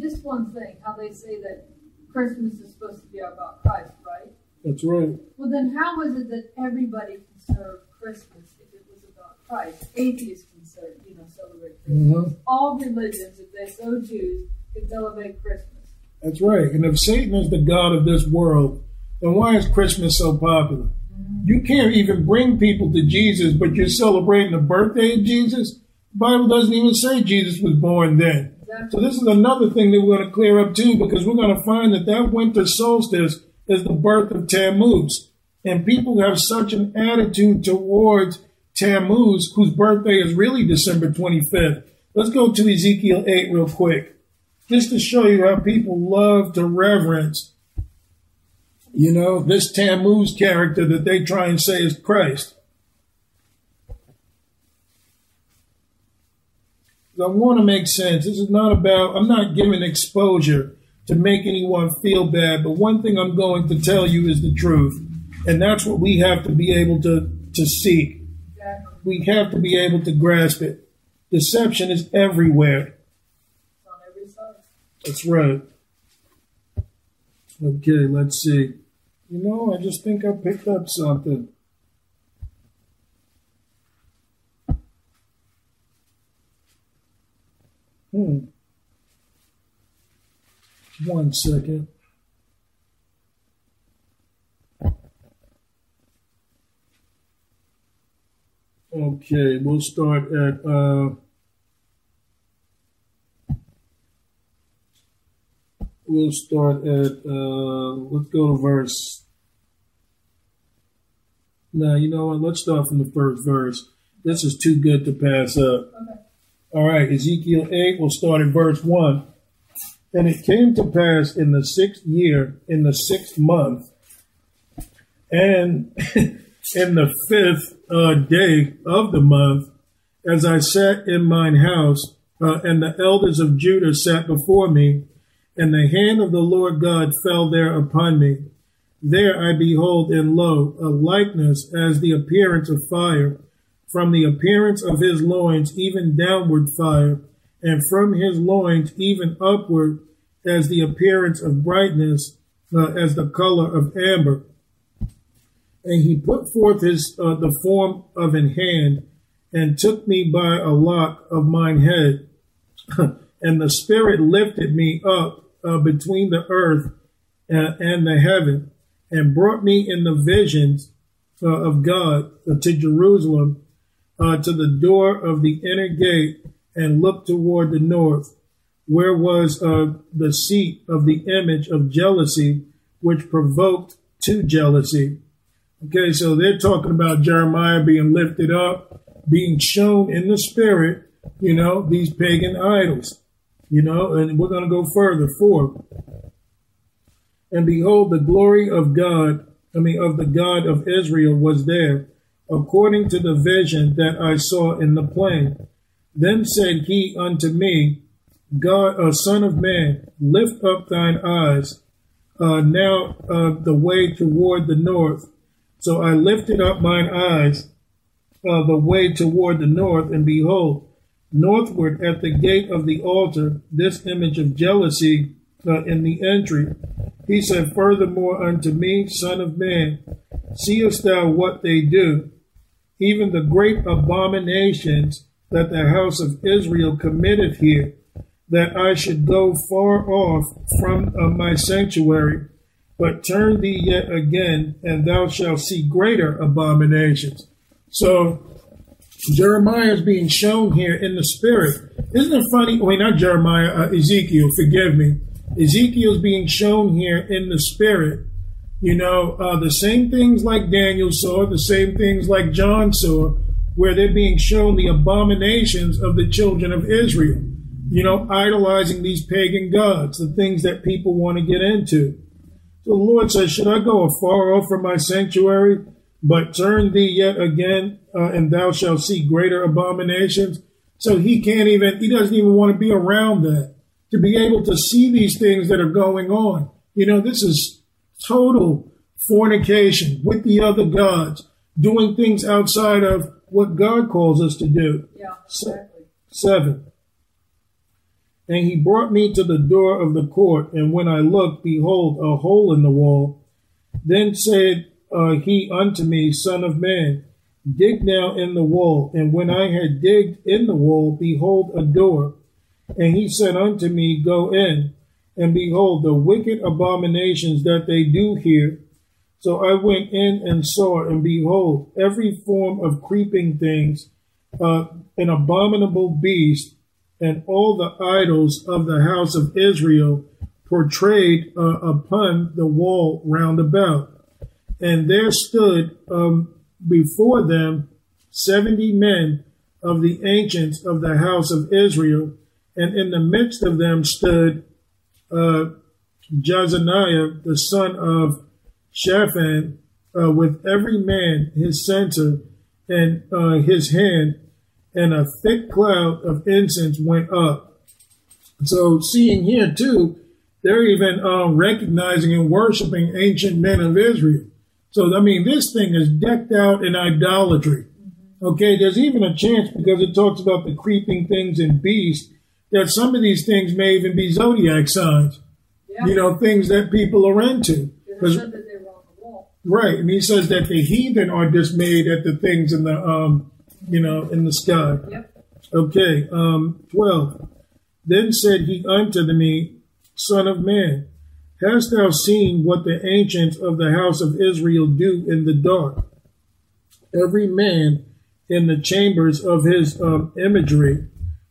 Speaker 2: just one thing, how they say that Christmas is supposed to be about Christ, right?
Speaker 1: That's right.
Speaker 2: Well, then how is it that everybody can serve Christmas if it was about Christ? Atheists can serve, you know, celebrate Christmas. Mm-hmm. All religions, if they so choose, can celebrate Christmas.
Speaker 1: That's right. And if Satan is the God of this world, then why is Christmas so popular? Mm-hmm. You can't even bring people to Jesus, but you're celebrating the birthday of Jesus? The Bible doesn't even say Jesus was born then. So this is another thing that we're going to clear up too, because we're going to find that that winter solstice is the birth of Tammuz. And people have such an attitude towards Tammuz, whose birthday is really December 25th. Let's go to Ezekiel 8 real quick, just to show you how people love to reverence, you know, this Tammuz character that they try and say is Christ. I want to make sense. This is not about, I'm not giving exposure to make anyone feel bad, but one thing I'm going to tell you is the truth. And that's what we have to be able to, to.
Speaker 2: Exactly.
Speaker 1: We have to be able to grasp it. Deception is everywhere.
Speaker 2: It's on every side.
Speaker 1: That's right. Okay, let's see. You know, I just think I picked up something. Hmm. One second. Okay, we'll start at uh, we'll start at uh, let's go to verse. Now you know what? Let's start from the first verse. This is too good to pass up.
Speaker 2: Okay.
Speaker 1: All right, Ezekiel 8, we'll start at verse 1. And it came to pass in the sixth year, in the sixth month, and <laughs> in the fifth uh, day of the month, as I sat in mine house, uh, and the elders of Judah sat before me, and the hand of the Lord God fell there upon me. There I behold, and lo, a likeness as the appearance of fire, from the appearance of his loins even downward fire, and from his loins even upward as the appearance of brightness, uh, as the color of amber. And he put forth his uh, the form of an hand, and took me by a lock of mine head, <laughs> and the Spirit lifted me up uh, between the earth and, the heaven, and brought me in the visions uh, of God uh, to Jerusalem, uh, to the door of the inner gate, and looked toward the north, where was the seat of the image of jealousy, which provoked to jealousy. Okay, so they're talking about Jeremiah being lifted up, being shown in the spirit, you know, these pagan idols, you know, and we're going to go further. Four. And behold, the glory of God, I mean, of the God of Israel was there, according to the vision that I saw in the plain. Then said he unto me, God, a son of man, lift up thine eyes uh, now uh, the way toward the north. So I lifted up mine eyes uh, the way toward the north, and behold, northward at the gate of the altar, this image of jealousy uh, in the entry. He said, Furthermore unto me, Son of man, seest thou what they do, even the great abominations that the house of Israel committeth here, that I should go far off from uh, my sanctuary, but turn thee yet again, and thou shalt see greater abominations. So Jeremiah is being shown here in the spirit. Isn't it funny? Wait, not Jeremiah, uh, Ezekiel, forgive me. Ezekiel is being shown here in the spirit. You know, uh, the same things like Daniel saw, the same things like John saw, where they're being shown the abominations of the children of Israel. You know, idolizing these pagan gods, the things that people want to get into. The Lord says, Should I go afar off from my sanctuary, but turn thee yet again, uh, and thou shalt see greater abominations? So he can't even, he doesn't even want to be around that, to be able to see these things that are going on. You know, this is total fornication with the other gods, doing things outside of what God calls us to do.
Speaker 2: Yeah, exactly.
Speaker 1: Seven. And he brought me to the door of the court, and when I looked, behold, a hole in the wall. Then said uh, he unto me, Son of man, dig now in the wall. And when I had digged in the wall, behold, a door. And he said unto me, Go in, and behold, the wicked abominations that they do here. So I went in and saw, and behold, every form of creeping things, uh, an abominable beast, and all the idols of the house of Israel portrayed uh, upon the wall round about. And there stood um, before them seventy men of the ancients of the house of Israel, and in the midst of them stood uh, Jaazaniah, the son of Shaphan, uh, with every man his censer and uh, his hand, and a thick cloud of incense went up. So, seeing here too, they're even um, recognizing and worshiping ancient men of Israel. So, I mean, this thing is decked out in idolatry. Okay, there's even a chance because it talks about the creeping things and beasts that some of these things may even be zodiac signs.
Speaker 2: Yeah.
Speaker 1: You know, things that people are into.
Speaker 2: Because
Speaker 1: 'Cause-
Speaker 2: it said that they were on the wall.
Speaker 1: Right, and he says that the heathen are dismayed at the things in the um, you know, in the sky.
Speaker 2: Yep.
Speaker 1: Okay, um, twelve. Then said he unto me, Son of man, hast thou seen what the ancients of the house of Israel do in the dark? Every man in the chambers of his um, imagery.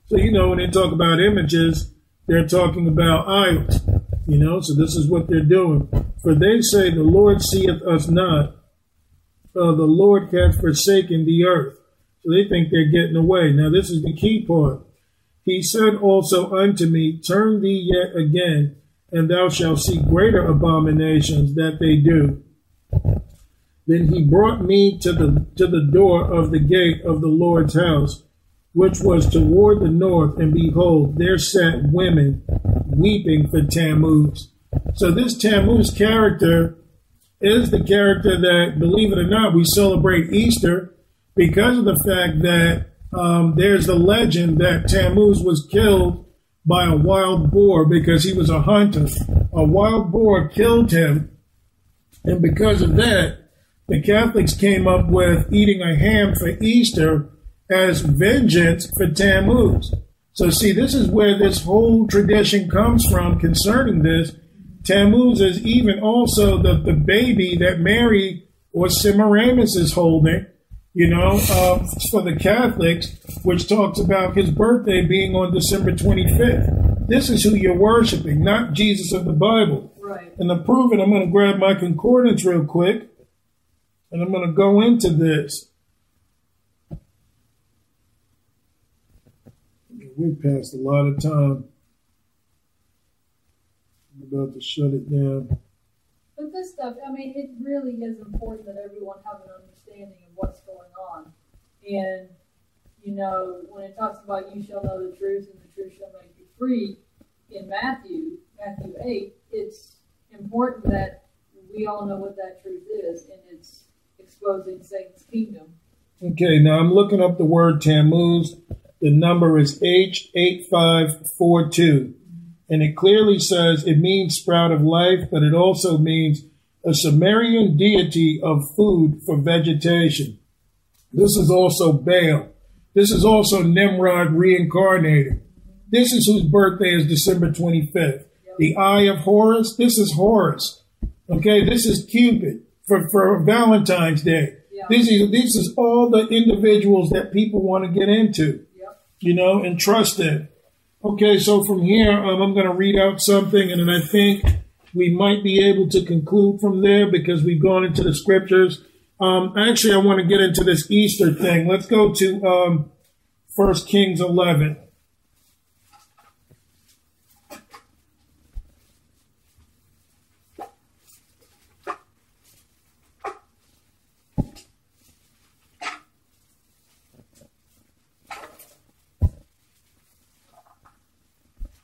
Speaker 1: So you know when they talk about images, they're talking about idols. You know, so this is what they're doing. For they say, The Lord seeth us not. Uh, the Lord hath forsaken the earth. They think they're getting away. Now, this is the key part. He said also unto me, Turn thee yet again, and thou shalt see greater abominations that they do. Then he brought me to the to the door of the gate of the Lord's house, which was toward the north, and behold, there sat women weeping for Tammuz. So this Tammuz character is the character that, believe it or not, we celebrate Easter because of the fact that um, there's the legend that Tammuz was killed by a wild boar because he was a hunter. A wild boar killed him, and because of that, the Catholics came up with eating a ham for Easter as vengeance for Tammuz. So, see, this is where this whole tradition comes from concerning this. Tammuz is even also the, the baby that Mary or Semiramis is holding, you know, uh, for the Catholics, which talks about his birthday being on December 25th. This is who you're worshiping, not Jesus of the Bible.
Speaker 2: Right.
Speaker 1: And to prove it, I'm going to grab my concordance real quick and I'm going to go into this. We passed a lot of time. I'm about to shut it down.
Speaker 2: But this stuff, I mean, it really is important that everyone have an understanding of what's going on. And, you know, when it talks about you shall know the truth and the truth shall make you free in Matthew, Matthew 8, it's important that we all know what that truth is and it's exposing Satan's kingdom.
Speaker 1: Okay, now I'm looking up the word Tammuz. The number is H8542. And it clearly says it means sprout of life, but it also means a Sumerian deity of food for vegetation. This is also Baal. This is also Nimrod reincarnated. This is whose birthday is December 25th. The Eye of Horus, this is Horus. Okay, this is Cupid for, for Valentine's Day.
Speaker 2: Yeah.
Speaker 1: This is this is all the individuals that people want to get into,
Speaker 2: Yep.
Speaker 1: you know, and trust in. Okay, so from here, um, I'm going to read out something, and then I think we might be able to conclude from there because we've gone into the scriptures. Um, actually, I want to get into this Easter thing. Let's go to um, 1 Kings 11.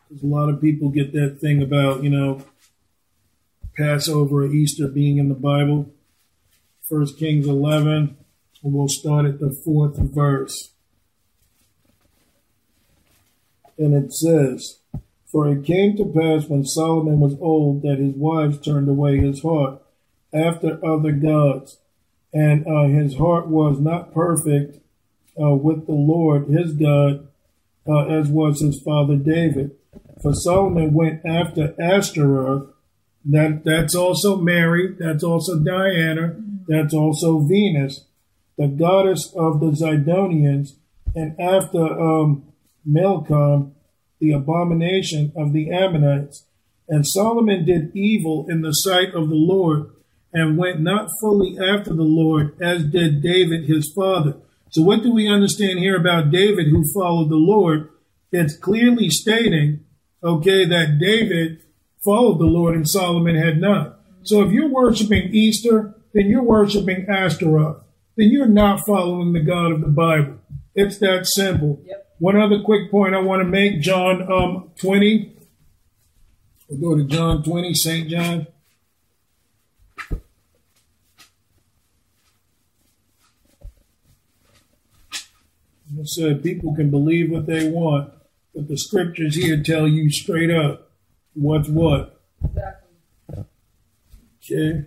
Speaker 1: Because a lot of people get that thing about, you know, Passover or Easter being in the Bible. First Kings 11, and we'll start at the fourth verse. And it says, For it came to pass when Solomon was old that his wives turned away his heart after other gods, and uh, his heart was not perfect uh, with the Lord his God, uh, as was his father David. For Solomon went after Ashtaroth. That that's also Mary. That's also Diana. That's also Venus, the goddess of the Zidonians, and after um, Milcom, the abomination of the Ammonites. And Solomon did evil in the sight of the Lord, and went not fully after the Lord, as did David his father. So, what do we understand here about David who followed the Lord? It's clearly stating okay, that David followed the Lord and Solomon had not. So if you're worshiping Easter, then you're worshiping Ashtaroth. Then you're not following the God of the Bible. It's that simple.
Speaker 2: Yep.
Speaker 1: One other quick point I want to make, John um, 20. We'll go to John 20, St. John. I said people can believe what they want, but the scriptures here tell you straight up what's what.
Speaker 2: Exactly.
Speaker 1: Okay.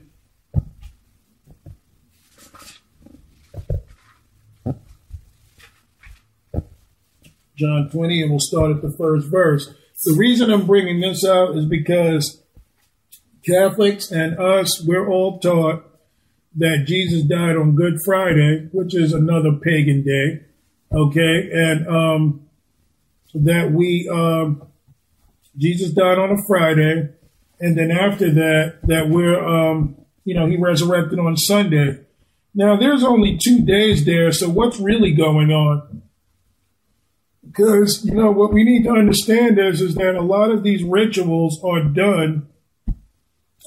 Speaker 1: John 20, and we'll start at the first verse. The reason I'm bringing this out is because Catholics and us, we're all taught that Jesus died on Good Friday, which is another pagan day. Okay. And, um, that we, um, Jesus died on a Friday. And then after that, that we're, um, you know, he resurrected on Sunday. Now there's only two days there. So what's really going on? Because, you know, what we need to understand is, is that a lot of these rituals are done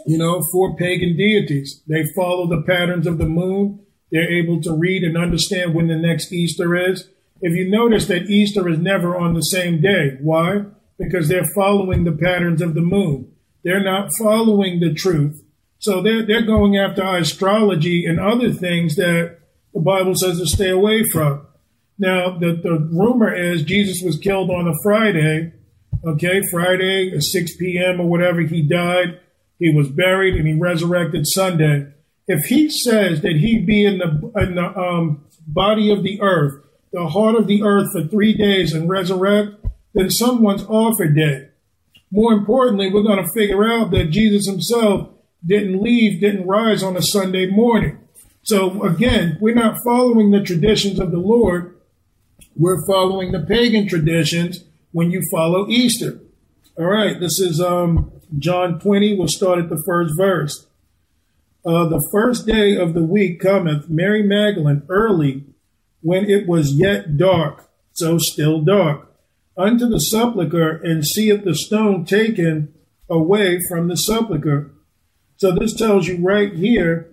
Speaker 1: you know, for pagan deities. They follow the patterns of the moon. They're able to read and understand when the next Easter is. If you notice that Easter is never on the same day. Why? Because they're following the patterns of the moon. They're not following the truth. So they're, they're going after astrology and other things that the Bible says to stay away from. Now, the, the rumor is Jesus was killed on a Friday. Okay, Friday, at 6 p.m. or whatever, he died he was buried and he resurrected Sunday. If he says that he be in the, in the um, body of the earth, the heart of the earth for three days and resurrect, then someone's off a day. More importantly, we're going to figure out that Jesus himself didn't leave, didn't rise on a Sunday morning. So again, we're not following the traditions of the Lord. We're following the pagan traditions when you follow Easter. All right, this is um, John 20, we'll start at the first verse. Uh, the first day of the week cometh Mary Magdalene early when it was yet dark, so still dark, unto the sepulchre and seeth the stone taken away from the sepulchre. So this tells you right here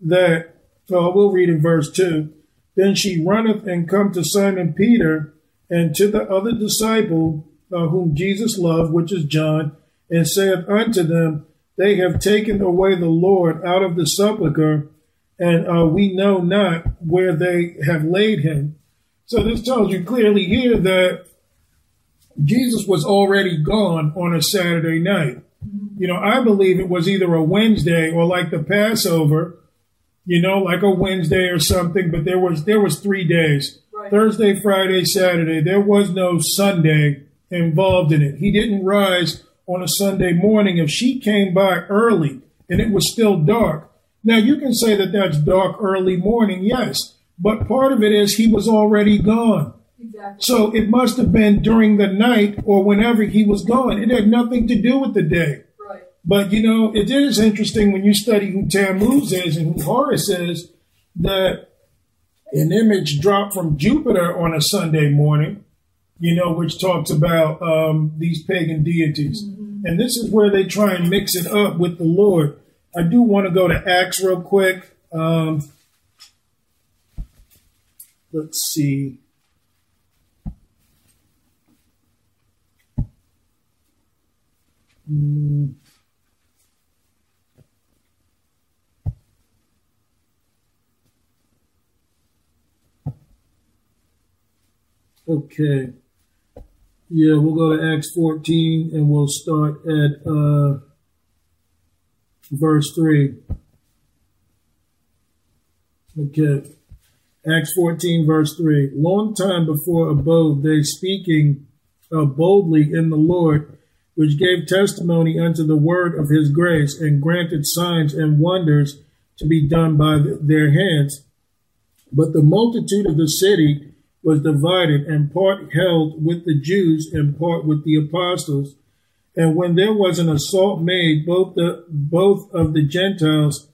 Speaker 1: that, well, we'll read in verse 2. Then she runneth and come to Simon Peter and to the other disciple uh, whom Jesus loved, which is John, and saith unto them, They have taken away the Lord out of the sepulchre, and uh, we know not where they have laid him. So this tells you clearly here that Jesus was already gone on a Saturday night. You know, I believe it was either a Wednesday or like the Passover, you know, like a Wednesday or something, but there was there was three days. Right. Thursday, Friday, Saturday. There was no Sunday involved in it. He didn't rise on a Sunday morning if she came by early and it was still dark. Now you can say that that's dark early morning, yes, but part of it is he was already gone. Exactly. So it must have been during the night or whenever he was gone. It had nothing to do with the day.
Speaker 2: Right.
Speaker 1: But you know, it is interesting when you study who Tammuz is and who Horus is that an image dropped from Jupiter on a Sunday morning you know, which talks about um, these pagan deities. Mm-hmm. And this is where they try and mix it up with the Lord. I do want to go to Acts real quick. Um, let's see. Mm. Okay. Yeah, we'll go to Acts 14 and we'll start at uh, verse 3. Okay. Acts 14, verse 3. Long time before abode they speaking uh, boldly in the Lord, which gave testimony unto the word of his grace, and granted signs and wonders to be done by their hands. But the multitude of the city was divided, and part held with the Jews and part with the apostles. And when there was an assault made, both the both of the Gentiles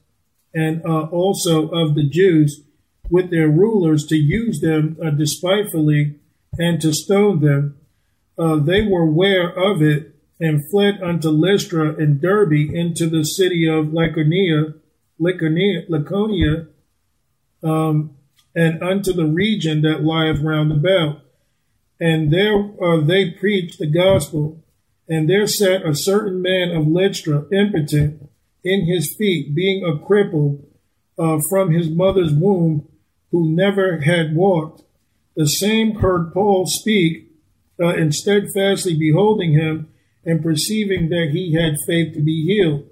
Speaker 1: and uh, also of the Jews, with their rulers to use them uh, despitefully and to stone them, uh, they were aware of it and fled unto Lystra and Derbe into the city of Laconia, Laconia, Laconia um, and unto the region that lieth round about. And there uh, they preached the gospel. And there sat a certain man of Lystra, impotent in his feet, being a cripple uh, from his mother's womb, who never had walked. The same heard Paul speak, uh, and steadfastly beholding him, and perceiving that he had faith to be healed,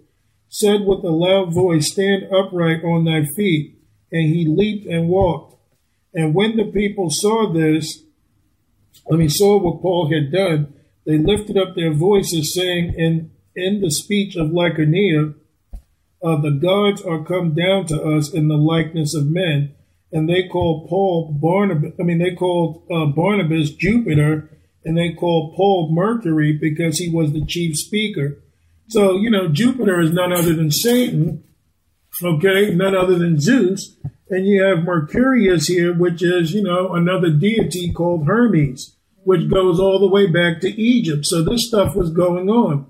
Speaker 1: said with a loud voice, Stand upright on thy feet. And he leaped and walked. And when the people saw this, when he saw what Paul had done, they lifted up their voices, saying in, in the speech of Lycaonia, uh, The gods are come down to us in the likeness of men. And they called Paul Barnabas, I mean, they called uh, Barnabas Jupiter, and they called Paul Mercury because he was the chief speaker. So, you know, Jupiter is none other than Satan, okay, none other than Zeus. And you have Mercurius here, which is, you know, another deity called Hermes, which goes all the way back to Egypt. So this stuff was going on.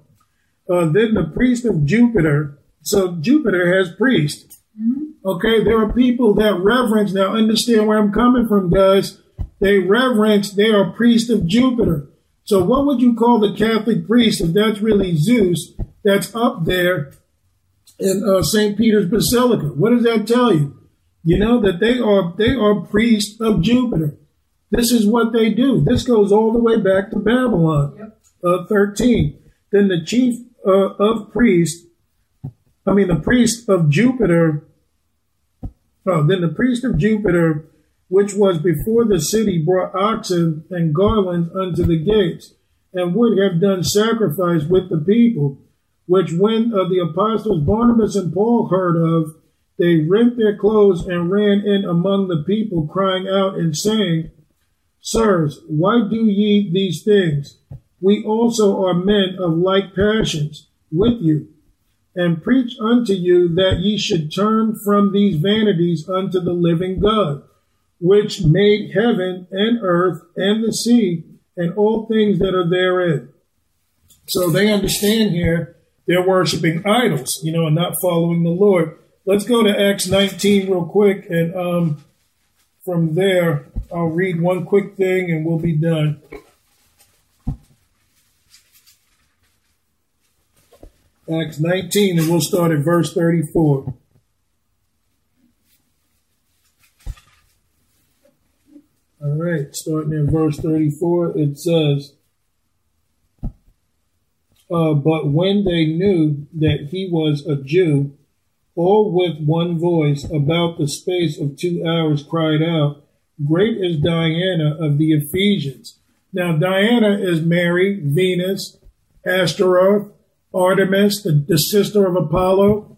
Speaker 1: Uh, then the priest of Jupiter. So Jupiter has priests. Okay, there are people that reverence. Now, understand where I'm coming from, guys. They reverence, they are priests of Jupiter. So, what would you call the Catholic priest if that's really Zeus that's up there in uh, St. Peter's Basilica? What does that tell you? You know that they are they are priests of Jupiter. This is what they do. This goes all the way back to Babylon,
Speaker 2: Yep.
Speaker 1: uh, 13. Then the chief uh, of priests, I mean the priest of Jupiter, oh, then the priest of Jupiter, which was before the city, brought oxen and garlands unto the gates, and would have done sacrifice with the people, which when uh, the apostles Barnabas and Paul heard of, they rent their clothes and ran in among the people, crying out and saying, Sirs, why do ye these things? We also are men of like passions with you, and preach unto you that ye should turn from these vanities unto the living God, which made heaven and earth and the sea and all things that are therein. So they understand here they're worshiping idols, you know, and not following the Lord. Let's go to Acts 19 real quick, and um, from there, I'll read one quick thing and we'll be done. Acts 19, and we'll start at verse 34. All right, starting at verse 34, it says, uh, But when they knew that he was a Jew, all with one voice, about the space of two hours, cried out, Great is Diana of the Ephesians. Now, Diana is Mary, Venus, Astaroth, Artemis, the, the sister of Apollo,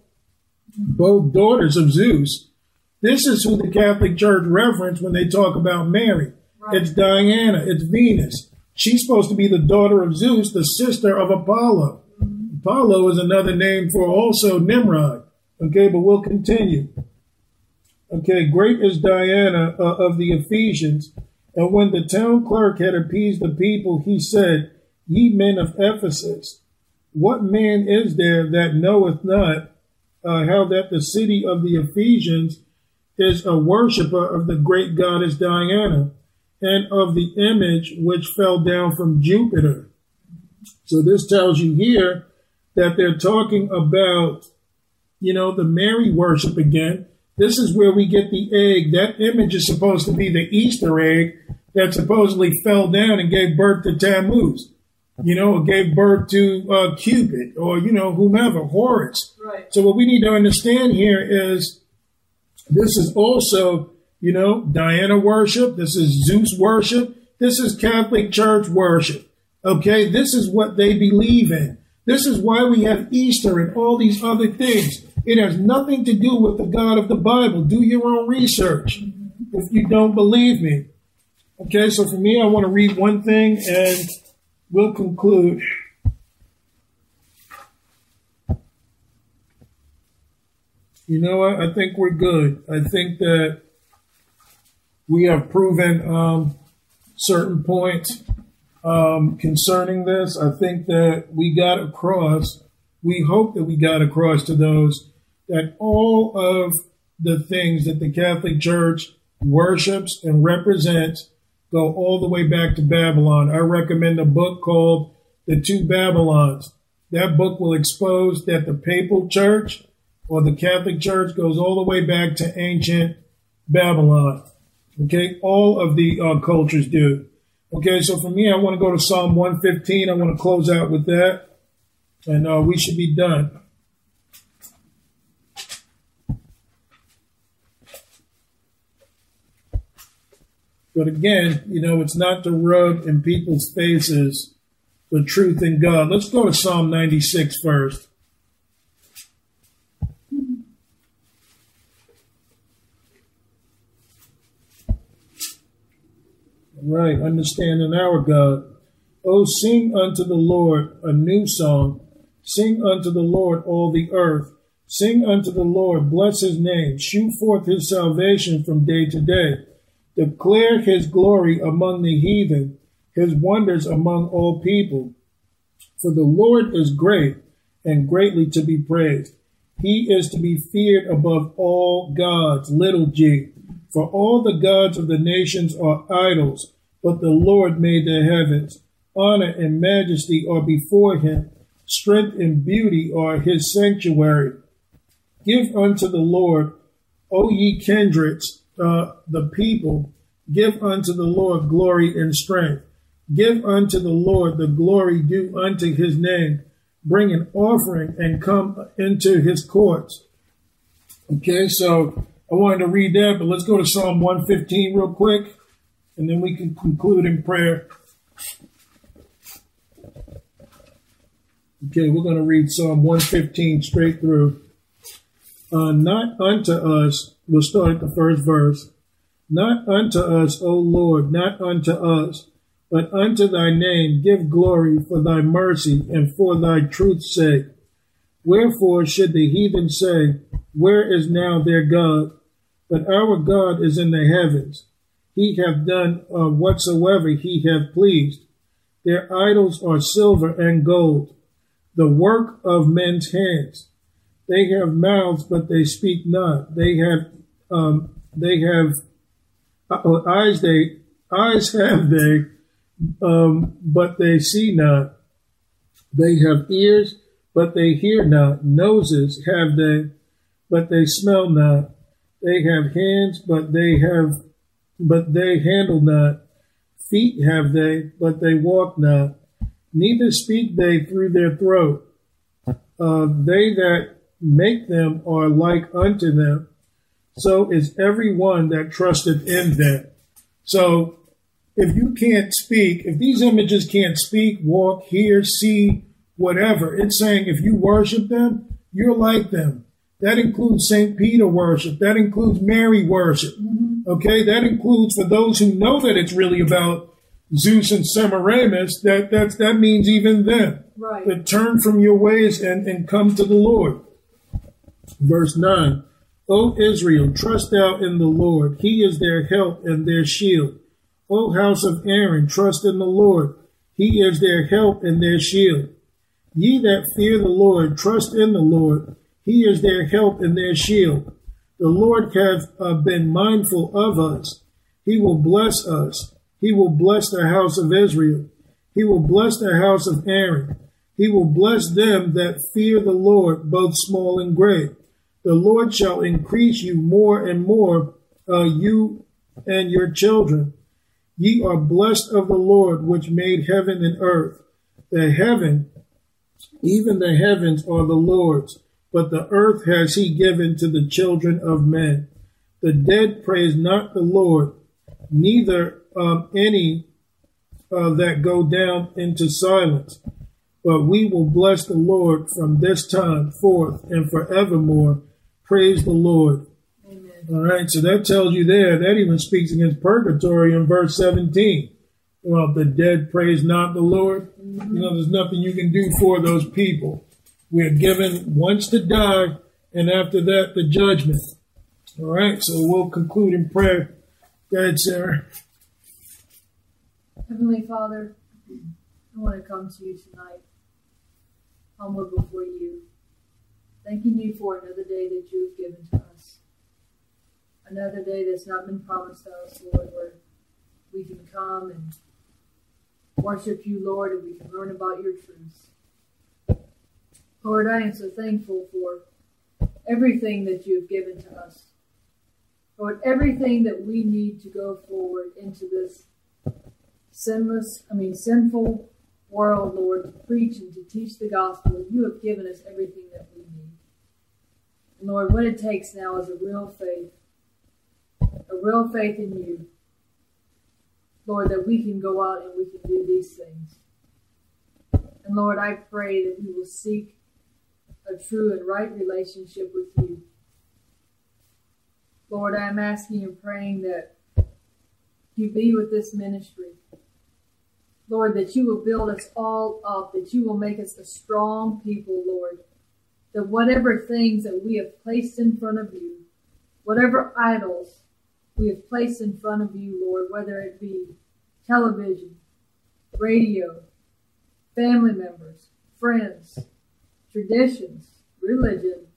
Speaker 1: both daughters of Zeus. This is who the Catholic Church reference when they talk about Mary.
Speaker 2: Right.
Speaker 1: It's Diana, it's Venus. She's supposed to be the daughter of Zeus, the sister of Apollo. Apollo is another name for also Nimrod. Okay, but we'll continue. Okay, great is Diana uh, of the Ephesians. And when the town clerk had appeased the people, he said, Ye men of Ephesus, what man is there that knoweth not uh, how that the city of the Ephesians is a worshipper of the great goddess Diana and of the image which fell down from Jupiter? So this tells you here that they're talking about, you know, the Mary worship again. This is where we get the egg. That image is supposed to be the Easter egg that supposedly fell down and gave birth to Tammuz. You know, or gave birth to uh, Cupid or, you know, whomever, Horus.
Speaker 2: Right.
Speaker 1: So what we need to understand here is this is also, you know, Diana worship. This is Zeus worship. This is Catholic Church worship. Okay. This is what they believe in. This is why we have Easter and all these other things. It has nothing to do with the God of the Bible. Do your own research if you don't believe me. Okay. So for me, I want to read one thing and we'll conclude. You know what? I think we're good. I think that we have proven um, certain points um, concerning this. I think that we got across, we hope that we got across to those that all of the things that the Catholic Church worships and represents go all the way back to Babylon. I recommend a book called The Two Babylons. That book will expose that the papal church or the Catholic Church goes all the way back to ancient Babylon. Okay, all of the uh, cultures do. Okay, so for me, I want to go to Psalm 115. I want to close out with that, and uh, we should be done. But again, you know, it's not to rub in people's faces the truth in God. Let's go to Psalm 96 first. Right, understanding our God. Oh, sing unto the Lord a new song. Sing unto the Lord all the earth. Sing unto the Lord, bless his name. Shew forth his salvation from day to day. Declare his glory among the heathen, his wonders among all people. For the Lord is great and greatly to be praised. He is to be feared above all gods, little g. For all the gods of the nations are idols, but the Lord made the heavens. Honor and majesty are before him. Strength and beauty are his sanctuary. Give unto the Lord, O ye kindreds, uh, the people, give unto the Lord glory and strength. Give unto the Lord the glory due unto his name. Bring an offering and come into his courts. Okay, so I wanted to read that, but let's go to Psalm 115 real quick, and then we can conclude in prayer. Okay, we're going to read Psalm 115 straight through. Uh, not unto us, we'll start at the first verse. Not unto us, O Lord, not unto us, but unto thy name give glory for thy mercy and for thy truth's sake. Wherefore should the heathen say, Where is now their God? But our God is in the heavens. He hath done uh, whatsoever he hath pleased. Their idols are silver and gold, the work of men's hands. They have mouths, but they speak not. They have, um, they have uh, eyes. They eyes <laughs> have they, um, but they see not. They have ears, but they hear not. Noses have they, but they smell not. They have hands, but they have, but they handle not. Feet have they, but they walk not. Neither speak they through their throat. Uh, they that make them are like unto them. So is every one that trusteth in them. So if you can't speak, if these images can't speak, walk, hear, see, whatever, it's saying if you worship them, you're like them. That includes St. Peter worship. That includes Mary worship. Mm-hmm. Okay. That includes for those who know that it's really about Zeus and Semiramis, that, that's, that means even them.
Speaker 2: Right.
Speaker 1: That turn from your ways and, and come to the Lord. Verse 9. O Israel, trust thou in the Lord. He is their help and their shield. O house of Aaron, trust in the Lord. He is their help and their shield. Ye that fear the Lord, trust in the Lord. He is their help and their shield. The Lord hath uh, been mindful of us. He will bless us. He will bless the house of Israel. He will bless the house of Aaron. He will bless them that fear the Lord, both small and great. The Lord shall increase you more and more, uh, you and your children. Ye are blessed of the Lord, which made heaven and earth. The heaven, even the heavens are the Lord's, but the earth has he given to the children of men. The dead praise not the Lord, neither um, any uh, that go down into silence. But we will bless the Lord from this time forth and forevermore. Praise the Lord.
Speaker 2: Amen.
Speaker 1: All right, so that tells you there, that even speaks against purgatory in verse 17. Well, the dead praise not the Lord. You know, there's nothing you can do for those people. We are given once to die, and after that, the judgment. All right, so we'll conclude in prayer. Go ahead, Sarah.
Speaker 2: Heavenly Father, I want to come to you tonight, humble before you, thanking you for another day that you have given to us. Another day that's not been promised to us, Lord, where we can come and worship you, Lord, and we can learn about your truths. Lord, I am so thankful for everything that you have given to us. Lord, everything that we need to go forward into this sinless, I mean, sinful world, Lord, to preach and to teach the gospel, you have given us everything that we need. And Lord, what it takes now is a real faith, a real faith in you. Lord, that we can go out and we can do these things. And Lord, I pray that we will seek a true and right relationship with you. Lord, I'm asking and praying that you be with this ministry. Lord, that you will build us all up, that you will make us a strong people, Lord. That whatever things that we have placed in front of you, whatever idols we have placed in front of you, Lord, whether it be television, radio, family members, friends, traditions, religion,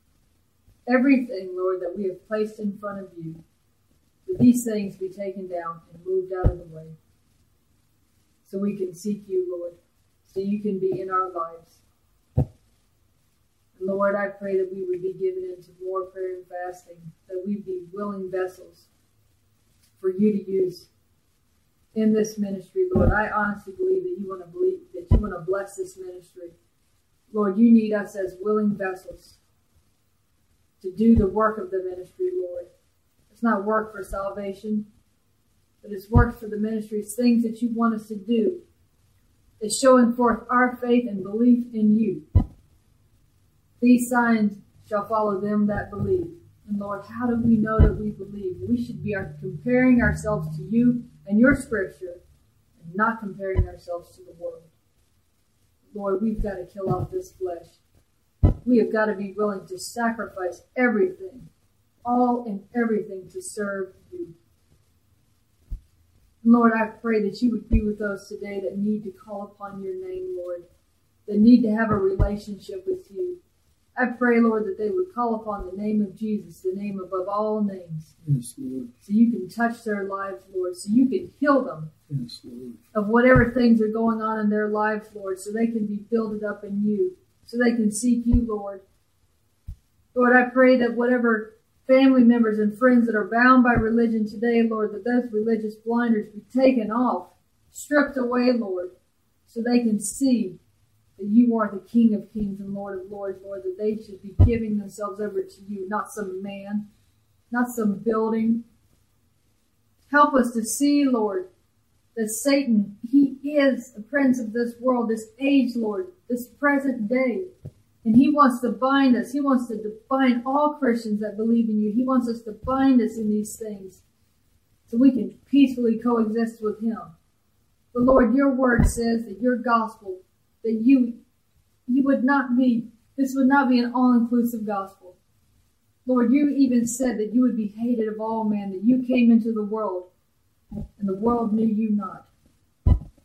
Speaker 2: everything, Lord, that we have placed in front of you, that these things be taken down and moved out of the way so we can seek you, Lord, so you can be in our lives. And Lord, I pray that we would be given into more prayer and fasting, that we'd be willing vessels for you to use in this ministry, Lord. I honestly believe that you want to believe that you want to bless this ministry. Lord, you need us as willing vessels to do the work of the ministry, Lord. It's not work for salvation, but it's work for the ministry. It's things that you want us to do. It's showing forth our faith and belief in you. These signs shall follow them that believe. And Lord, how do we know that we believe? We should be comparing ourselves to you and your scripture and not comparing ourselves to the world. Lord, we've got to kill off this flesh. We have got to be willing to sacrifice everything, all and everything to serve you. Lord, I pray that you would be with those today that need to call upon your name, Lord, that need to have a relationship with you. I pray, Lord, that they would call upon the name of Jesus, the name above all names.
Speaker 1: Yes, Lord.
Speaker 2: So you can touch their lives, Lord, so you can heal them
Speaker 1: Yes,
Speaker 2: of whatever things are going on in their lives, Lord, so they can be builded up in you, so they can seek you, Lord. Lord, I pray that whatever family members and friends that are bound by religion today, Lord, that those religious blinders be taken off, stripped away, Lord, so they can see that you are the King of kings and Lord of lords, Lord, that they should be giving themselves over to you, not some man, not some building. Help us to see, Lord, that Satan, he is the prince of this world, this age, Lord, this present day. And he wants to bind us. He wants to bind all Christians that believe in you. He wants us to bind us in these things so we can peacefully coexist with him. But Lord, your word says that your gospel, that you you would not be this would not be an all-inclusive gospel. Lord, you even said that you would be hated of all men, that you came into the world and the world knew you not.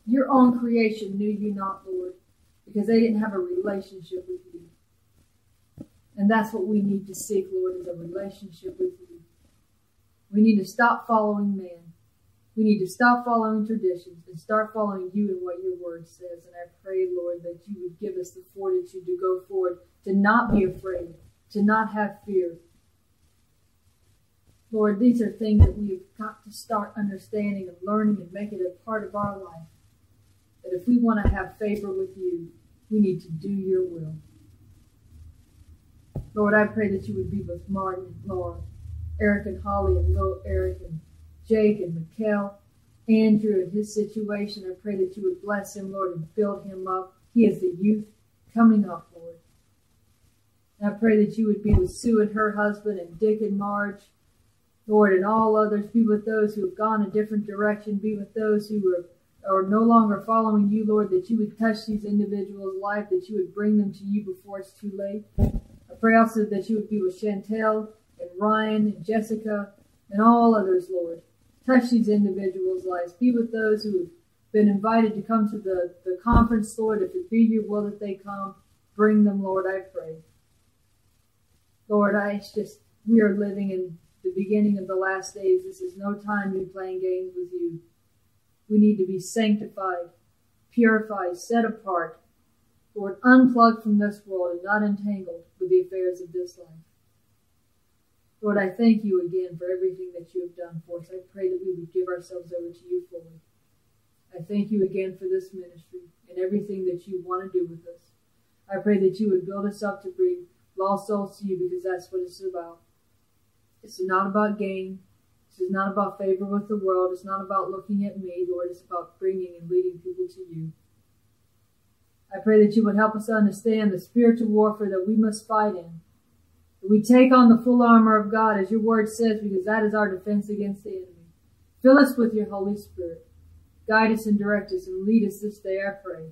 Speaker 2: Your own creation knew you not, Lord, because they didn't have a relationship with you. And that's what we need to seek, Lord, is a relationship with you. We need to stop following man. We need to stop following traditions and start following you and what your word says. And I pray, Lord, that you would give us the fortitude to go forward, to not be afraid, to not have fear. Lord, these are things that we have got to start understanding and learning and make it a part of our life. That if we want to have favor with you, we need to do your will. Lord, I pray that you would be with Martin and Laura, Eric and Holly and little Eric and Jake and Mikkel, Andrew and his situation. I pray that you would bless him, Lord, and build him up. He is the youth coming up, Lord. And I pray that you would be with Sue and her husband and Dick and Marge, Lord, and all others. Be with those who have gone a different direction. Be with those who are are no longer following you, Lord, that you would touch these individuals' life, that you would bring them to you before it's too late. I pray also that you would be with Chantel and Ryan and Jessica and all others, Lord. Touch these individuals' lives. Be with those who have been invited to come to the, the conference, Lord. If it be your will that they come, bring them, Lord, I pray. Lord, I just, we are living in the beginning of the last days. This is no time to be playing games with you. We need to be sanctified, purified, set apart, Lord, unplugged from this world and not entangled with the affairs of this life. Lord, I thank you again for everything that you have done for us. I pray that we would give ourselves over to you fully. I thank you again for this ministry and everything that you want to do with us. I pray that you would build us up to bring lost souls to you because that's what it's about. It's not about gain. This is not about favor with the world. It's not about looking at me, Lord. It's about bringing and leading people to you. I pray that you would help us understand the spiritual warfare that we must fight in we take on the full armor of God, as your word says, because that is our defense against the enemy. Fill us with your Holy Spirit. Guide us and direct us and lead us this day, I pray.